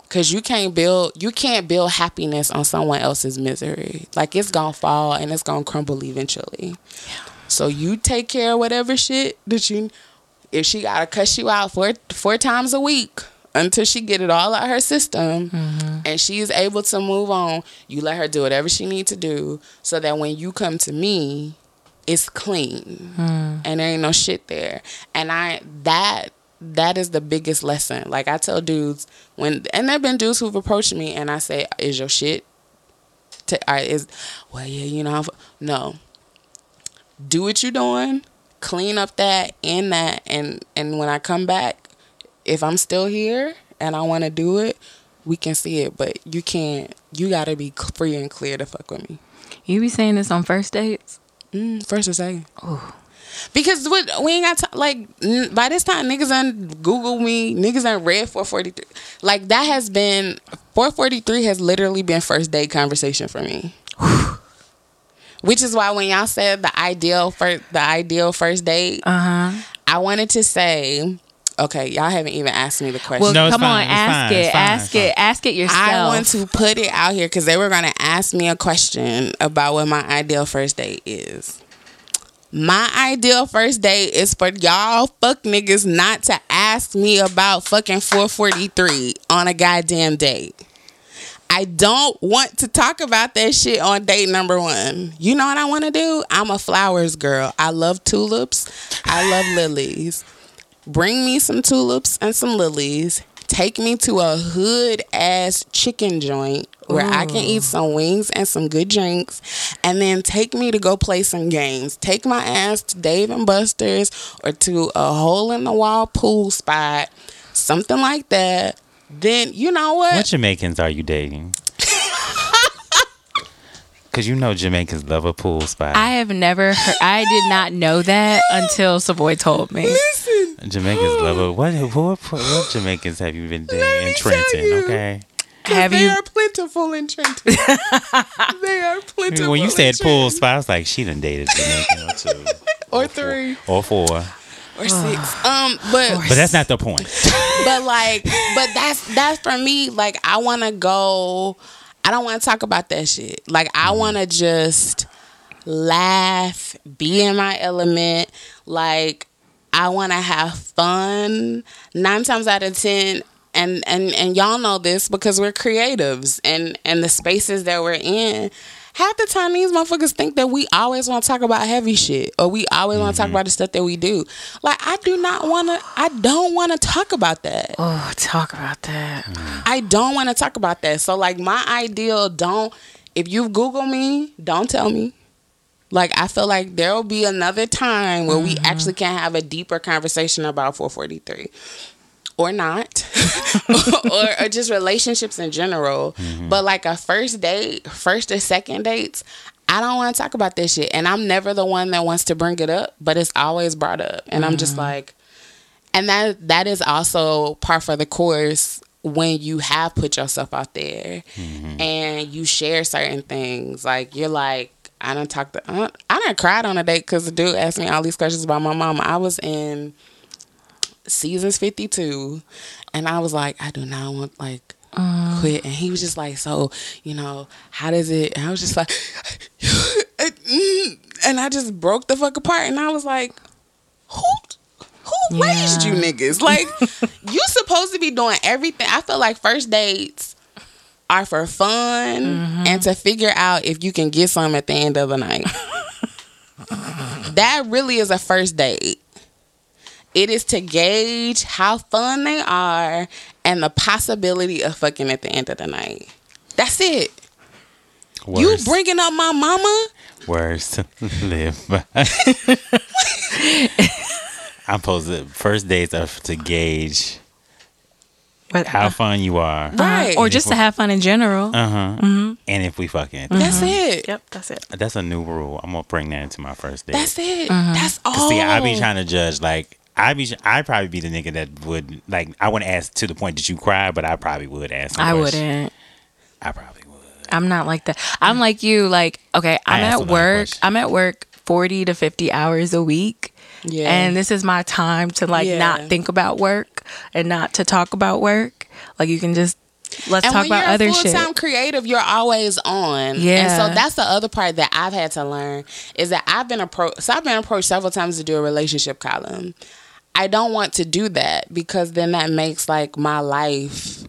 [SPEAKER 3] Cause you can't build you can't build happiness on someone else's misery. Like it's gonna fall and it's gonna crumble eventually. Yeah. So you take care of whatever shit that you if she gotta cuss you out four four times a week until she get it all out of her system mm-hmm. and she is able to move on, you let her do whatever she need to do so that when you come to me, it's clean mm-hmm. and there ain't no shit there. And I that that is the biggest lesson. Like I tell dudes when and there've been dudes who've approached me and I say, "Is your shit?" To, I is well, yeah, you know, I've, no. Do what you're doing, clean up that and that, and and when I come back, if I'm still here and I want to do it, we can see it. But you can't. You gotta be free and clear to fuck with me.
[SPEAKER 2] You be saying this on first dates?
[SPEAKER 3] Mm, first or second. Oh. Because we, we ain't got time. Like n- by this time, niggas done Google me. Niggas done read 443. Like that has been 443 has literally been first date conversation for me. Which is why when y'all said the ideal first the ideal first date,
[SPEAKER 2] Uh huh.
[SPEAKER 3] I wanted to say, okay, y'all haven't even asked me the question.
[SPEAKER 2] Well,
[SPEAKER 1] No,
[SPEAKER 2] come
[SPEAKER 1] fine,
[SPEAKER 2] on,
[SPEAKER 1] it's
[SPEAKER 2] ask
[SPEAKER 1] fine,
[SPEAKER 2] it,
[SPEAKER 1] fine,
[SPEAKER 2] ask
[SPEAKER 1] it's
[SPEAKER 2] it, ask it yourself.
[SPEAKER 3] I want to put it out here because they were gonna ask me a question about what my ideal first date is. My ideal first date is for y'all fuck niggas not to ask me about fucking 443 on a goddamn date. I don't want to talk about that shit on date number one. You know what I want to do? I'm a flowers girl. I love tulips. I love lilies. Bring me some tulips and some lilies. take me to a hood ass chicken joint where I can eat mm. some wings and some good drinks, and then take me to go play some games. Take my ass to Dave and Buster's or to a hole in the wall pool spot, something like that. Then you know what?
[SPEAKER 1] What Jamaicans are you dating? Because you know Jamaicans love a pool spot.
[SPEAKER 2] I have never heard. I did not know that until Savoy told me.
[SPEAKER 3] Listen,
[SPEAKER 1] Jamaicans love a what? What, what Jamaicans have you been dating in Trenton?
[SPEAKER 3] you.
[SPEAKER 1] Okay.
[SPEAKER 3] 'cause
[SPEAKER 2] Have
[SPEAKER 3] they
[SPEAKER 2] you-
[SPEAKER 3] are plentiful in Trenton. they are plentiful.
[SPEAKER 1] When you said pool spot, I was like, she done dated Jamaican or two.
[SPEAKER 3] or three
[SPEAKER 1] Or four.
[SPEAKER 3] Or six. Um, but
[SPEAKER 1] But that's not the point.
[SPEAKER 3] but like but that's that's for me like i want to go i don't want to talk about that shit like i
[SPEAKER 1] Mm-hmm.
[SPEAKER 3] want to just laugh be in my element like i want to have fun nine times out of ten and and and y'all know this because we're creatives and and the spaces that we're in half the time these motherfuckers think that we always want to talk about heavy shit or we always want to talk mm-hmm. about the stuff that we do like i do not want to i don't want to talk about that
[SPEAKER 2] Oh, talk about that.
[SPEAKER 3] I don't want to talk about that. So like my ideal don't if you Google me, don't tell me. Like I feel like there will be another time where we mm-hmm. actually can have a deeper conversation about 443 or not or, or just relationships in general. Mm-hmm. But like a first date first or second dates i don't want to talk about this shit. And i'm never the one that wants to bring it up but it's always brought up. And i'm just mm-hmm. like and that that is also part for the course when you have put yourself out there mm-hmm. and you share certain things. Like you're like i don't talk to I, I done cried on a date because the dude asked me all these questions about my mom i was in seasons 52 and i was like i do not want like uh. quit. And he was just like so you know how does it and i was just like and i just broke the fuck apart. And i was like who who raised you niggas? Like you supposed to be doing everything. I feel like first dates are for fun mm-hmm. and to figure out if you can get some at the end of the night. That really is a first date it is to gauge how fun they are and the possibility of fucking at the end of the night. That's it. You bringing up my mama?
[SPEAKER 1] worst to live by. I'm supposed to, first dates are to gauge
[SPEAKER 2] But,
[SPEAKER 1] how fun you are.
[SPEAKER 3] Right.
[SPEAKER 2] Or just to have fun in general.
[SPEAKER 1] Uh huh. And if we fucking. Mm-hmm.
[SPEAKER 3] That's it.
[SPEAKER 2] Yep, that's it.
[SPEAKER 1] That's a new rule. I'm gonna bring that into my first date.
[SPEAKER 3] That's it. Mm-hmm. That's all.
[SPEAKER 1] See, I be trying to judge. Like, I be, I probably be the nigga that would like. I wouldn't ask to the point that you cry, but I probably would ask.
[SPEAKER 2] I
[SPEAKER 1] questions.
[SPEAKER 2] wouldn't.
[SPEAKER 1] I probably would.
[SPEAKER 2] I'm not like that. I'm like you. Like, okay, I'm at work. I'm at work 40 to 50 hours a week.
[SPEAKER 3] Yeah.
[SPEAKER 2] And this is my time to like
[SPEAKER 3] Yeah.
[SPEAKER 2] not think about work and not to talk about work. Like you can just let's
[SPEAKER 3] and
[SPEAKER 2] talk about
[SPEAKER 3] you're
[SPEAKER 2] other
[SPEAKER 3] a
[SPEAKER 2] shit.
[SPEAKER 3] full-time creative, you're always on. Yeah. And
[SPEAKER 2] Yeah.
[SPEAKER 3] so that's the other part that I've had to learn is that I've been approached. So I've been approached several times to do a relationship column. I don't want to do that because then that makes like my life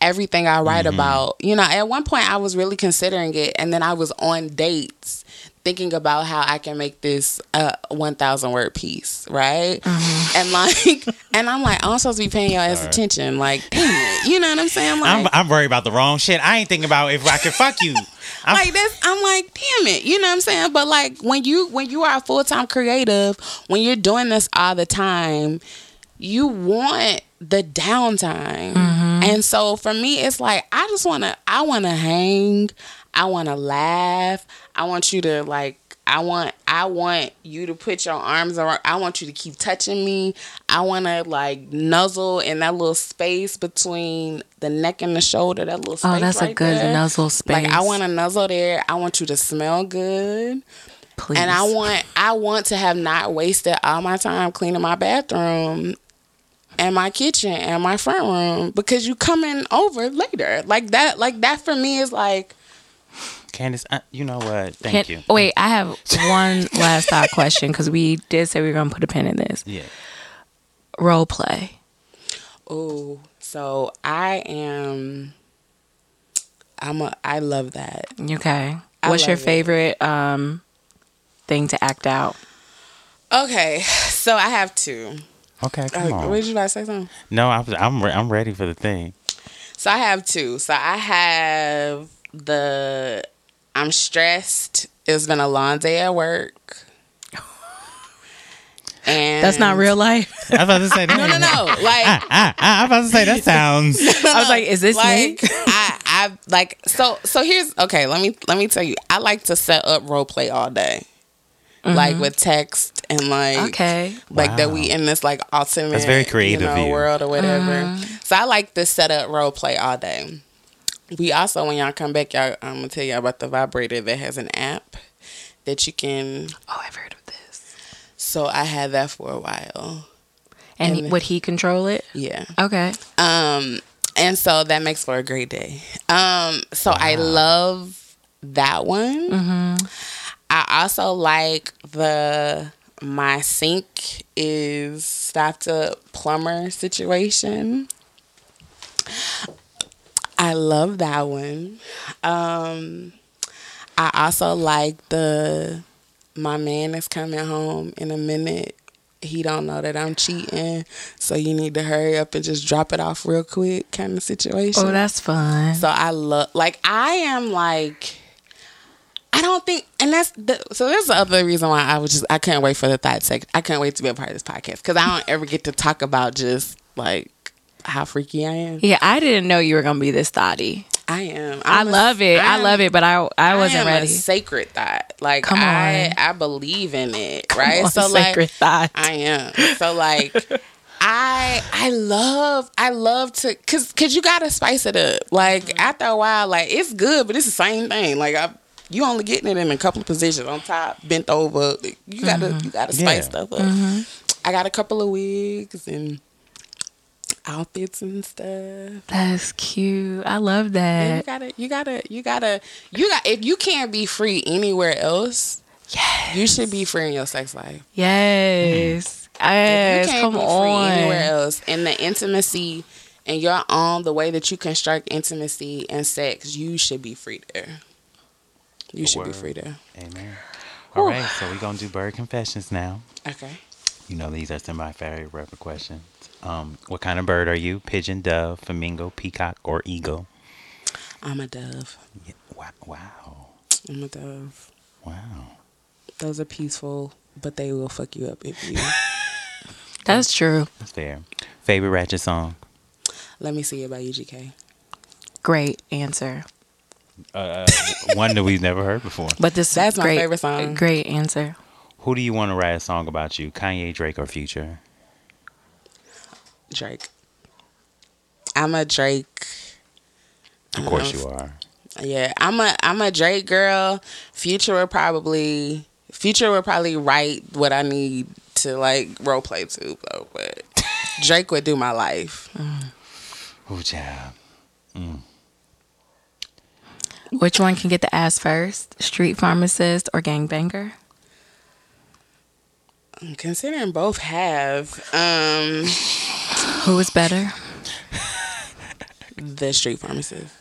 [SPEAKER 3] everything I write mm-hmm. about. You know, at one point I was really considering it, and then I was on dates thinking about how I can make this a 1,000 word piece, right? Mm-hmm. And like, and I'm like, I'm supposed to be paying your ass attention. Like, damn it. You know what I'm saying? Like,
[SPEAKER 1] I'm, I'm worried about the wrong shit. I ain't thinking about if I could fuck you. I'm,
[SPEAKER 3] like this i'm like damn it you know what i'm saying but like when you when you are a full-time creative when you're doing this all the time you want the downtime mm-hmm. and so for me it's like i just want to i want to hang i want to laugh i want you to like I want I want you to put your arms around I want you to keep touching me. I want to like nuzzle in that little space between the neck and the shoulder, that little oh, space
[SPEAKER 2] oh, that's a good
[SPEAKER 3] there.
[SPEAKER 2] nuzzle space.
[SPEAKER 3] Like I want to nuzzle there. I want you to smell good.
[SPEAKER 2] Please.
[SPEAKER 3] And I want I want to have not wasted all my time cleaning my bathroom and my kitchen and my front room because you coming over later. Like that like that for me is like
[SPEAKER 1] Candice, uh, you know what? Thank
[SPEAKER 2] Can-
[SPEAKER 1] you.
[SPEAKER 2] Wait, I have one last thought question because we did say we were gonna put a pin in this.
[SPEAKER 1] Yeah.
[SPEAKER 2] Role play.
[SPEAKER 3] oh, so I am I'm a I love that.
[SPEAKER 2] Okay.
[SPEAKER 3] I
[SPEAKER 2] What's your
[SPEAKER 3] love it.
[SPEAKER 2] favorite um thing to act out?
[SPEAKER 3] Okay, so I have two.
[SPEAKER 1] Okay, come
[SPEAKER 3] Uh,
[SPEAKER 1] on.
[SPEAKER 3] what did you like to say something?
[SPEAKER 1] No, I was, I'm re- I'm ready for the thing.
[SPEAKER 3] So I have two. So I have the I'm stressed. It's been a long day at work. And
[SPEAKER 2] That's not real life.
[SPEAKER 1] I was about to say that.
[SPEAKER 3] No, no, no. Like
[SPEAKER 1] Ah, ah, ah, I was about to say that sounds.
[SPEAKER 2] I was like, is this
[SPEAKER 3] like
[SPEAKER 2] me?
[SPEAKER 3] I I like so so here's okay, let me let me tell you. I like to set up role play all day. Like with text and like
[SPEAKER 2] Okay.
[SPEAKER 3] like that we in this like alternate
[SPEAKER 1] That's very creative
[SPEAKER 3] you know, world or whatever. So I like to set up role play all day. We also when y'all come back, y'all I'm gonna tell y'all about the vibrator that has an app that you can.
[SPEAKER 2] Oh, I've heard of this.
[SPEAKER 3] So I had that for a while.
[SPEAKER 2] And
[SPEAKER 3] And-
[SPEAKER 2] would he control it?
[SPEAKER 3] Yeah.
[SPEAKER 2] Okay.
[SPEAKER 3] Um, and so that makes for a great day. Um, so I love that one.
[SPEAKER 2] Mm-hmm.
[SPEAKER 3] I also like the my sink is stopped a plumber situation. I love that one. Um, I also like the my man is coming home in a minute. He don't know that I'm cheating, so you need to hurry up and just drop it off real quick kind of situation.
[SPEAKER 2] Oh, that's fun.
[SPEAKER 3] So I love, like, I am like, I don't think, and that's the, so. There's the other reason why I was just, I can't wait for the third sec. I can't wait to be a part of this podcast because I don't ever get to talk about just like how freaky I am.
[SPEAKER 2] Yeah, I didn't know you were gonna be this thoughty.
[SPEAKER 3] I am.
[SPEAKER 2] I
[SPEAKER 3] I'm a-
[SPEAKER 2] love it. I
[SPEAKER 3] I'm-
[SPEAKER 2] love it, but I I wasn't
[SPEAKER 3] am
[SPEAKER 2] ready.
[SPEAKER 3] A sacred thought, like
[SPEAKER 2] Come on.
[SPEAKER 3] I believe in it,
[SPEAKER 2] Come
[SPEAKER 3] right?
[SPEAKER 2] on,
[SPEAKER 3] so
[SPEAKER 2] sacred
[SPEAKER 3] like,
[SPEAKER 2] thought.
[SPEAKER 3] I am. So like I I love I love to cause cause you gotta spice it up. Like
[SPEAKER 2] Mm-hmm.
[SPEAKER 3] after a while, like it's good, but it's the same thing. Like I you only getting it in a couple of positions on top, bent over. You gotta
[SPEAKER 2] Mm-hmm.
[SPEAKER 3] you gotta spice
[SPEAKER 1] Yeah.
[SPEAKER 3] stuff up. I got a couple of wigs and outfits and stuff.
[SPEAKER 2] That's cute. I love
[SPEAKER 3] And
[SPEAKER 2] that.
[SPEAKER 3] you gotta you gotta you gotta you got if you can't be free anywhere else,
[SPEAKER 2] Yes.
[SPEAKER 3] you should be free in your sex life.
[SPEAKER 2] Yes.
[SPEAKER 3] If
[SPEAKER 2] Yes.
[SPEAKER 3] you can't
[SPEAKER 2] Come
[SPEAKER 3] be free anywhere else, and the intimacy and your own the way that you construct intimacy and sex, you should be free there. You should be free there.
[SPEAKER 1] Amen. All right, so we're gonna do bird confessions now.
[SPEAKER 3] Okay.
[SPEAKER 1] You know these are some of my favorite rapper questions. Um, what kind of bird are you? Pigeon, dove, flamingo, peacock, or eagle?
[SPEAKER 3] I'm a dove.
[SPEAKER 1] Yeah, wow, wow,
[SPEAKER 3] I'm a dove.
[SPEAKER 1] wow.
[SPEAKER 3] Those are peaceful, but they will fuck you up if you.
[SPEAKER 2] That's true.
[SPEAKER 1] That's fair. Favorite ratchet song?
[SPEAKER 3] Let me see it by UGK.
[SPEAKER 2] Great answer.
[SPEAKER 1] Uh, one that we've never heard before.
[SPEAKER 2] But this
[SPEAKER 3] That's my
[SPEAKER 2] great,
[SPEAKER 3] favorite song.
[SPEAKER 2] Great answer.
[SPEAKER 1] Who do you want to write a song about you? Kanye, Drake, or Future?
[SPEAKER 3] Drake. I'm a Drake.
[SPEAKER 1] Of course you are.
[SPEAKER 3] Yeah, I'm a I'm a Drake girl. Future will probably Future will probably write what I need to like role play to though, but Drake would do my life.
[SPEAKER 1] Ooh, child.
[SPEAKER 2] Which one can get the ass first? Street pharmacist or gangbanger?
[SPEAKER 3] Considering both have um
[SPEAKER 2] Who is better?
[SPEAKER 3] the street pharmacist.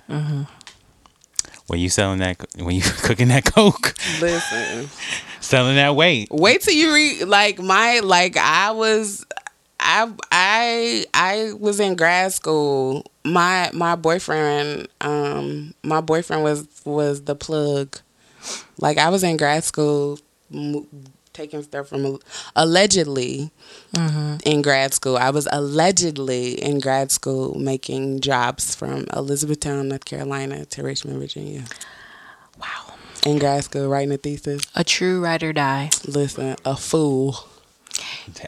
[SPEAKER 1] When you selling that, when you cooking that coke,
[SPEAKER 3] Listen,
[SPEAKER 1] selling that weight.
[SPEAKER 3] wait till you read like my like I was I I I was in grad school. My my boyfriend um my boyfriend was was the plug. Like I was in grad school m- taking stuff from allegedly mm-hmm. in grad school. I was allegedly in grad school making jobs from Elizabethtown, North Carolina to Richmond, Virginia.
[SPEAKER 2] Wow.
[SPEAKER 3] In grad school writing a thesis.
[SPEAKER 2] A true ride or die.
[SPEAKER 3] Listen, a fool.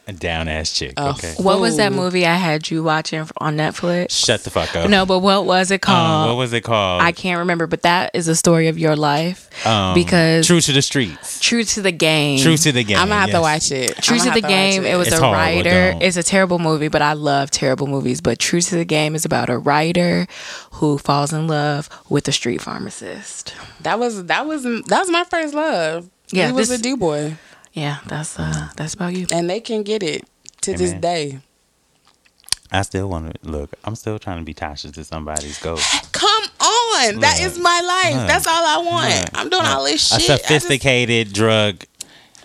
[SPEAKER 1] A down ass chick.
[SPEAKER 3] A
[SPEAKER 1] okay.
[SPEAKER 2] What was that movie I had you watching on Netflix?
[SPEAKER 1] Shut the fuck up.
[SPEAKER 2] No, but what was it
[SPEAKER 1] Um,
[SPEAKER 2] called?
[SPEAKER 1] what was it called?
[SPEAKER 2] I can't remember, but that is a story of your life.
[SPEAKER 1] Um,
[SPEAKER 2] because
[SPEAKER 1] True to the Streets.
[SPEAKER 2] True to the game.
[SPEAKER 1] True to the game.
[SPEAKER 3] I'm gonna have
[SPEAKER 1] yes.
[SPEAKER 3] to watch it.
[SPEAKER 2] True
[SPEAKER 3] I'ma
[SPEAKER 2] the
[SPEAKER 3] watch
[SPEAKER 2] game. It was
[SPEAKER 1] It's
[SPEAKER 2] a
[SPEAKER 1] horrible,
[SPEAKER 2] writer.
[SPEAKER 1] don't.
[SPEAKER 2] It's a terrible movie, but I love terrible movies. But True to the Game is about a writer who falls in love with a street pharmacist.
[SPEAKER 3] That was that was that was my first love.
[SPEAKER 2] Yeah,
[SPEAKER 3] he was
[SPEAKER 2] this-
[SPEAKER 3] a D boy,
[SPEAKER 2] Yeah, that's uh that's about you.
[SPEAKER 3] and they can get it to this day.
[SPEAKER 1] I still want to look. I'm still trying to be Tasha to somebody's ghost.
[SPEAKER 3] Come on, that
[SPEAKER 1] Look.
[SPEAKER 3] is my life.
[SPEAKER 1] Look.
[SPEAKER 3] That's all I want.
[SPEAKER 1] Look.
[SPEAKER 3] I'm doing all this
[SPEAKER 1] A
[SPEAKER 3] shit. I just-
[SPEAKER 1] sophisticated drug.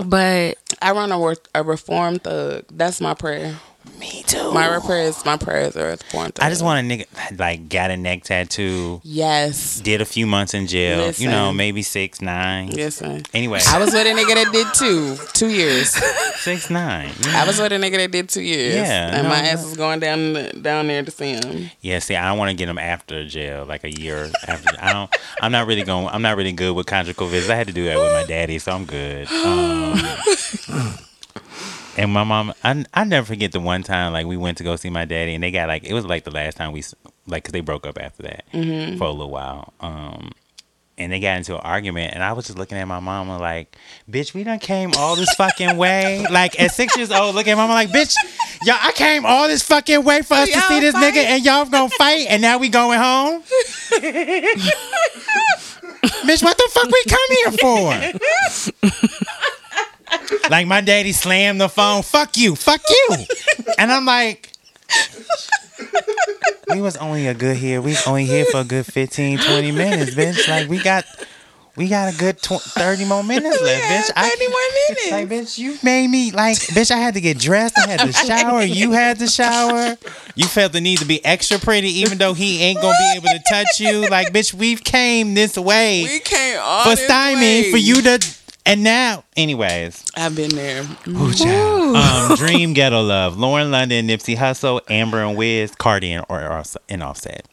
[SPEAKER 2] But
[SPEAKER 3] I, run a, wor- a reformed thug. That's my prayer.
[SPEAKER 1] Me too.
[SPEAKER 3] My prayers, my prayers are at the point.
[SPEAKER 1] I just want a nigga like got a neck tattoo.
[SPEAKER 3] Yes.
[SPEAKER 1] Did a few months in jail. You know, maybe six nine.
[SPEAKER 3] Listen.
[SPEAKER 1] Anyway,
[SPEAKER 3] I was with a nigga that did two, two years.
[SPEAKER 1] six nine. you
[SPEAKER 3] I was with a nigga that did two years.
[SPEAKER 1] Yeah,
[SPEAKER 3] and
[SPEAKER 1] no,
[SPEAKER 3] my
[SPEAKER 1] no.
[SPEAKER 3] ass was going down down there to see him.
[SPEAKER 1] Yeah, see, I don't want to get him after jail, like a year after. I don't. I'm not really going. I'm not really good with conjugal visits. I had to do that with my daddy, so I'm good. Um, and my mom, I I never forget the one time like we went to go see my daddy, and they got like it was like the last time we like because they broke up after that for a little while. Um, and they got into an argument, and I was just looking at my mama like, "Bitch, we done came all this fucking way." Like at six years old, looking at mama like, "Bitch, y'all, I came all this fucking way for us to see this
[SPEAKER 3] fight?
[SPEAKER 1] nigga, and y'all gonna fight, and now we going home." Bitch, what the fuck we come here for? like my daddy slammed the phone. Fuck you, fuck you, and I'm like. We was only a good here. We only here for a good 15, 20 minutes, bitch. Like we got, we got a good tw- thirty more minutes left, bitch. I-
[SPEAKER 3] 30 more minutes.
[SPEAKER 1] like, bitch, you made me like, bitch. I had to get dressed. I had to shower. You had to shower. You felt the need to be extra pretty, even though he ain't gonna be able to touch you. Like, bitch, we've came this way
[SPEAKER 3] we came all
[SPEAKER 1] for stymie
[SPEAKER 3] way.
[SPEAKER 1] for you to. And now, anyways,
[SPEAKER 3] I've been there.
[SPEAKER 1] Ooh. Um, Dream Ghetto Love, Lauren London, Nipsey Hussle, Amber and Wiz, Cardi and, or, or, and Offset.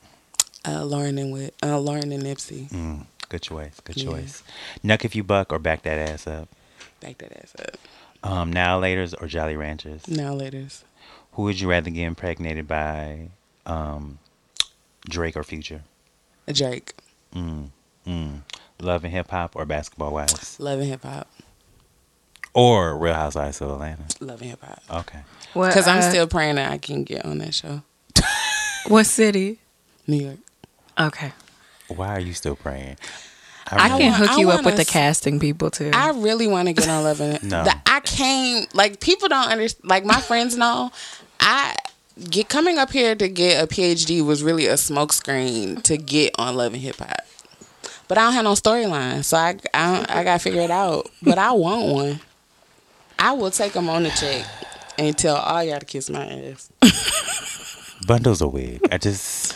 [SPEAKER 3] Uh, Lauren and with uh, Lauren and Nipsey.
[SPEAKER 1] Mm, good choice. Good
[SPEAKER 3] Yeah.
[SPEAKER 1] choice. Knuck if you buck or back that ass up.
[SPEAKER 3] Back that ass up.
[SPEAKER 1] Um, now laters or Jolly Ranchers.
[SPEAKER 3] Now laters.
[SPEAKER 1] Who would you rather get impregnated by? Um, Drake or Future?
[SPEAKER 3] Drake.
[SPEAKER 1] Mm, mm. Love and Hip Hop or Basketball Wives?
[SPEAKER 3] Loving hip hop.
[SPEAKER 1] Or Real Housewives of Atlanta?
[SPEAKER 3] Loving hip hop.
[SPEAKER 1] Okay.
[SPEAKER 2] What,
[SPEAKER 3] Because I'm
[SPEAKER 2] uh,
[SPEAKER 3] still praying that I can get on that show.
[SPEAKER 2] What city?
[SPEAKER 3] New York.
[SPEAKER 2] Okay.
[SPEAKER 1] Why are you still praying?
[SPEAKER 2] I
[SPEAKER 1] really-
[SPEAKER 2] can
[SPEAKER 3] want-
[SPEAKER 2] hook
[SPEAKER 3] I
[SPEAKER 2] you up with the casting people too.
[SPEAKER 3] I really want to get on Loving It.
[SPEAKER 1] No.
[SPEAKER 3] The- I came like people don't understand. Like my friends know, I get coming up here to get a PhD was really a smokescreen to get on Loving Hip Hop. But I don't have no storyline, so I I, I got to figure it out. But I want one. I will take them on the check and tell all y'all to kiss my ass.
[SPEAKER 1] Bundles a wig. I just.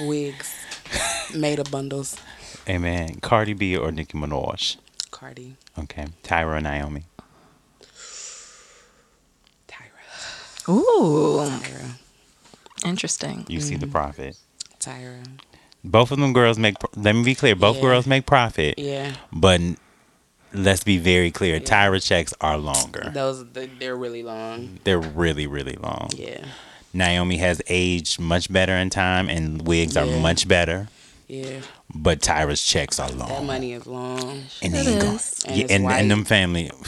[SPEAKER 3] Wigs, made of bundles.
[SPEAKER 1] Amen. Cardi B or Nicki Minaj?
[SPEAKER 3] Cardi,
[SPEAKER 1] Okay. Tyra or Naomi?
[SPEAKER 3] Tyra,
[SPEAKER 2] Ooh,
[SPEAKER 3] Tyra,
[SPEAKER 2] interesting.
[SPEAKER 1] You see the mm-hmm. profit.
[SPEAKER 3] Tyra.
[SPEAKER 1] Both of them girls make. Let me be clear. Both
[SPEAKER 3] Yeah.
[SPEAKER 1] girls make profit,
[SPEAKER 3] Yeah,
[SPEAKER 1] but let's be very clear. Tyra checks are longer.
[SPEAKER 3] those they- they're really long.
[SPEAKER 1] They're really, really long.
[SPEAKER 3] Yeah.
[SPEAKER 1] Naomi has aged much better in time, and wigs are much better.
[SPEAKER 3] Yeah,
[SPEAKER 1] But Tyra's checks are long.
[SPEAKER 3] that
[SPEAKER 1] long,
[SPEAKER 3] money is long.
[SPEAKER 1] and
[SPEAKER 2] It
[SPEAKER 1] they ain't going.
[SPEAKER 3] And
[SPEAKER 1] Yeah, and, and them family.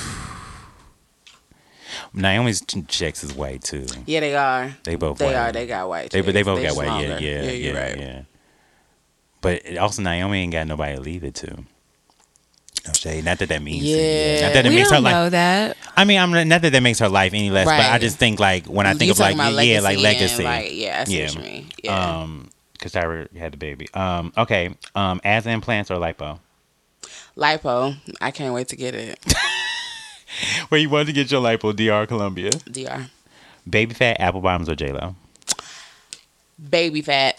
[SPEAKER 1] Naomi's checks is white too.
[SPEAKER 3] Yeah, they are.
[SPEAKER 1] They both
[SPEAKER 3] They
[SPEAKER 1] white.
[SPEAKER 3] are. They got white.
[SPEAKER 1] They, they both
[SPEAKER 3] They
[SPEAKER 1] got white. Yeah,
[SPEAKER 3] longer.
[SPEAKER 1] yeah, yeah,
[SPEAKER 3] you're
[SPEAKER 1] yeah,
[SPEAKER 3] right.
[SPEAKER 1] yeah. But also, Naomi ain't got nobody to leave it to. No shade. Not that that means.
[SPEAKER 3] Yeah.
[SPEAKER 1] Not that it
[SPEAKER 2] we
[SPEAKER 1] makes her life.
[SPEAKER 2] know that.
[SPEAKER 1] I mean, I'm not that that makes her life any less, but I just think like when I think
[SPEAKER 3] You
[SPEAKER 1] of like
[SPEAKER 3] about
[SPEAKER 1] yeah, like legacy.
[SPEAKER 3] Like, yeah,
[SPEAKER 1] Yeah.
[SPEAKER 3] what you mean. Yeah.
[SPEAKER 1] Um, because Tyra had the baby. Um, okay. Um, as implants or lipo?
[SPEAKER 3] Lipo. I can't wait to get it.
[SPEAKER 1] Where you wanted to get your lipo? DR Colombia.
[SPEAKER 3] Dr.
[SPEAKER 1] Baby Phat, apple bottoms or J Lo?
[SPEAKER 3] Baby Phat.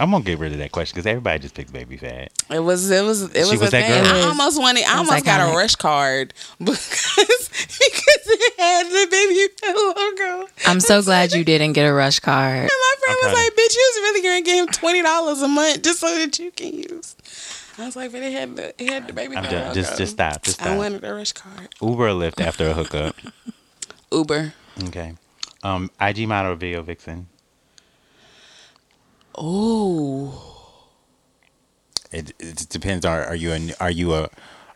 [SPEAKER 1] I'm gonna get rid of that question because everybody just picks Baby Phat.
[SPEAKER 3] It was. It was. It was,
[SPEAKER 1] was
[SPEAKER 3] a
[SPEAKER 1] that
[SPEAKER 3] thing.
[SPEAKER 1] girl?
[SPEAKER 3] I almost wanted. I
[SPEAKER 2] Sounds
[SPEAKER 3] almost got
[SPEAKER 2] iconic.
[SPEAKER 3] a rush card because because it had the Baby Phat logo.
[SPEAKER 2] I'm so glad you didn't get a rush card.
[SPEAKER 3] And my friend was like, "Bitch, you was really gonna give him twenty dollars a month just so that you can use." I was like, "But it had the it had the baby
[SPEAKER 1] I'm done.
[SPEAKER 3] logo."
[SPEAKER 1] Just just stop. Just stop.
[SPEAKER 3] I
[SPEAKER 1] stop.
[SPEAKER 3] wanted a rush card.
[SPEAKER 1] Uber or Lyft after a hookup.
[SPEAKER 3] Uber.
[SPEAKER 1] Okay. Um, IG model or video vixen.
[SPEAKER 3] Oh.
[SPEAKER 1] It, it depends. Are are you a are you a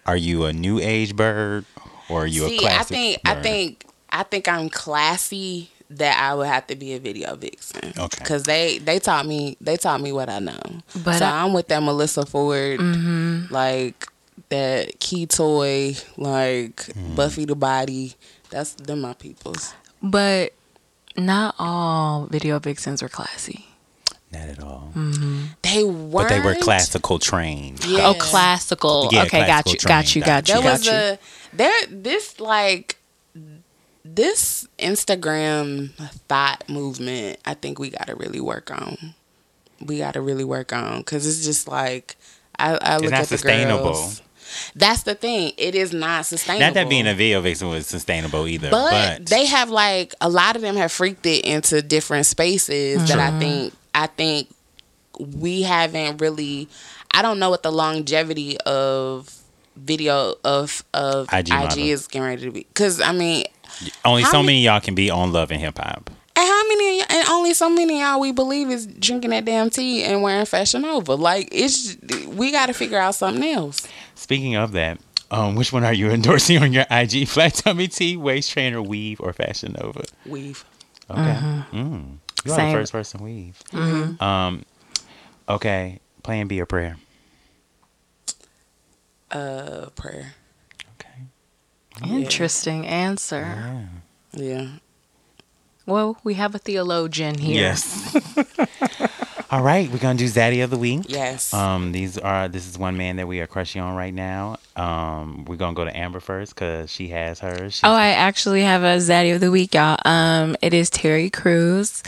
[SPEAKER 1] are you a new age bird or are you
[SPEAKER 3] See,
[SPEAKER 1] a classic?
[SPEAKER 3] I think I think I think I'm classy that I would have to be a video vixen.
[SPEAKER 1] Okay.
[SPEAKER 3] Cause they they taught me they taught me what I know.
[SPEAKER 2] But
[SPEAKER 3] so
[SPEAKER 2] I-
[SPEAKER 3] I, am with that Melissa Ford,
[SPEAKER 2] Mm-hmm.
[SPEAKER 3] like that Key Toy, like
[SPEAKER 1] Mm.
[SPEAKER 3] Buffie the Body. That's them my peoples.
[SPEAKER 2] But not all video vixens are classy.
[SPEAKER 1] Not at all. Mm-hmm.
[SPEAKER 3] They weren't.
[SPEAKER 1] But they were classical trained.
[SPEAKER 3] Yeah.
[SPEAKER 2] Oh, classical.
[SPEAKER 1] Yeah,
[SPEAKER 2] okay, got
[SPEAKER 1] classical
[SPEAKER 2] you, got you, got
[SPEAKER 1] got
[SPEAKER 2] you,
[SPEAKER 3] There
[SPEAKER 2] got
[SPEAKER 3] was
[SPEAKER 2] you.
[SPEAKER 3] a there. This like this Instagram thought movement, I think we got to really work on. We got to really work on because it's just like I, I look
[SPEAKER 1] not
[SPEAKER 3] at the
[SPEAKER 1] sustainable.
[SPEAKER 3] girls. That's the thing. It is not sustainable.
[SPEAKER 1] Not that being a video vixen was sustainable either,
[SPEAKER 3] but,
[SPEAKER 1] but,
[SPEAKER 3] they have like a lot of them have freaked it into different spaces that I mm-hmm. think I think we haven't really. I don't know what the longevity of video of of
[SPEAKER 1] IG
[SPEAKER 3] IG, is getting ready to be because I mean
[SPEAKER 1] only so
[SPEAKER 3] many-
[SPEAKER 1] many y'all can be on Love and Hip Hop.
[SPEAKER 3] And how many of y- and only so many of y'all we believe is drinking that damn tea and wearing Fashion Nova. Like it's we got to figure out something else.
[SPEAKER 1] Speaking of that, um, which one are you endorsing on your IG? Flat tummy tea, waist trainer, weave, or Fashion Nova?
[SPEAKER 3] Weave.
[SPEAKER 1] Okay. Mm. You are the
[SPEAKER 2] Same.
[SPEAKER 1] first person weave. Um, okay. Plan B or prayer?
[SPEAKER 3] Uh, prayer.
[SPEAKER 1] Okay.
[SPEAKER 2] Interesting answer.
[SPEAKER 3] Yeah. Yeah.
[SPEAKER 2] Well, we have a theologian here.
[SPEAKER 1] Yes. All right, we're gonna do Zaddy of the week.
[SPEAKER 3] Yes.
[SPEAKER 1] Um, these are this is one man that we are crushing on right now. Um, we're gonna go to Amber first because she has hers. She's-
[SPEAKER 2] Oh, I actually have a Zaddy of the week, y'all. Um, it is Terry Crews.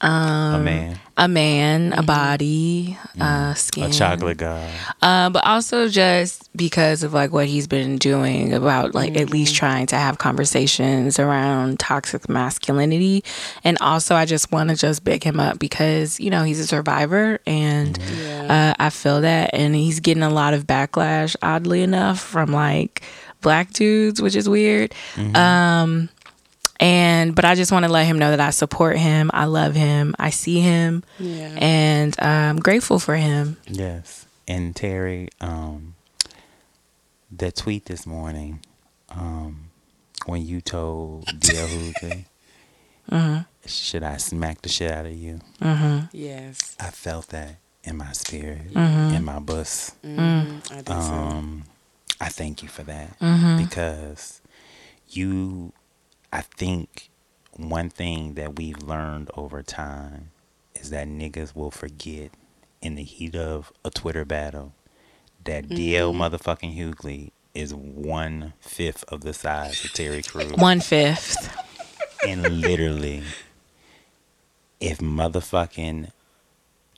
[SPEAKER 2] Um,
[SPEAKER 1] a man,
[SPEAKER 2] a man, a body, uh, skin,
[SPEAKER 1] a chocolate guy.
[SPEAKER 2] Uh, but also just because of like what he's been doing about like at least trying to have conversations around toxic masculinity, and also I just want to just big him up because you know he's a survivor, and uh, I feel that, and he's getting a lot of backlash, oddly enough, from like black dudes, which is weird. Um, and but I just want to let him know that I support him, I love him, I see him,
[SPEAKER 3] yeah.
[SPEAKER 2] and I'm grateful for him.
[SPEAKER 1] Yes, and Terry, um, the tweet this morning, um, when you told DL Hughley, should I smack the shit out of you?
[SPEAKER 3] yes.
[SPEAKER 1] I felt that in my spirit, in my bus.
[SPEAKER 3] Mm, I did so.
[SPEAKER 1] Um, I thank you for that because you, I think one thing that we've learned over time is that niggas will forget in the heat of a Twitter battle that DL mm-hmm. motherfucking Hughley is one fifth of the size of Terry Crews.
[SPEAKER 2] One fifth.
[SPEAKER 1] And literally, if motherfucking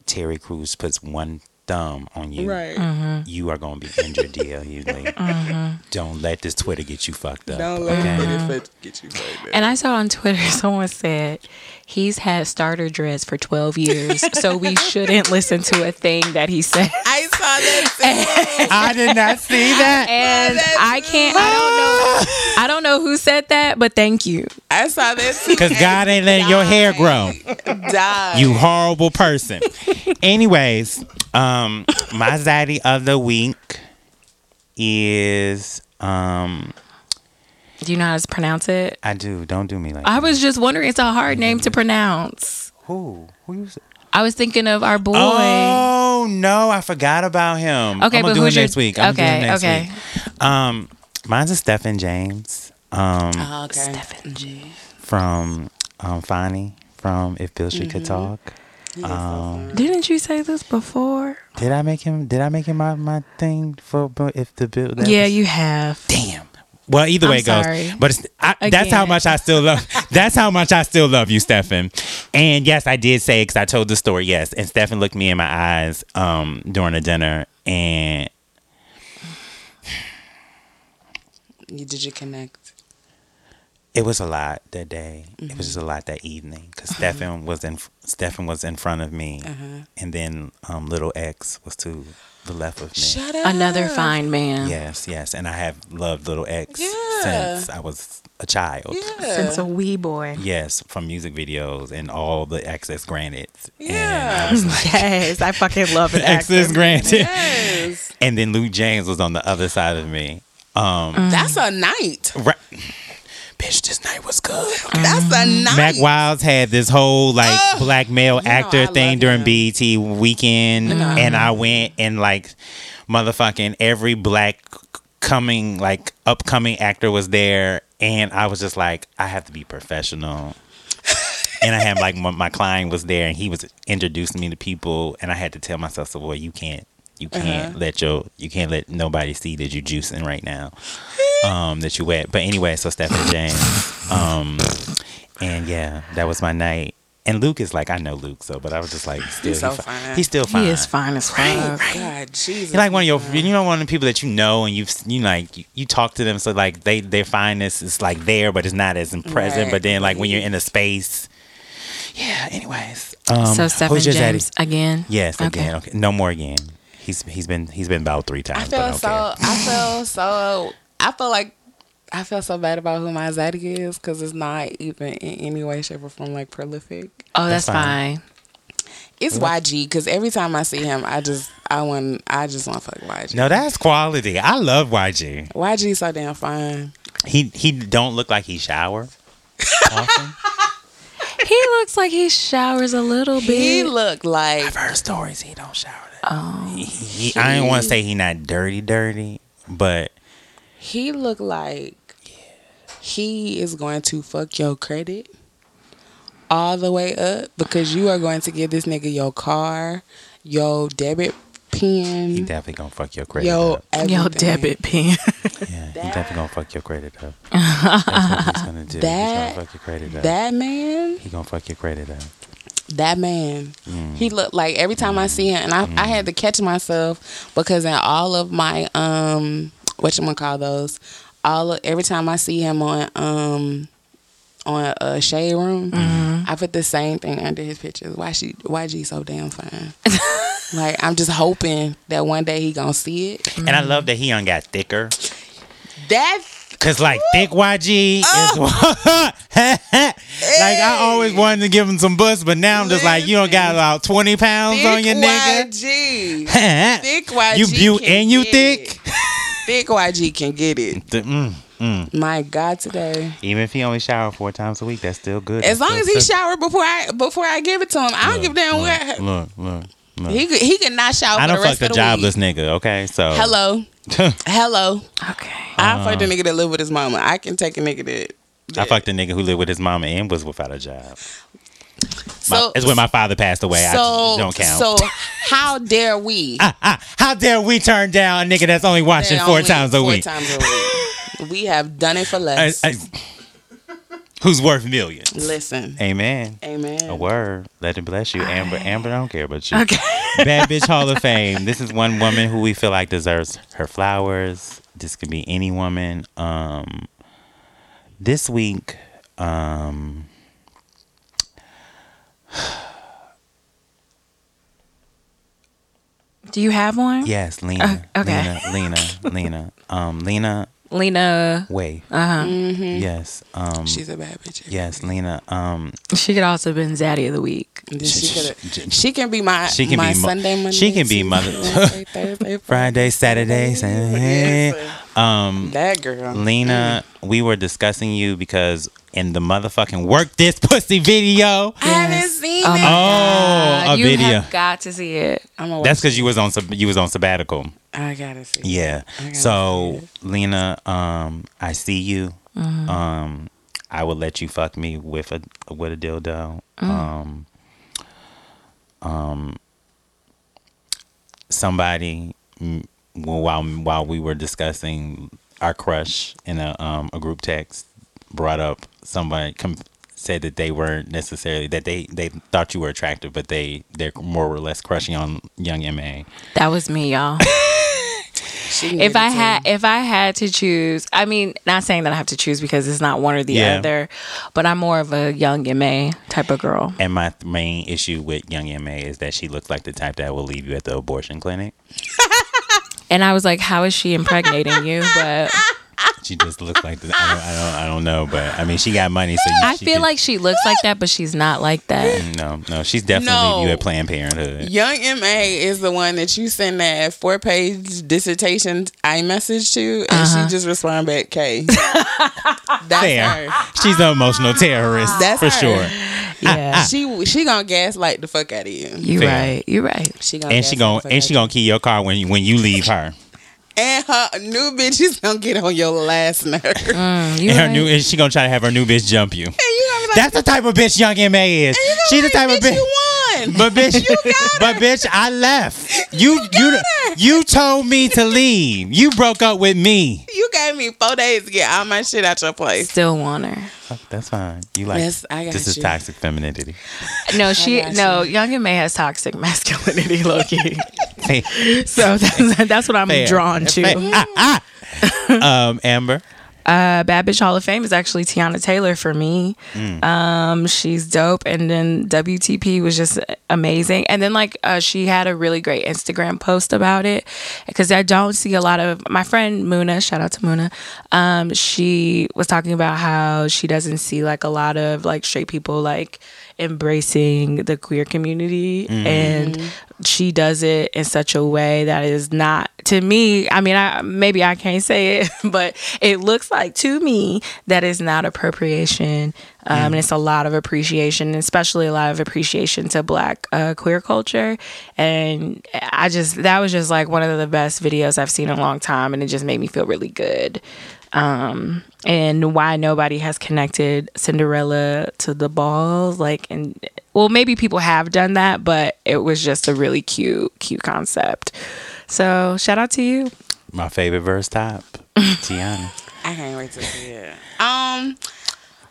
[SPEAKER 1] Terry Crews puts one thumb on you,
[SPEAKER 3] Right. Mm-hmm.
[SPEAKER 1] you are gonna be injured, DL Hughley. Mm-hmm. Don't let this Twitter get you fucked up.
[SPEAKER 3] Don't let
[SPEAKER 1] okay?
[SPEAKER 3] me get it get you pregnant.
[SPEAKER 2] And I saw on Twitter someone said he's had starter dreads for 12 years, so we shouldn't listen to a thing that he said.
[SPEAKER 3] I saw that.
[SPEAKER 1] I did not see that.
[SPEAKER 2] And I can't, I don't know, I don't know who said that, but thank you.
[SPEAKER 3] I saw this.
[SPEAKER 1] Cause God ain't letting your hair grow.
[SPEAKER 3] Die.
[SPEAKER 1] You horrible person. Anyways, um, my zaddy of the week is um
[SPEAKER 2] Do you know how to pronounce it?
[SPEAKER 1] I do. Don't do me like
[SPEAKER 2] I
[SPEAKER 1] that.
[SPEAKER 2] was just wondering, it's a hard name to pronounce.
[SPEAKER 1] who? Who you say?
[SPEAKER 2] I was thinking of our boy.
[SPEAKER 1] Oh no, I forgot about him.
[SPEAKER 2] Okay,
[SPEAKER 1] I'm
[SPEAKER 2] but
[SPEAKER 1] gonna do
[SPEAKER 2] who's
[SPEAKER 1] it
[SPEAKER 2] your-
[SPEAKER 1] next week. I'm
[SPEAKER 2] okay,
[SPEAKER 1] next
[SPEAKER 2] okay.
[SPEAKER 1] week. Um, mine's a Stephan James. Um,
[SPEAKER 3] Oh, okay.
[SPEAKER 2] Stephen G.
[SPEAKER 1] from um Fonny from If Beale Street Could Talk. Um,
[SPEAKER 2] Didn't you say this before?
[SPEAKER 1] did I make him? Did I make him my, my thing for if the bill?
[SPEAKER 2] yeah,
[SPEAKER 1] was-
[SPEAKER 2] you have.
[SPEAKER 1] Damn. Well, either
[SPEAKER 2] I'm
[SPEAKER 1] way it goes,
[SPEAKER 2] sorry.
[SPEAKER 1] but it's, I, that's how much I still love. that's how much I still love you, Stephan. And yes, I did say because I told the story. Yes, and Stephan looked me in my eyes um, during the dinner, and
[SPEAKER 3] You, did you connect?
[SPEAKER 1] it was a lot that day. It was just a lot that evening because Stephan was in Stephan was in front of me, and then um, little X was to the left of me.
[SPEAKER 3] Shut up.
[SPEAKER 2] Another fine man.
[SPEAKER 1] Yes, yes, and I have loved little X
[SPEAKER 3] Yeah.
[SPEAKER 1] since I was a child.
[SPEAKER 3] Yeah.
[SPEAKER 2] Since a wee boy.
[SPEAKER 1] Yes, from music videos and all the access granted. And
[SPEAKER 3] Yeah.
[SPEAKER 1] I was like,
[SPEAKER 2] Yes, I fucking love it.
[SPEAKER 1] access granted.
[SPEAKER 3] Yes.
[SPEAKER 1] And then Luke James was on the other side of me. Um,
[SPEAKER 3] That's a night.
[SPEAKER 1] right. Bitch, this night was good.
[SPEAKER 3] That's a night.
[SPEAKER 1] Mack Wilds had this whole like
[SPEAKER 3] Ugh.
[SPEAKER 1] black male
[SPEAKER 3] know
[SPEAKER 1] actor
[SPEAKER 3] I
[SPEAKER 1] thing
[SPEAKER 3] love
[SPEAKER 1] during
[SPEAKER 3] him.
[SPEAKER 1] BET weekend, and I went and like motherfucking every black coming like upcoming actor was there, and I was just like, I have to be professional. and I had like my, my client was there, and he was introducing me to people, and I had to tell myself, so boy, you can't You can't let your you can't let nobody see that you juicing right now. Um, that you wet. But anyway, so Stephanie James. Um, and yeah, that was my night. And Luke is like, I know Luke, so but I was just like, still,
[SPEAKER 3] He's so
[SPEAKER 1] he fi-
[SPEAKER 3] fine.
[SPEAKER 1] He's still fine.
[SPEAKER 2] He is fine as fuck. Right.
[SPEAKER 3] God, Jesus.
[SPEAKER 1] He's like one of your, you know, one of the people that you know, and you've, you like, you, you talk to them, so like they, their fineness is like there, but it's not as present.
[SPEAKER 3] Right.
[SPEAKER 1] But then, like when you're in a space, yeah. Anyways, um,
[SPEAKER 2] so Stephen
[SPEAKER 1] who's your daddy?
[SPEAKER 2] James again.
[SPEAKER 1] Yes,
[SPEAKER 2] Okay.
[SPEAKER 1] again. Okay, no more again. He's he's been he's been about three
[SPEAKER 3] I
[SPEAKER 1] times.
[SPEAKER 3] feel
[SPEAKER 1] I don't
[SPEAKER 3] so.
[SPEAKER 1] care.
[SPEAKER 3] I feel so. I feel like I feel so bad about who my zaddy is because it's not even in any way, shape, or form like prolific.
[SPEAKER 2] Oh, that's,
[SPEAKER 1] That's fine.
[SPEAKER 2] fine.
[SPEAKER 3] It's YG because every time I see him, I just I want I just want to fuck YG.
[SPEAKER 1] No, that's quality. I love YG.
[SPEAKER 3] YG so damn fine.
[SPEAKER 1] He he don't look like he shower often.
[SPEAKER 2] He looks like he showers a little bit.
[SPEAKER 3] He look like
[SPEAKER 1] I've heard stories he don't shower. That.
[SPEAKER 2] oh,
[SPEAKER 1] He, he, I don't want to say he not dirty, dirty, but
[SPEAKER 3] he look like he is going to fuck your credit all the way up because you are going to give this nigga your car, your debit pin.
[SPEAKER 1] he definitely gonna fuck your credit
[SPEAKER 3] your
[SPEAKER 1] up.
[SPEAKER 2] yo,
[SPEAKER 3] everything.
[SPEAKER 2] debit pin.
[SPEAKER 1] Yeah, he definitely gonna fuck your credit up. That's what he's gonna do.
[SPEAKER 3] That-
[SPEAKER 1] he's gonna fuck your credit up.
[SPEAKER 3] That man,
[SPEAKER 1] he gonna fuck your credit up.
[SPEAKER 3] That man,
[SPEAKER 1] Mm.
[SPEAKER 3] he looked like every time I see him, and I, I had to catch myself because in all of my um, what you gonna call those, all of, every time I see him on um, on a shade room,
[SPEAKER 1] Mm-hmm.
[SPEAKER 3] I put the same thing under his pictures. Why she, why G so damn fine? like I'm just hoping that one day he gonna see it.
[SPEAKER 1] And I love that he done got thicker.
[SPEAKER 3] That
[SPEAKER 1] Cause like thick YG is like I always wanted to give him some bust, but now I'm just like you don't got about twenty pounds on your
[SPEAKER 3] thick
[SPEAKER 1] nigga.
[SPEAKER 3] YG, thick YG,
[SPEAKER 1] you built
[SPEAKER 3] can
[SPEAKER 1] and you thick.
[SPEAKER 3] Thick YG can get it.
[SPEAKER 1] The- mm, mm.
[SPEAKER 3] My God, today.
[SPEAKER 1] Even if he only shower four times a week, that's still good.
[SPEAKER 3] As
[SPEAKER 1] That's
[SPEAKER 3] long as he
[SPEAKER 1] simple.
[SPEAKER 3] shower before I before I give it to him, I don't give a damn
[SPEAKER 1] look,
[SPEAKER 3] where
[SPEAKER 1] Look, look, look.
[SPEAKER 3] he could, he can not shout.
[SPEAKER 1] I
[SPEAKER 3] for
[SPEAKER 1] don't
[SPEAKER 3] the
[SPEAKER 1] fuck
[SPEAKER 3] rest
[SPEAKER 1] the
[SPEAKER 3] of the
[SPEAKER 1] jobless
[SPEAKER 3] week.
[SPEAKER 1] nigga. Okay, so
[SPEAKER 3] Hello, hello.
[SPEAKER 2] okay.
[SPEAKER 3] I fuck the nigga that live with his mama. I can take a nigga that.
[SPEAKER 1] I
[SPEAKER 3] that-
[SPEAKER 1] fucked a nigga who lived with his mama and was without a job. My,
[SPEAKER 3] So
[SPEAKER 1] it's when my father passed away. I
[SPEAKER 3] so
[SPEAKER 1] just don't count.
[SPEAKER 3] so how dare we?
[SPEAKER 1] ah, ah, how dare we turn down a nigga that's only
[SPEAKER 3] watching
[SPEAKER 1] four
[SPEAKER 3] only
[SPEAKER 1] times a
[SPEAKER 3] four
[SPEAKER 1] week?
[SPEAKER 3] times a week. we have done it for
[SPEAKER 1] I-
[SPEAKER 3] less.
[SPEAKER 1] I- who's worth millions?
[SPEAKER 3] Listen,
[SPEAKER 1] Amen.
[SPEAKER 3] amen.
[SPEAKER 1] A word. Let it bless you. Amber Amber I don't care about you.
[SPEAKER 2] Okay.
[SPEAKER 1] Bad Bitch Hall of Fame. This is one woman who we feel like deserves her flowers. This could be any woman. Um this week, um
[SPEAKER 2] Do you have one?
[SPEAKER 1] yes, Lena.
[SPEAKER 2] Uh, okay.
[SPEAKER 1] Lena, Lena, Lena. Um Lena
[SPEAKER 2] Lena.
[SPEAKER 1] Waithe.
[SPEAKER 2] Uh huh.
[SPEAKER 1] Yes. Um
[SPEAKER 3] She's a bad bitch.
[SPEAKER 1] Yes, Lena. Um
[SPEAKER 2] She could also have been Zaddy of the week.
[SPEAKER 3] And then She, she can be my
[SPEAKER 1] She can
[SPEAKER 3] my
[SPEAKER 1] be mo-
[SPEAKER 3] Sunday, Monday,
[SPEAKER 1] she can be mother-
[SPEAKER 3] Wednesday, Thursday,
[SPEAKER 1] Friday, Saturday, Saturday. Um
[SPEAKER 3] That girl.
[SPEAKER 1] Lena, we were discussing you because in the motherfucking work this pussy video.
[SPEAKER 3] I haven't seen
[SPEAKER 2] Oh,
[SPEAKER 3] it.
[SPEAKER 2] my
[SPEAKER 1] Oh,
[SPEAKER 2] God.
[SPEAKER 1] a
[SPEAKER 2] you
[SPEAKER 1] video.
[SPEAKER 2] have got to see it.
[SPEAKER 3] I'm gonna
[SPEAKER 1] That's because you was on sab- you was on sabbatical.
[SPEAKER 3] I gotta see.
[SPEAKER 1] Yeah.
[SPEAKER 3] Gotta
[SPEAKER 1] So
[SPEAKER 3] see
[SPEAKER 1] Lena, um, I see you.
[SPEAKER 2] Mm-hmm.
[SPEAKER 1] Um, I will let you fuck me with a with a dildo.
[SPEAKER 2] Mm.
[SPEAKER 1] Um, um, somebody while while we were discussing our crush in a um a group text brought up somebody com- said that they weren't necessarily that they they thought you were attractive but they they're more or less crushing on young ma
[SPEAKER 2] That was me, y'all. If I had if I had to choose, I mean, not saying that I have to choose because it's not one or the
[SPEAKER 1] Yeah.
[SPEAKER 2] other, but I'm more of a young MA type of girl.
[SPEAKER 1] And my th- main issue with young MA is that she looks like the type that will leave you at the abortion clinic.
[SPEAKER 2] And I was like, how is she impregnating you? But
[SPEAKER 1] She just looks like the, I, don't, I don't I don't know, but I mean she got money, so you,
[SPEAKER 2] I feel
[SPEAKER 1] could-
[SPEAKER 2] like she looks like that, but she's not like that.
[SPEAKER 1] Mm, no no she's definitely
[SPEAKER 3] No.
[SPEAKER 1] you at Planned Parenthood.
[SPEAKER 3] Young MA is the one that you send that four page dissertation I iMessage to, and
[SPEAKER 2] Uh-huh.
[SPEAKER 3] she just respond back K. That's
[SPEAKER 1] Fair.
[SPEAKER 3] her.
[SPEAKER 1] She's an emotional terrorist
[SPEAKER 3] That's
[SPEAKER 1] for
[SPEAKER 3] her.
[SPEAKER 1] sure,
[SPEAKER 2] Yeah, ah, ah.
[SPEAKER 3] She she gonna gaslight the fuck out of you.
[SPEAKER 2] you're
[SPEAKER 1] Fair.
[SPEAKER 2] right. You're right.
[SPEAKER 3] She gonna
[SPEAKER 1] and she gonna and
[SPEAKER 3] out
[SPEAKER 1] she gonna key your car when you when you leave her.
[SPEAKER 3] You. and her new bitch is gonna get on your last nerve.
[SPEAKER 2] Mm, you
[SPEAKER 1] And her
[SPEAKER 2] right.
[SPEAKER 1] new and she gonna try to have her new bitch jump you.
[SPEAKER 3] And you gonna be like,
[SPEAKER 1] That's the type of bitch young MA is.
[SPEAKER 3] you gonna
[SPEAKER 1] She the
[SPEAKER 3] like,
[SPEAKER 1] type of
[SPEAKER 3] bitch
[SPEAKER 1] bitch.
[SPEAKER 3] you won.
[SPEAKER 1] But bitch, but bitch, I left. You you,
[SPEAKER 3] got her.
[SPEAKER 1] you told me to leave. You broke up with me.
[SPEAKER 3] You gave me four days to get all my shit out your place.
[SPEAKER 2] Still want her.
[SPEAKER 1] Oh, That's fine. You like
[SPEAKER 3] Yes, I got
[SPEAKER 1] this is toxic femininity.
[SPEAKER 2] No, she
[SPEAKER 3] got
[SPEAKER 2] no. Young and May has toxic masculinity,
[SPEAKER 1] Loki.
[SPEAKER 2] so that's, that's what I'm
[SPEAKER 1] fair.
[SPEAKER 2] drawn to.
[SPEAKER 1] Ah, ah. um, Amber.
[SPEAKER 2] Uh, Bad Bitch Hall of Fame is actually Teyana Taylor for me. Um, she's dope, and then WTP was just amazing. And then like uh, she had a really great Instagram post about it because I don't see a lot of my friend Muna. Shout out to Muna. Um, she was talking about how she doesn't see like a lot of like straight people like embracing the queer community and she does it in such a way that is not to me i mean i maybe i can't say it but it looks like to me that is not appropriation. Um, and it's a lot of appreciation especially a lot of appreciation to black uh, queer culture. And i just that was just like one of the best videos i've seen in a long time and it just made me feel really good um and why nobody has connected Cinderella to the balls like and well maybe people have done that but it was just a really cute cute concept so shout out to you
[SPEAKER 1] My favorite verse top. Teyana.
[SPEAKER 3] I can't wait to see it. Um,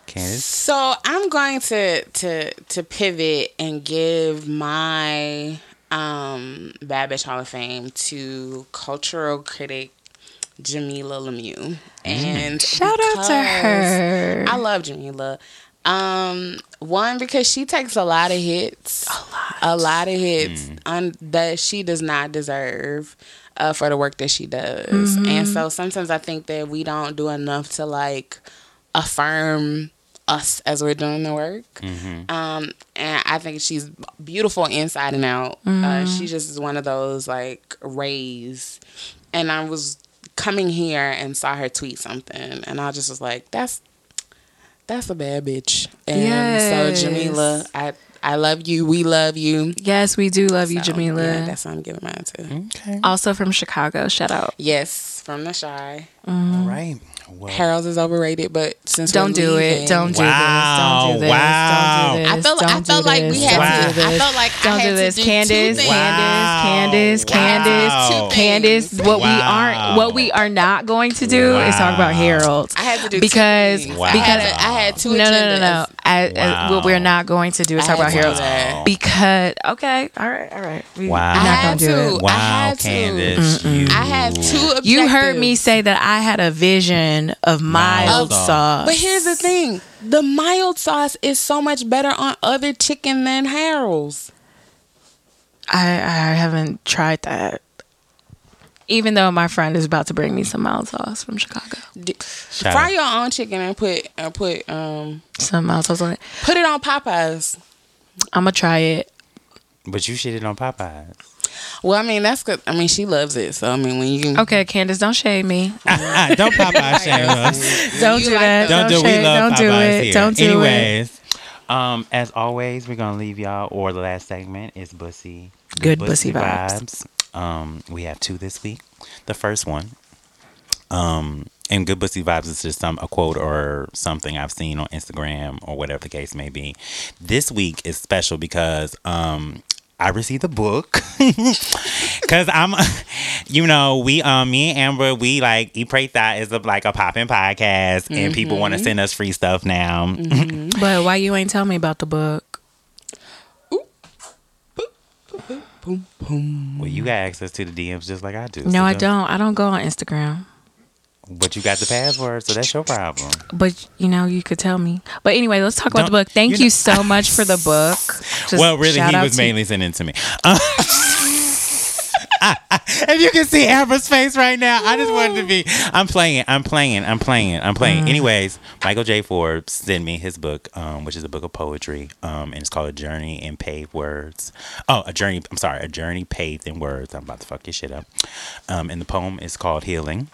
[SPEAKER 1] Candice.
[SPEAKER 3] so I'm going to to to pivot and give my um Bad Bitch Hall of Fame to cultural critic Jamilah Lemieux. And
[SPEAKER 2] shout out to her
[SPEAKER 3] I love Jamilah. Um, one because she takes a lot of hits, a lot, a lot of hits on that she does not deserve uh, for the work that she does. And so sometimes I think that we don't do enough to like affirm us as we're doing the work. Um, and I think she's beautiful inside and out. Uh, she just is one of those like rays. And I was coming here and saw her tweet something, and I just was like, "That's that's a bad bitch." And
[SPEAKER 2] Yes.
[SPEAKER 3] so Jamilah, I I love you. We love you.
[SPEAKER 2] yes we do love you Jamilah
[SPEAKER 3] yeah, that's what I'm giving mine to.
[SPEAKER 1] Okay.
[SPEAKER 2] also from Chicago shout out
[SPEAKER 3] Yes, from the Chi.
[SPEAKER 1] All mm-hmm. right. Well,
[SPEAKER 3] Harold's is overrated, but since
[SPEAKER 2] don't
[SPEAKER 3] we're
[SPEAKER 2] do
[SPEAKER 3] leaving-
[SPEAKER 2] it don't do
[SPEAKER 1] Wow,
[SPEAKER 2] this don't do this
[SPEAKER 1] wow.
[SPEAKER 2] don't do this
[SPEAKER 3] I felt I felt
[SPEAKER 2] do
[SPEAKER 3] like we
[SPEAKER 2] this,
[SPEAKER 3] had
[SPEAKER 1] Wow.
[SPEAKER 3] to. I felt like
[SPEAKER 2] Don't
[SPEAKER 3] I had
[SPEAKER 2] do this,
[SPEAKER 3] to do
[SPEAKER 2] Candice.
[SPEAKER 3] two things.
[SPEAKER 1] Wow.
[SPEAKER 2] Candice, Candice,
[SPEAKER 1] Wow.
[SPEAKER 2] Candice, Candice. What we aren't, what we are not going to do is talk about Harold.
[SPEAKER 3] I had to do two
[SPEAKER 2] because
[SPEAKER 3] things.
[SPEAKER 1] Wow.
[SPEAKER 3] I had, a- I had two
[SPEAKER 2] no, no, no, no.
[SPEAKER 3] agendas.
[SPEAKER 2] I, I-
[SPEAKER 1] Wow.
[SPEAKER 2] what we're not going to do is talk about Harold because okay, all right, all right. We,
[SPEAKER 1] Wow.
[SPEAKER 2] we're
[SPEAKER 3] I
[SPEAKER 2] not
[SPEAKER 3] had
[SPEAKER 2] gonna do it.
[SPEAKER 1] Wow,
[SPEAKER 3] I had to.
[SPEAKER 1] Candice. You,
[SPEAKER 3] I had two objectives.
[SPEAKER 2] You heard me say that I had a vision of mild
[SPEAKER 1] Mild sauce.
[SPEAKER 2] sauce.
[SPEAKER 3] But here's the thing: the mild sauce is so much better on other chicken than Harold's.
[SPEAKER 2] I, I haven't tried that. Even though my friend is about to bring me some mild sauce from Chicago,
[SPEAKER 3] D- Fry
[SPEAKER 1] out.
[SPEAKER 3] your own chicken and put and put um
[SPEAKER 2] some mild sauce on it.
[SPEAKER 3] put it on Popeyes.
[SPEAKER 2] I'm gonna try it.
[SPEAKER 1] But you shit it on Popeyes.
[SPEAKER 3] Well, I mean that's good. I mean she loves it, so I mean when you
[SPEAKER 2] Okay, Candice, don't shade me.
[SPEAKER 1] Don't Popeye shame us.
[SPEAKER 2] Don't
[SPEAKER 3] You
[SPEAKER 2] do
[SPEAKER 3] like
[SPEAKER 2] that.
[SPEAKER 1] Don't do. We
[SPEAKER 2] shade-
[SPEAKER 1] love
[SPEAKER 2] don't do it.
[SPEAKER 1] here.
[SPEAKER 2] Don't do it.
[SPEAKER 1] Anyways, um, as always, we're gonna leave y'all. Or the last segment is bussy.
[SPEAKER 2] Good bussy vibes.
[SPEAKER 1] Um, we have two this week. The first one, um, and good bussy vibes is just some a quote or something I've seen on Instagram or whatever the case may be. This week is special because um. I received a book because I'm, you know, we um me and Amber we like Eat Pray Thought is a, like a popping podcast and people want to send us free stuff now.
[SPEAKER 2] But why you ain't tell me about the book?
[SPEAKER 3] boom boom.
[SPEAKER 1] Well, you got access to the DMs just like I do.
[SPEAKER 2] No,
[SPEAKER 1] so
[SPEAKER 2] I don't. I don't go on Instagram.
[SPEAKER 1] But you got the password, so that's your problem.
[SPEAKER 2] But you know, you could tell me. But anyway, let's talk about
[SPEAKER 1] Don't-
[SPEAKER 2] the book. Thank
[SPEAKER 1] you
[SPEAKER 2] you,
[SPEAKER 1] know-
[SPEAKER 2] so much for the book. Just
[SPEAKER 1] well, really, he was mainly sending to me. Uh, if you can see Amber's face right now, I just wanted to be. I'm playing. I'm playing. I'm playing. I'm playing.
[SPEAKER 2] Mm.
[SPEAKER 1] Anyways, Michael J. Forbes sent me his book, um, which is a book of poetry, um, and it's called A Journey in Paved Words. Oh, a journey. I'm sorry, a journey paved in words. I'm about to fuck your shit up. Um, and the poem is called Healing.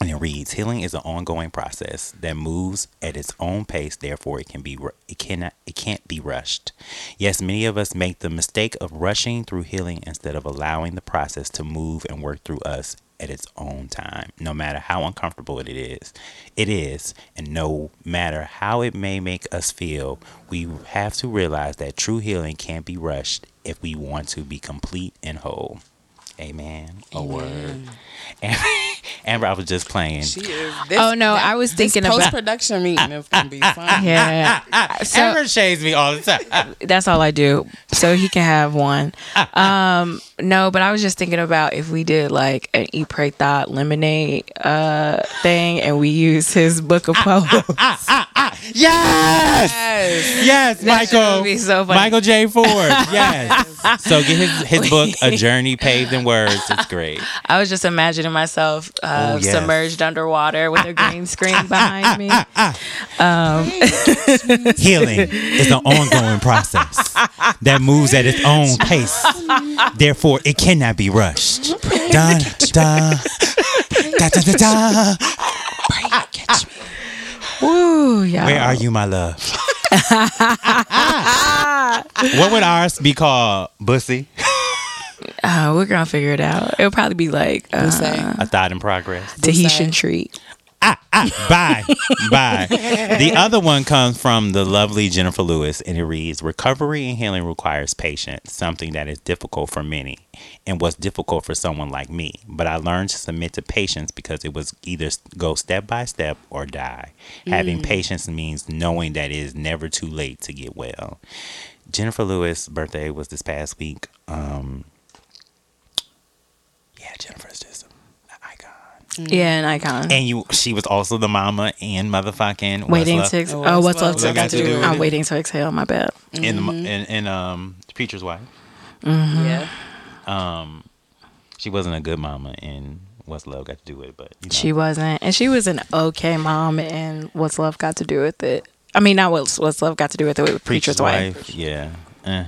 [SPEAKER 1] And it reads: Healing is an ongoing process that moves at its own pace. Therefore, it can be it cannot it can't be rushed. Yes, many of us make the mistake of rushing through healing instead of allowing the process to move and work through us at its own time. No matter how uncomfortable it is, it is, and no matter how it may make us feel, we have to realize that true healing can't be rushed if we want to be complete and whole. Amen. A word. Amber, Amber, I was just playing.
[SPEAKER 3] She is. Oh, this,
[SPEAKER 2] Oh, no, I was thinking about-
[SPEAKER 3] post production meeting is gonna be fun.
[SPEAKER 2] Yeah. So
[SPEAKER 1] Amber shades me all the time.
[SPEAKER 2] that's all I do. So he can have one. Um, no, but I was just thinking about if we did like an Eat Pray Thought lemonade uh thing and we use his book of ah, ah, poems.
[SPEAKER 1] Ah, yes,
[SPEAKER 3] Yes.
[SPEAKER 1] yes,
[SPEAKER 2] That shit
[SPEAKER 1] Michael.
[SPEAKER 2] be so funny.
[SPEAKER 1] Michael J. Ford. Yes. so get his his book, A Journey Paved in Words. It's great.
[SPEAKER 2] I was just imagining myself uh,
[SPEAKER 1] Oh, yes.
[SPEAKER 2] submerged underwater with a green screen behind me.
[SPEAKER 1] Healing is an ongoing process that moves at its own pace. Therefore, it cannot be rushed. Da da da da da da.
[SPEAKER 2] Woo, yeah.
[SPEAKER 1] Where are you, my love? what would ours be called? Bussy?
[SPEAKER 2] Uh, we're gonna figure it out. It'll probably be like uh,
[SPEAKER 1] A thought in progress.
[SPEAKER 2] Tahitian
[SPEAKER 3] Bussai.
[SPEAKER 2] treat.
[SPEAKER 1] Bye. Bye. The other one comes from the lovely Jennifer Lewis, and it reads Recovery and healing requires patience, something that is difficult for many and was difficult for someone like me. But I learned to submit to patience because it was either go step by step or die. Having mm. patience means knowing that it is never too late to get well. Jennifer Lewis' birthday was this past week. Um, yeah, Jennifer's just an icon.
[SPEAKER 2] Yeah, an icon.
[SPEAKER 1] And you, she was also the mama and motherfucking
[SPEAKER 2] waiting to
[SPEAKER 1] Love
[SPEAKER 2] ex-
[SPEAKER 3] Oh,
[SPEAKER 2] oh,
[SPEAKER 3] what's
[SPEAKER 2] what's
[SPEAKER 3] love
[SPEAKER 2] love got to do?
[SPEAKER 1] with
[SPEAKER 2] I'm waiting to exhale. My bad.
[SPEAKER 1] in the in, in um Preacher's Wife.
[SPEAKER 3] Yeah.
[SPEAKER 1] Um, she wasn't a good mama, and What's Love got to do with it, but you know.
[SPEAKER 2] She wasn't, and she was an okay mom. And what's love got to do with it? I mean, not what's what's love got to do with it. With preacher's, wife.
[SPEAKER 1] Yeah. Eh.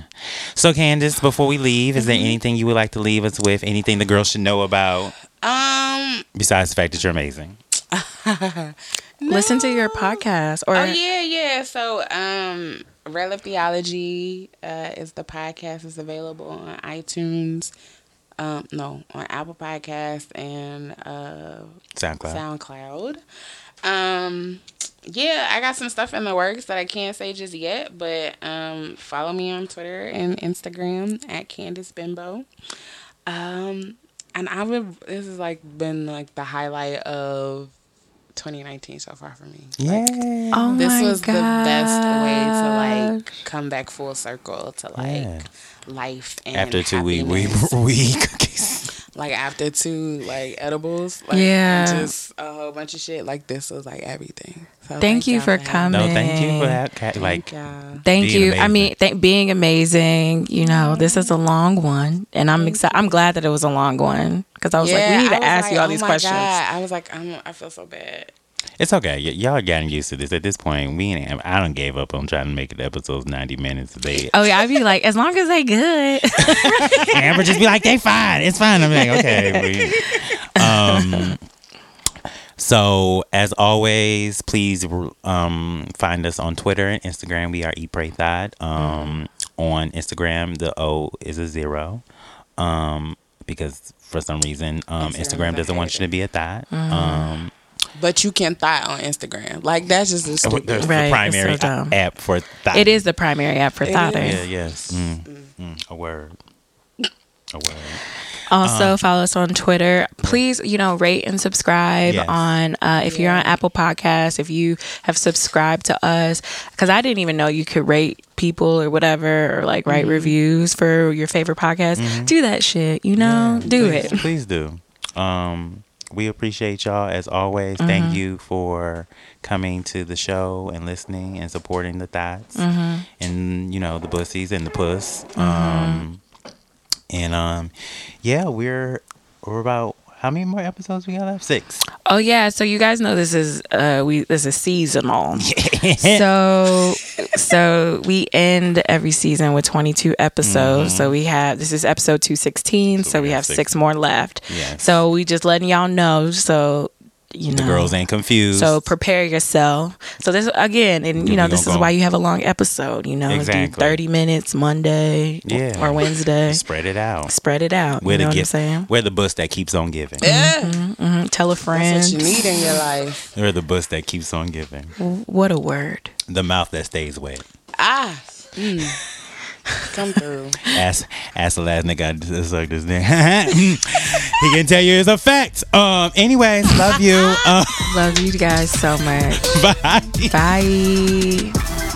[SPEAKER 1] So Candice, before we leave, is there anything you would like to leave us with? Anything the girls should know about
[SPEAKER 3] Um.
[SPEAKER 1] besides the fact that you're amazing?
[SPEAKER 2] Listen to your podcast, or
[SPEAKER 3] Oh yeah, yeah. So, um, Red Lip Theology uh, is the podcast. is available on iTunes. Um, no, on Apple Podcasts and uh,
[SPEAKER 1] SoundCloud.
[SPEAKER 3] SoundCloud. Um, yeah, I got some stuff in the works that I can't say just yet, but um, follow me on Twitter and Instagram at Candice Bimbo. Um, and I would. This has like been like the highlight of 2019 so far for me. Like,
[SPEAKER 1] yeah.
[SPEAKER 2] oh
[SPEAKER 3] this
[SPEAKER 2] my
[SPEAKER 3] was the best way to like come back full circle to like
[SPEAKER 1] Yeah.
[SPEAKER 3] life and
[SPEAKER 1] After two week we
[SPEAKER 3] happiness.
[SPEAKER 1] we cookies.
[SPEAKER 3] Like after two like edibles like
[SPEAKER 2] Yeah.
[SPEAKER 3] just a whole bunch of shit like this was like everything so
[SPEAKER 2] Thank you
[SPEAKER 3] y'all
[SPEAKER 2] for coming.
[SPEAKER 1] No, thank you for that. Cat. Like
[SPEAKER 3] Thank y'all.
[SPEAKER 2] Thank
[SPEAKER 1] being
[SPEAKER 2] you. I mean, th- being amazing. You know, this is a long one, and I'm excited. I'm glad that it was a long one because I was like, we need to ask
[SPEAKER 3] like,
[SPEAKER 2] you all
[SPEAKER 3] oh
[SPEAKER 2] these
[SPEAKER 3] my
[SPEAKER 2] questions.
[SPEAKER 3] God. I was like I'm, I feel so bad
[SPEAKER 1] It's okay. Y- y'all are getting used to this. At this point, we ain't, I don't gave up on trying to make the episodes ninety minutes. They
[SPEAKER 2] Oh yeah, I'd be like, as long as they good.
[SPEAKER 1] Amber just be like, they fine. It's fine. I'm like, okay. we- um, so as always, please um, find us on Twitter and Instagram. We are Eat Pray. Um, On Instagram, the O is a zero. Um, because for some reason, um,
[SPEAKER 3] Instagram
[SPEAKER 1] Instagram doesn't want you to be a thought. Um,
[SPEAKER 3] but you can thought on Instagram like that's just a
[SPEAKER 1] the,
[SPEAKER 3] stupid
[SPEAKER 1] the
[SPEAKER 2] Right, it's
[SPEAKER 1] primary
[SPEAKER 2] so
[SPEAKER 1] app for thought.
[SPEAKER 2] it is the primary app for
[SPEAKER 3] It
[SPEAKER 2] thoughters.
[SPEAKER 1] Yeah. Yes. Mm, mm, a word. A word.
[SPEAKER 2] Also, follow us on Twitter. Please, you know, rate and subscribe
[SPEAKER 1] Yes.
[SPEAKER 2] on uh, if you're on Apple Podcasts. If you have subscribed to us, because I didn't even know you could rate people or whatever, or like write reviews for your favorite podcast. Do that shit. You know,
[SPEAKER 1] Yeah,
[SPEAKER 2] do
[SPEAKER 1] please,
[SPEAKER 2] it.
[SPEAKER 1] Please do. Um, we appreciate y'all as always.
[SPEAKER 2] Mm-hmm.
[SPEAKER 1] Thank you for coming to the show and listening and supporting the thoughts
[SPEAKER 2] Mm-hmm.
[SPEAKER 1] and you know the bussies and the puss. Um, and um, yeah, we're we're about how many more episodes we got left? Six.
[SPEAKER 2] Oh yeah, so you guys know this is uh we this is seasonal. so so we end every season with 22 episodes. So we have this is episode 216, so,
[SPEAKER 1] we
[SPEAKER 2] we have
[SPEAKER 1] six
[SPEAKER 2] six, more left.
[SPEAKER 1] Yes.
[SPEAKER 2] So we just letting y'all know so you know
[SPEAKER 1] The girls ain't confused.
[SPEAKER 2] so prepare yourself. So this again, and you know, this is why you have a long episode. You know, do
[SPEAKER 1] Exactly.
[SPEAKER 2] thirty minutes Monday
[SPEAKER 1] Yeah.
[SPEAKER 2] or Wednesday.
[SPEAKER 1] spread it out.
[SPEAKER 2] Spread it out.
[SPEAKER 1] We're
[SPEAKER 2] you know
[SPEAKER 1] the
[SPEAKER 2] what I'm
[SPEAKER 1] gift.
[SPEAKER 2] saying?
[SPEAKER 1] We're the bus that keeps on giving.
[SPEAKER 3] yeah
[SPEAKER 2] Mhm. Tell a friend.
[SPEAKER 3] that's what you need in your life
[SPEAKER 1] We're the bus that keeps on giving.
[SPEAKER 2] What a word.
[SPEAKER 1] The mouth that stays wet.
[SPEAKER 3] ah Come through.
[SPEAKER 1] Ask, ask the last nigga I sucked this dick. he can tell you it's a fact. Um. Anyways, love you. Uh,
[SPEAKER 2] Love you guys so much.
[SPEAKER 1] bye.
[SPEAKER 2] Bye.